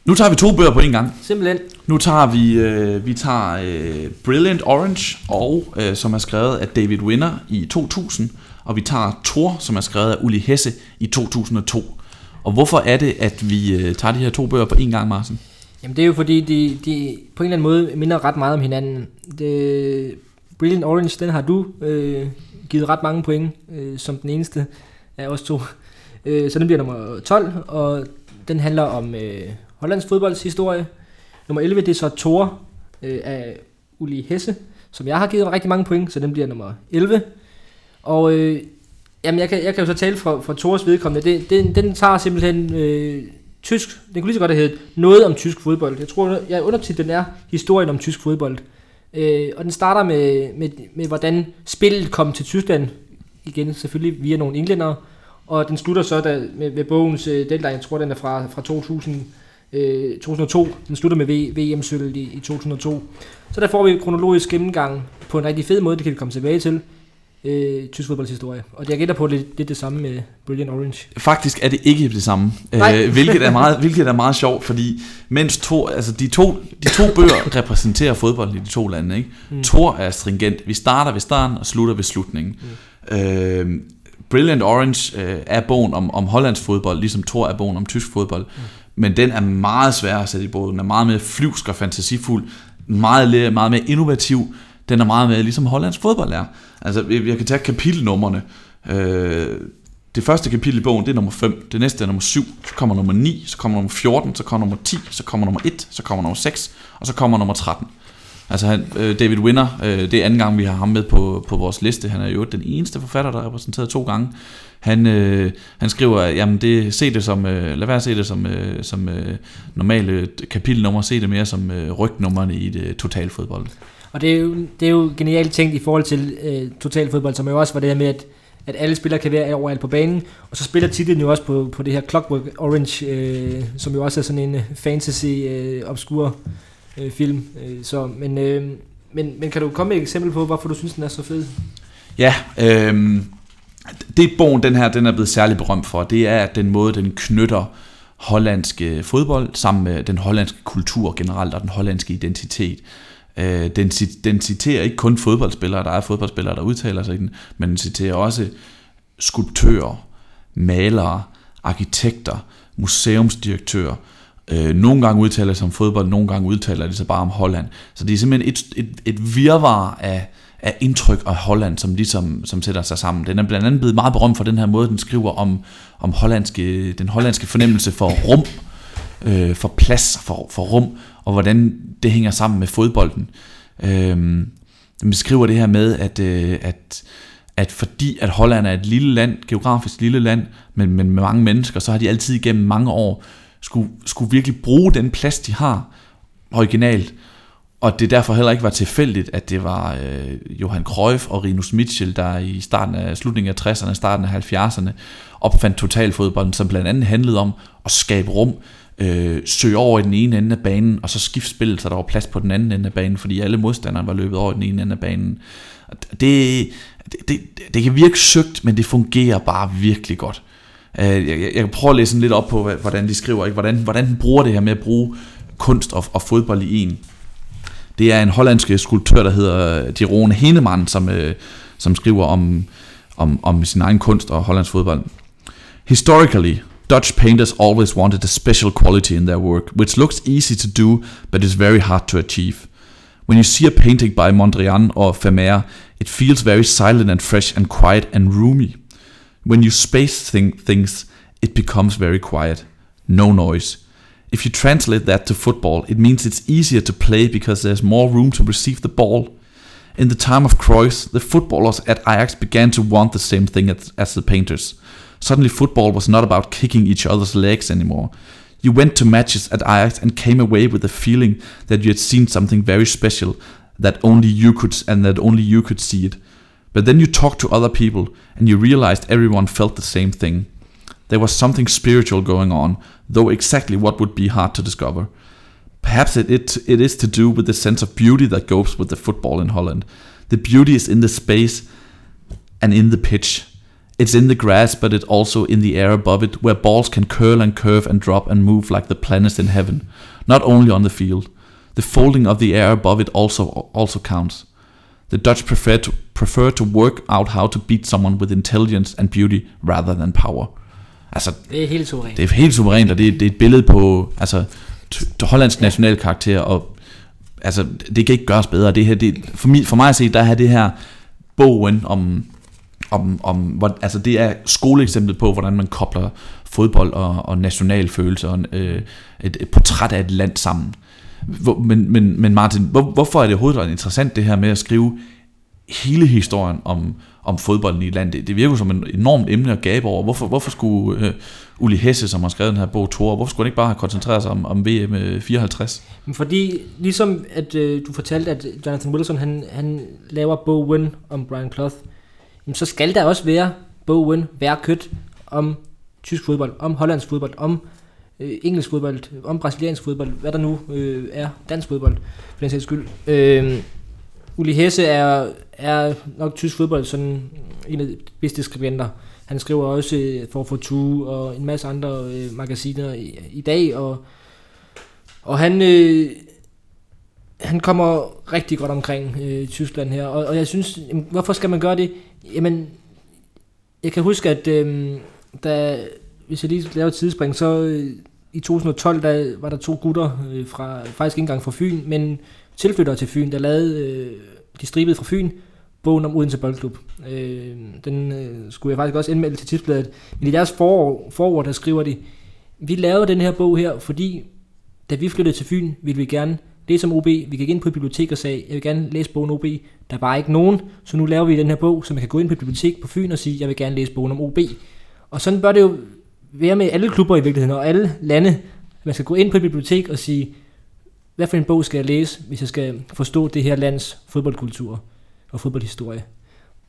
[SPEAKER 2] Nu tager vi to bøger på en gang.
[SPEAKER 3] Simpelthen.
[SPEAKER 2] Nu tager vi, øh, vi tager øh, Brilliant Orange, og øh, som er skrevet af David Winner i 2000, og vi tager Thor, som er skrevet af Uli Hesse i 2002. Og hvorfor er det, at vi øh, tager de her to bøger på en gang, Martin?
[SPEAKER 3] Jamen det er jo fordi, de, de på en eller anden måde minder ret meget om hinanden. Det, Brilliant Orange, den har du øh, givet ret mange point, øh, som den eneste af os to. Øh, så den bliver nummer 12, og den handler om øh, Hollands fodboldshistorie. Nummer 11, det er så Thor øh, af Uli Hesse, som jeg har givet rigtig mange point, så den bliver nummer 11. Og øh, jamen, jeg, kan, jeg kan jo så tale fra, fra Thors vedkommende. Det, den, den tager simpelthen øh, tysk, den kunne lige så godt have heddet noget om tysk fodbold. Jeg tror, jeg undertitlen er historien om tysk fodbold. Øh, og den starter med, med, med, hvordan spillet kom til Tyskland, igen selvfølgelig via nogle englændere, og den slutter så da, med, med bogens øh, deadline, jeg tror den er fra, fra 2000, øh, 2002, den slutter med VM-sølvet i, i 2002. Så der får vi kronologisk gennemgang på en rigtig fed måde, det kan vi komme tilbage til, øh, tysk fodboldshistorie. Og jeg gætter på, at det, er det samme med Brilliant Orange.
[SPEAKER 2] Faktisk er det ikke det samme, øh, hvilket, er meget, hvilket er meget sjovt, fordi mens to, altså de, to, de to bøger repræsenterer fodbold i de to lande. Ikke? Mm. Thor er stringent. Vi starter ved starten og slutter ved slutningen. Mm. Øh, Brilliant Orange øh, er bogen om, om hollandsk fodbold, ligesom Thor er bogen om tysk fodbold. Mm. Men den er meget svær at sætte i båden. Den er meget mere flyvsk og fantasifuld. Meget, meget mere innovativ. Den er meget mere ligesom hollandsk fodbold er. Altså, jeg kan tage kapitelnummerne. Øh, det første kapitel i bogen, det er nummer 5. Det næste er nummer 7. Så kommer nummer 9. Så kommer nummer 14. Så kommer nummer 10. Så kommer nummer 1. Så kommer nummer 6. Og så kommer nummer 13. Altså han, øh, David Winner, øh, det er anden gang, vi har ham med på, på vores liste. Han er jo den eneste forfatter, der er repræsenteret to gange. Han, øh, han skriver, jamen det, se det som, øh, lad være at se det som, øh, som øh, normale kapitelnummer, se det mere som øh, rygnummerne i øh, det totalfodbold.
[SPEAKER 3] Og det er jo, det er jo genialt tænkt i forhold til øh, totalfodbold, som jo også var det her med, at, at alle spillere kan være overalt på banen. Og så spiller titlen jo også på, på det her Clockwork Orange, øh, som jo også er sådan en øh, fantasy øh, obskur øh, film. Øh, så, men, øh, men, men kan du komme med et eksempel på, hvorfor du synes, den er så fed?
[SPEAKER 2] Ja, øh, det bogen, den her, den er blevet særlig berømt for, det er den måde, den knytter hollandske øh, fodbold sammen med den hollandske kultur generelt og den hollandske identitet. Øh, den, den citerer ikke kun fodboldspillere, der er fodboldspillere, der udtaler sig i den, men den citerer også skulptører, malere, arkitekter, museumsdirektører. Øh, nogle gange udtaler sig om fodbold, nogle gange udtaler det sig bare om Holland. Så det er simpelthen et, et, et virvar af, af indtryk af Holland, som ligesom som sætter sig sammen. Den er blandt andet blevet meget berømt for den her måde, den skriver om, om hollandske, den hollandske fornemmelse for rum, øh, for plads, for, for rum, og hvordan det hænger sammen med fodbolden. Øh, den beskriver det her med, at, øh, at, at fordi at Holland er et lille land, geografisk lille land, men, men med mange mennesker, så har de altid igennem mange år skulle, skulle virkelig bruge den plads, de har originalt. Og det derfor heller ikke var tilfældigt, at det var øh, Johan Cruyff og Rinus Mitchell, der i starten af slutningen af 60'erne, starten af 70'erne, opfandt totalfodbolden, som blandt andet handlede om at skabe rum øh, søge over i den ene ende af banen, og så skifte spillet, så der var plads på den anden ende af banen, fordi alle modstandere var løbet over i den ene ende af banen. Det, det, det, det kan virke søgt, men det fungerer bare virkelig godt. Øh, jeg, jeg, jeg kan prøve at læse lidt op på, hvordan de skriver, ikke? Hvordan, hvordan den bruger det her med at bruge kunst og, og fodbold i en. Det er en hollandsk skulptør, der hedder øh, Jeroen Henemann, som, øh, som skriver om, om, om sin egen kunst og hollandsk fodbold. Historically, Dutch painters always wanted a special quality in their work, which looks easy to do but is very hard to achieve. When you see a painting by Mondrian or Vermeer, it feels very silent and fresh and quiet and roomy. When you space thing, things, it becomes very quiet. No noise. If you translate that to football, it means it's easier to play because there's more room to receive the ball. In the time of Cruyff, the footballers at Ajax began to want the same thing as, as the painters – Suddenly, football was not about kicking each other's legs anymore. You went to matches at Ajax and came away with the feeling that you had seen something very special that only you could and that only you could see it. But then you talked to other people and you realized everyone felt the same thing. There was something spiritual going on, though exactly what would be hard to discover. Perhaps it, it, it is to do with the sense of beauty that goes with the football in Holland. The beauty is in the space and in the pitch. It's in the grass, but it's also in the air above it, where balls can curl and curve and drop and move like the planets in heaven, not only on the field. The folding of the air above it also also counts. The Dutch prefer to, prefer to work out how to beat someone with intelligence and beauty rather than power.
[SPEAKER 3] Altså, det er helt suverænt.
[SPEAKER 2] Det er helt suverænt, og det er, det er et billede på altså, hollandsk national karakter, og altså, det kan ikke gøres bedre. Det her, det, for, mig, for mig at se, der er det her bogen om, om, om hvor, altså det er skoleeksemplet på, hvordan man kobler fodbold og, og national følelse og øh, et, et portræt af et land sammen. Hvor, men, men, men Martin, hvor, hvorfor er det overhovedet interessant det her med at skrive hele historien om, om fodbolden i landet? Det, virker som et enormt emne at gabe over. Hvorfor, hvorfor skulle øh, Uli Hesse, som har skrevet den her bog, Thor, hvorfor skulle han ikke bare have koncentreret sig om, om VM 54?
[SPEAKER 3] Øh, fordi, ligesom at øh, du fortalte, at Jonathan Wilson, han, han laver bogen om Brian Clough, jamen, så skal der også være bogen kødt om tysk fodbold, om hollandsk fodbold, om øh, engelsk fodbold, om brasiliansk fodbold, hvad der nu øh, er dansk fodbold, for den sags skyld. Øh, Uli Hesse er, er nok tysk fodbold sådan en af de bedste skribenter. Han skriver også øh, for Fortue og en masse andre øh, magasiner i, i dag, og, og han, øh, han kommer rigtig godt omkring øh, Tyskland her, og, og jeg synes, jamen, hvorfor skal man gøre det? Jamen, jeg kan huske, at øh, da, hvis jeg lige laver et tidsspring, så øh, i 2012, der var der to gutter øh, fra, faktisk ikke engang fra Fyn, men tilflyttere til Fyn, der lavede øh, de stribede fra Fyn, bogen om Odense Boldklub. Øh, den øh, skulle jeg faktisk også indmelde til tidsbladet. Men i deres forår, forår, der skriver de, vi lavede den her bog her, fordi da vi flyttede til Fyn, ville vi gerne læse om OB. Vi gik ind på et bibliotek og sagde, jeg vil gerne læse bogen OB. Der er bare ikke nogen, så nu laver vi den her bog, så man kan gå ind på et bibliotek på Fyn og sige, jeg vil gerne læse bogen om OB. Og sådan bør det jo være med alle klubber i virkeligheden, og alle lande. Man skal gå ind på et bibliotek og sige, hvad for en bog skal jeg læse, hvis jeg skal forstå det her lands fodboldkultur og fodboldhistorie.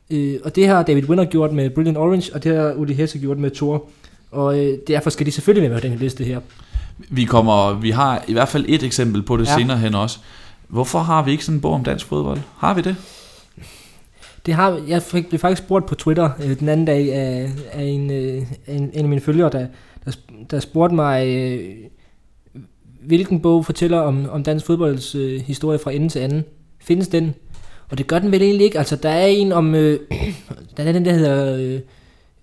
[SPEAKER 3] Øh, og det har David Winner gjort med Brilliant Orange, og det har Uli Hesse gjort med Thor. Og øh, derfor skal de selvfølgelig med på den her liste her.
[SPEAKER 2] Vi, kommer, vi har i hvert fald et eksempel på det ja. senere hen også. Hvorfor har vi ikke sådan en bog om dansk fodbold? Har vi det?
[SPEAKER 3] Det har, jeg fik, blev faktisk spurgt på Twitter øh, den anden dag af, af en, øh, en, en af mine følgere, der, der, der spurgte mig, øh, hvilken bog fortæller om, om dansk fodbolds øh, historie fra ende til anden. Findes den? Og det gør den vel egentlig ikke. Altså, der er en om... Øh, der er den, der hedder øh,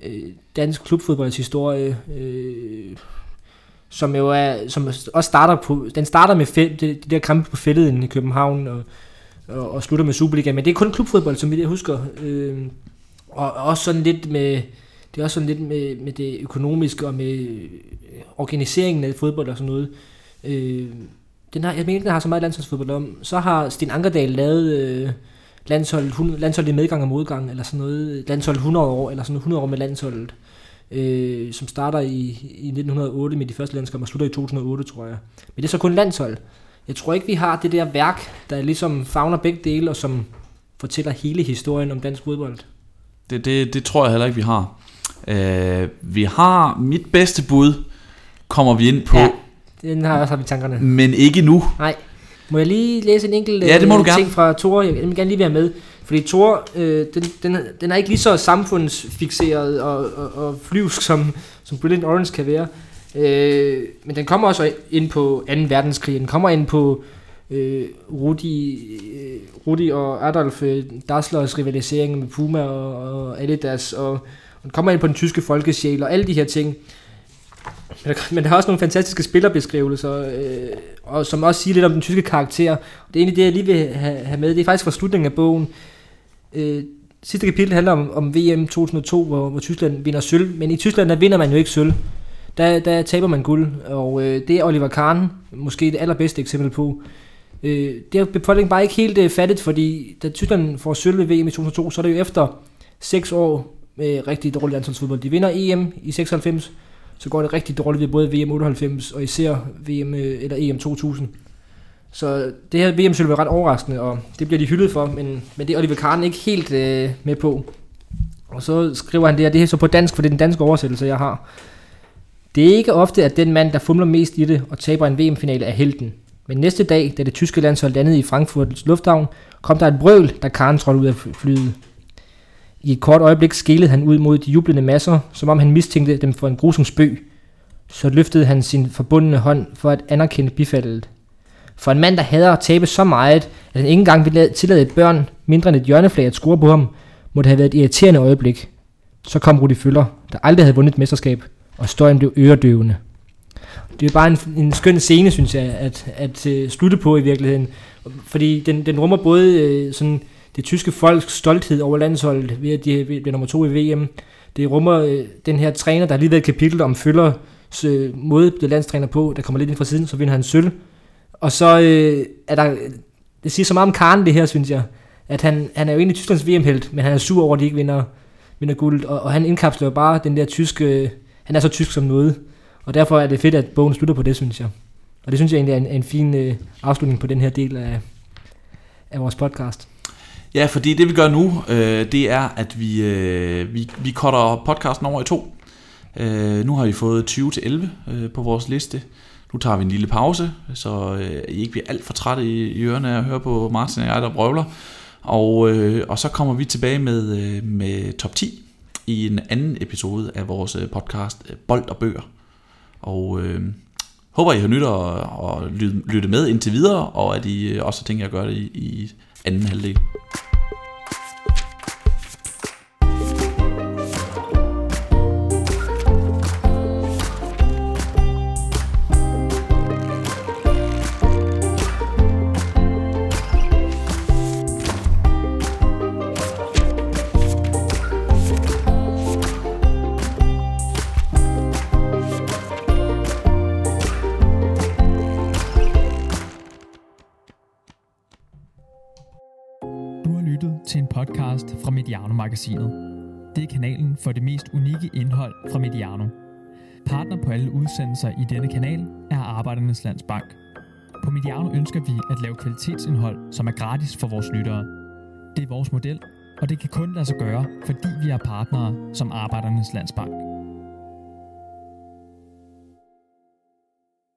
[SPEAKER 3] øh, Dansk Klubfodbolds historie, øh, som jo er, som også starter på, den starter med fæld, det, det der kampe på fældet i København, og, og, og slutter med Superliga, men det er kun klubfodbold, som vi det husker. Øh, og også sådan lidt med, det er også sådan lidt med, med det økonomiske og med øh, organiseringen af fodbold og sådan noget. Øh, den har, jeg mener ikke, den har så meget landsholdsfodbold om. Så har Sten Ankerdal lavet øh, landshold, landshold i medgang og modgang, eller sådan noget, landshold 100 år, eller sådan 100 år med landsholdet, øh, som starter i, i 1908 med de første landskampe og slutter i 2008, tror jeg. Men det er så kun landshold. Jeg tror ikke, vi har det der værk, der ligesom fagner begge dele, og som fortæller hele historien om dansk fodbold.
[SPEAKER 2] Det, det, det tror jeg heller ikke, vi har. Øh, vi har mit bedste bud, kommer vi ind på. Ja,
[SPEAKER 3] den har jeg også haft i tankerne.
[SPEAKER 2] Men ikke nu.
[SPEAKER 3] Nej. Må jeg lige læse en enkelt
[SPEAKER 2] ja, det må du
[SPEAKER 3] øh, ting
[SPEAKER 2] gerne.
[SPEAKER 3] fra Thor? Jeg vil gerne lige være med. Fordi Thor, øh, den, den, den er ikke lige så samfundsfixeret og, og, og flyvsk, som, som Brilliant Orange kan være. Øh, men den kommer også ind på 2. verdenskrig. Den kommer ind på øh, Rudi, øh, Rudi og Adolf øh, Dasslers rivalisering med Puma og, og Adidas. Og, og den kommer ind på den tyske folkesjæl og alle de her ting. Men der, men der er også nogle fantastiske spillerbeskrivelser, øh, og som også siger lidt om den tyske karakter. Det er egentlig det, jeg lige vil have, have med. Det er faktisk fra slutningen af bogen. Øh, sidste kapitel handler om, om VM 2002, hvor, hvor Tyskland vinder sølv. Men i Tyskland, der vinder man jo ikke sølv. Der, der taber man guld, og øh, det er Oliver Kahn måske det allerbedste eksempel på. Øh, det har befolkningen bare ikke helt øh, fattet, fordi da Tyskland får sølv ved VM i 2002, så er det jo efter 6 år med rigtig dårlig landsholdsfodbold. De vinder EM i 96, så går det rigtig dårligt ved både VM 98 og især VM øh, eller EM 2000. Så det her VM sølv er ret overraskende, og det bliver de hyldet for, men, men det er Oliver Kahn ikke helt øh, med på. Og så skriver han det her, det her så på dansk, for det er den danske oversættelse, jeg har. Det er ikke ofte, at den mand, der fumler mest i det og taber en VM-finale, er helten. Men næste dag, da det tyske landshold landede i Frankfurts lufthavn, kom der et brøl, da Karen trådte ud af flyet. I et kort øjeblik skælede han ud mod de jublende masser, som om han mistænkte dem for en grusom spøg. Så løftede han sin forbundne hånd for at anerkende bifaldet. For en mand, der hader at tabe så meget, at han ikke engang ville tillade et børn mindre end et hjørneflag at score på ham, må det have været et irriterende øjeblik. Så kom Rudi Føller, der aldrig havde vundet mesterskab, og støjen blev øredøvende. Det er bare en, en skøn scene, synes jeg, at, at uh, slutte på i virkeligheden, Fordi den, den rummer både øh, sådan det tyske folks stolthed over landsholdet ved at de bliver nummer to i VM. Det rummer øh, den her træner, der har lige været et kapitel om følger øh, måde blev landstræner på, der kommer lidt ind fra siden, så vinder han sølv. Og så øh, er der, det siger så meget om Karen det her, synes jeg, at han, han er jo egentlig Tysklands VM-held, men han er sur over, at de ikke vinder, vinder guld, og, og han indkapsler jo bare den der tyske, øh, han er så tysk som noget, og derfor er det fedt, at bogen slutter på det, synes jeg. Og det synes jeg egentlig er en, en fin øh, afslutning på den her del af, af vores podcast.
[SPEAKER 2] Ja, fordi det vi gør nu, øh, det er, at vi, øh, vi, vi cutter podcasten over i to. Øh, nu har vi fået 20 til 11 øh, på vores liste. Nu tager vi en lille pause, så øh, I ikke bliver alt for trætte i, i ørerne af at høre på Martin og jeg, der brøvler. Og, øh, og så kommer vi tilbage med, øh, med top 10 i en anden episode af vores øh, podcast øh, Bold og Bøger. Og øh, håber, I har nyt at, at lytte med indtil videre, og at I øh, også tænker at gøre det i, i anden halvdel.
[SPEAKER 1] Magasinet. Det er kanalen for det mest unikke indhold fra Mediano. Partner på alle udsendelser i denne kanal er Arbejdernes Landsbank. På Mediano ønsker vi at lave kvalitetsindhold, som er gratis for vores lyttere. Det er vores model, og det kan kun lade sig gøre, fordi vi er partnere som Arbejdernes Landsbank.